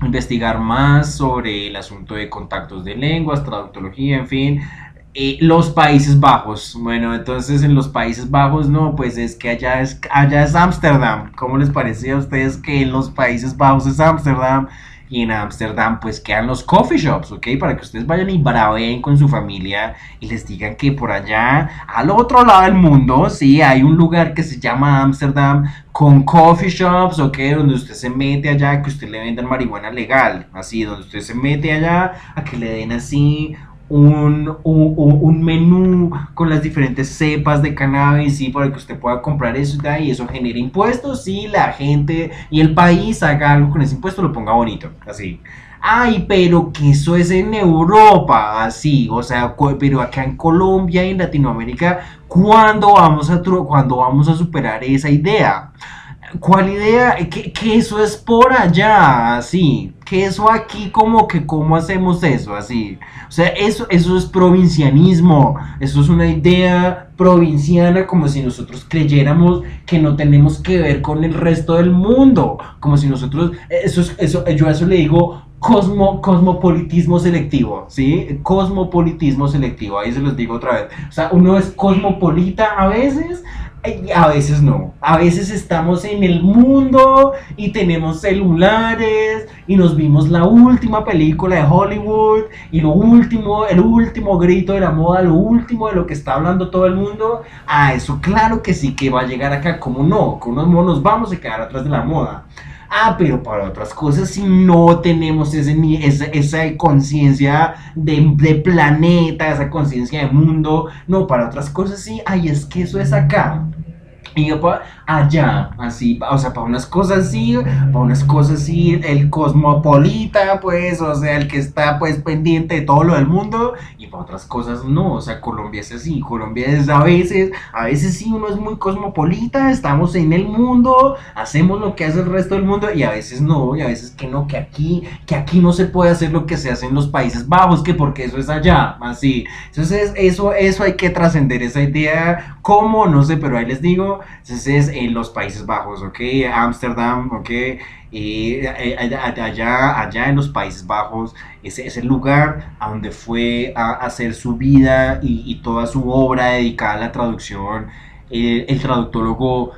investigar más sobre el asunto de contactos de lenguas, traductología, en fin, eh, los Países Bajos. Bueno, entonces en los Países Bajos no, pues es que allá es allá es Ámsterdam. ¿Cómo les parecía a ustedes que en los Países Bajos es Ámsterdam? y en Ámsterdam pues quedan los coffee shops, ¿ok? Para que ustedes vayan y braveen con su familia y les digan que por allá, al otro lado del mundo, sí, hay un lugar que se llama Ámsterdam con coffee shops, ¿ok? Donde usted se mete allá, que usted le vendan marihuana legal, así, donde usted se mete allá a que le den así un, un, menú con las diferentes cepas de cannabis, ¿sí? para que usted pueda comprar eso y eso genera impuestos, y la gente y el país haga algo con ese impuesto, lo ponga bonito, así. Ay, pero que eso es en Europa, así, o sea, pero acá en Colombia y en Latinoamérica, ¿cuándo vamos a, cuando vamos a superar esa idea? ¿Cuál idea? Que, que eso es por allá, así que eso aquí como que cómo hacemos eso así. O sea, eso, eso es provincianismo, eso es una idea provinciana como si nosotros creyéramos que no tenemos que ver con el resto del mundo, como si nosotros, eso, eso yo a eso le digo cosmo, cosmopolitismo selectivo, ¿sí? Cosmopolitismo selectivo, ahí se los digo otra vez. O sea, uno es cosmopolita a veces, a veces no. A veces estamos en el mundo y tenemos celulares y nos vimos la última película de Hollywood y lo último, el último grito de la moda, lo último de lo que está hablando todo el mundo. A eso claro que sí que va a llegar acá. como no? Con unos monos vamos a quedar atrás de la moda. Ah, pero para otras cosas, si no tenemos ese, esa, esa conciencia de, de, planeta, esa conciencia de mundo, no, para otras cosas sí, ay, es que eso es acá. Y yo allá, así, o sea, para unas cosas sí, para unas cosas sí, el cosmopolita, pues, o sea, el que está, pues, pendiente de todo lo del mundo, y para otras cosas no, o sea, Colombia es así, Colombia es a veces, a veces sí uno es muy cosmopolita, estamos en el mundo, hacemos lo que hace el resto del mundo, y a veces no, y a veces que no, que aquí, que aquí no se puede hacer lo que se hace en los Países Bajos, que porque eso es allá, así. Entonces, eso, eso hay que trascender esa idea, ¿cómo? No sé, pero ahí les digo, entonces, en los Países Bajos, ¿ok? Ámsterdam, ¿ok? Eh, allá, allá en los Países Bajos, ese es el lugar a donde fue a hacer su vida y, toda su obra dedicada a la traducción eh, el traductólogo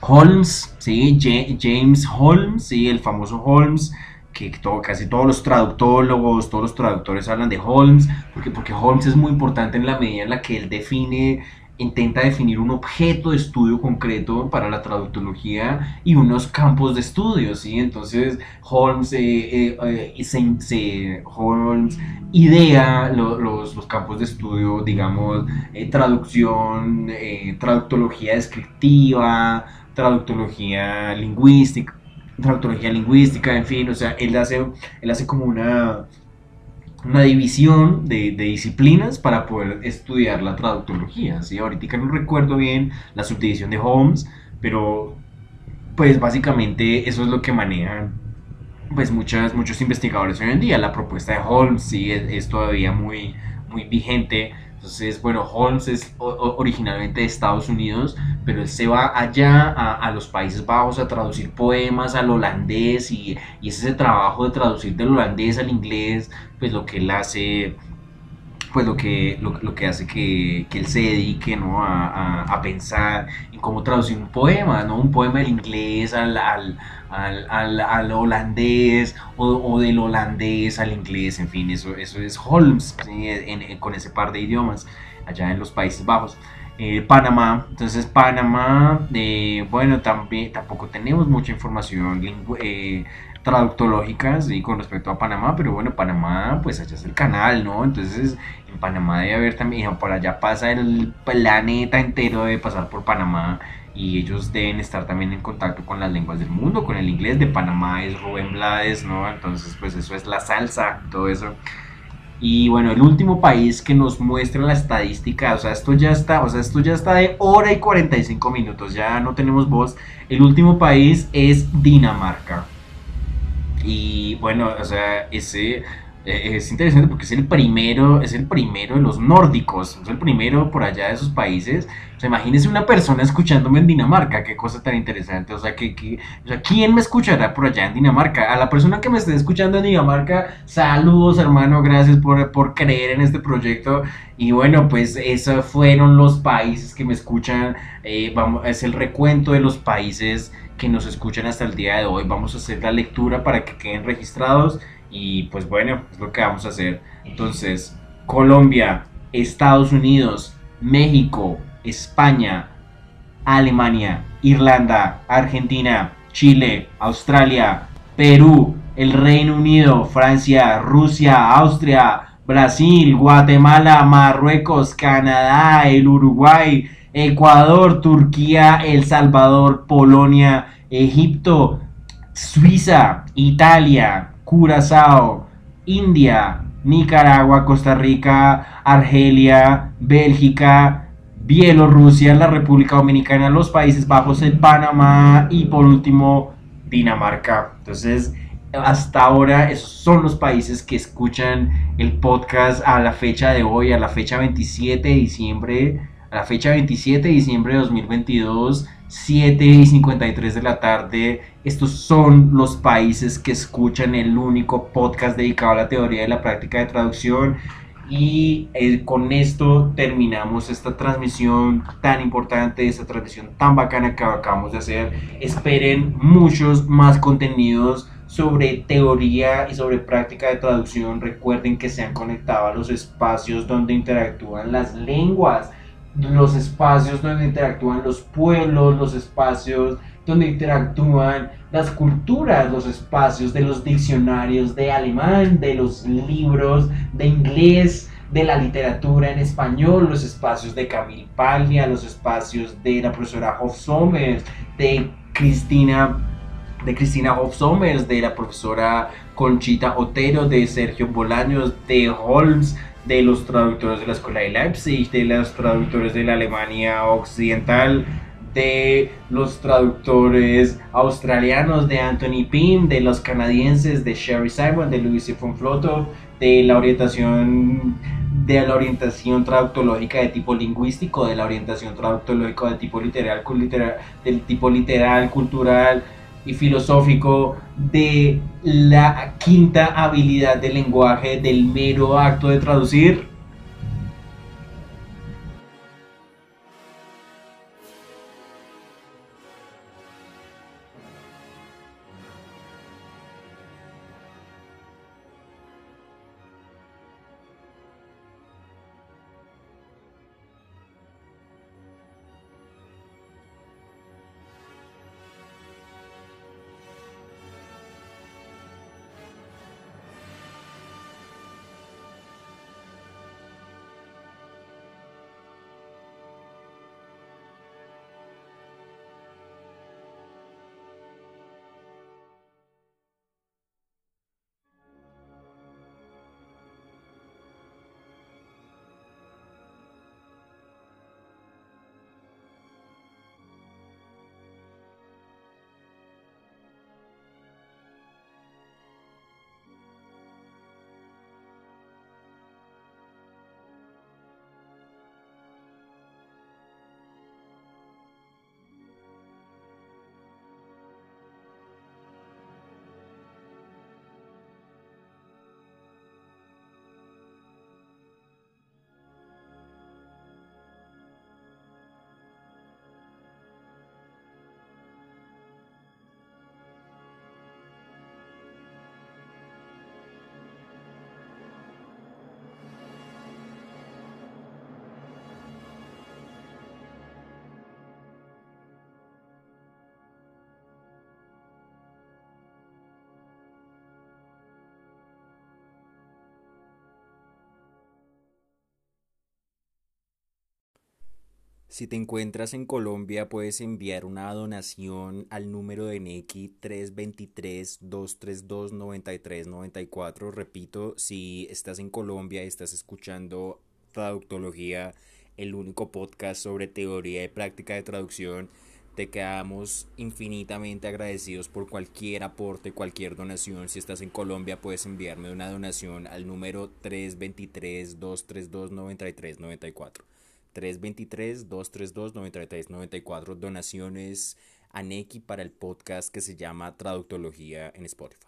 Holmes, ¿sí? James Holmes, ¿sí? el famoso Holmes, que casi todos los traductólogos, todos los traductores hablan de Holmes, porque, porque Holmes es muy importante en la medida en la que él define intenta definir un objeto de estudio concreto para la traductología y unos campos de estudio, ¿sí? Entonces Holmes, eh, eh, eh, Holmes idea los, los, campos de estudio, digamos, traducción, traductología descriptiva, traductología lingüística, traductología lingüística, en fin, o sea, él hace, él hace como una una división de, disciplinas para poder estudiar la traductología. ¿sí? Ahorita no recuerdo bien la subdivisión de Holmes, pero pues básicamente eso es lo que manejan pues muchas, muchos investigadores hoy en día. La propuesta de Holmes sí es, todavía muy, muy vigente entonces, bueno, Holmes es originalmente de Estados Unidos, pero él se va allá a, los Países Bajos a traducir poemas al holandés y, y es ese trabajo de traducir del holandés al inglés, pues lo que él hace pues lo que, lo, que hace que, él se dedique ¿no? a, pensar en cómo traducir un poema, ¿no? un poema del inglés al, al, holandés o, del holandés al inglés, en fin, eso, eso es Holmes con ese par de idiomas allá en los Países Bajos. Eh, Panamá, entonces Panamá, eh, bueno, también tampoco tenemos mucha información eh, traductológicas y con respecto a Panamá, pero bueno, Panamá, pues allá es el canal, ¿no? Entonces en Panamá debe haber también, por allá pasa el planeta entero, debe pasar por Panamá y ellos deben estar también en contacto con las lenguas del mundo, con el inglés de Panamá es Rubén Blades, ¿no? Entonces pues eso es la salsa, todo eso. Y bueno, el último país que nos muestra la estadística, o sea, esto ya está, o sea, esto ya está de hora y 45 minutos, ya no tenemos voz. El último país es Dinamarca. Y bueno, o sea, ese eh, es interesante porque es el primero, es el primero de los nórdicos, es el primero por allá de esos países. O sea, imagínese una persona escuchándome en Dinamarca, qué cosa tan interesante. O sea, que, o sea, ¿quién me escuchará por allá en Dinamarca? A la persona que me esté escuchando en Dinamarca, saludos hermano, gracias por, por creer en este proyecto. Y bueno, pues esos fueron los países que me escuchan. Eh, vamos, es el recuento de los países que nos escuchan hasta el día de hoy. Vamos a hacer la lectura para que queden registrados y pues bueno, es lo que vamos a hacer. Entonces, Colombia, Estados Unidos, México, España, Alemania, Irlanda, Argentina, Chile, Australia, Perú, el Reino Unido, Francia, Rusia, Austria, Brasil, Guatemala, Marruecos, Canadá, el Uruguay, Ecuador, Turquía, El Salvador, Polonia, Egipto, Suiza, Italia, Curazao, India, Nicaragua, Costa Rica, Argelia, Bélgica, Bielorrusia, la República Dominicana, los Países Bajos, el Panamá y por último Dinamarca. Entonces, hasta ahora esos son los países que escuchan el podcast a la fecha de hoy, a la fecha 27 de diciembre a la fecha 27 de diciembre de 2022, 7 y 53 de la tarde. Estos son los países que escuchan el único podcast dedicado a la teoría y la práctica de traducción. Y eh, con esto terminamos esta transmisión tan importante, esta transmisión tan bacana que acabamos de hacer. Esperen muchos más contenidos sobre teoría y sobre práctica de traducción. Recuerden que se han conectado a los espacios donde interactúan las lenguas los espacios donde interactúan los pueblos, los espacios donde interactúan las culturas, los espacios de los diccionarios de alemán, de los libros de inglés, de la literatura en español, los espacios de Camille Paglia, los espacios de la profesora Hoff Sommers, de Cristina de Cristina Hoff Sommers, de la profesora Conchita Otero, de Sergio Bolaños, de Holmes, de los traductores de la Escuela de Leipzig, de los traductores de la Alemania Occidental, de los traductores australianos de Anthony Pym, de los canadienses de Sherry Simon, de Luis von Floto, de la orientación de la orientación traductológica de tipo lingüístico, de la orientación traductológica de tipo literal del tipo literal, cultural, y filosófico de la quinta habilidad del lenguaje, del mero acto de traducir, Si te encuentras en Colombia, puedes enviar una donación al número de Neki 323-232-9394. Repito, si estás en Colombia y estás escuchando Traductología, el único podcast sobre teoría y práctica de traducción, te quedamos infinitamente agradecidos por cualquier aporte, cualquier donación. Si estás en Colombia, puedes enviarme una donación al número 323-232-9394. 323-232-9394 donaciones a Neki para el podcast que se llama Traductología en Spotify.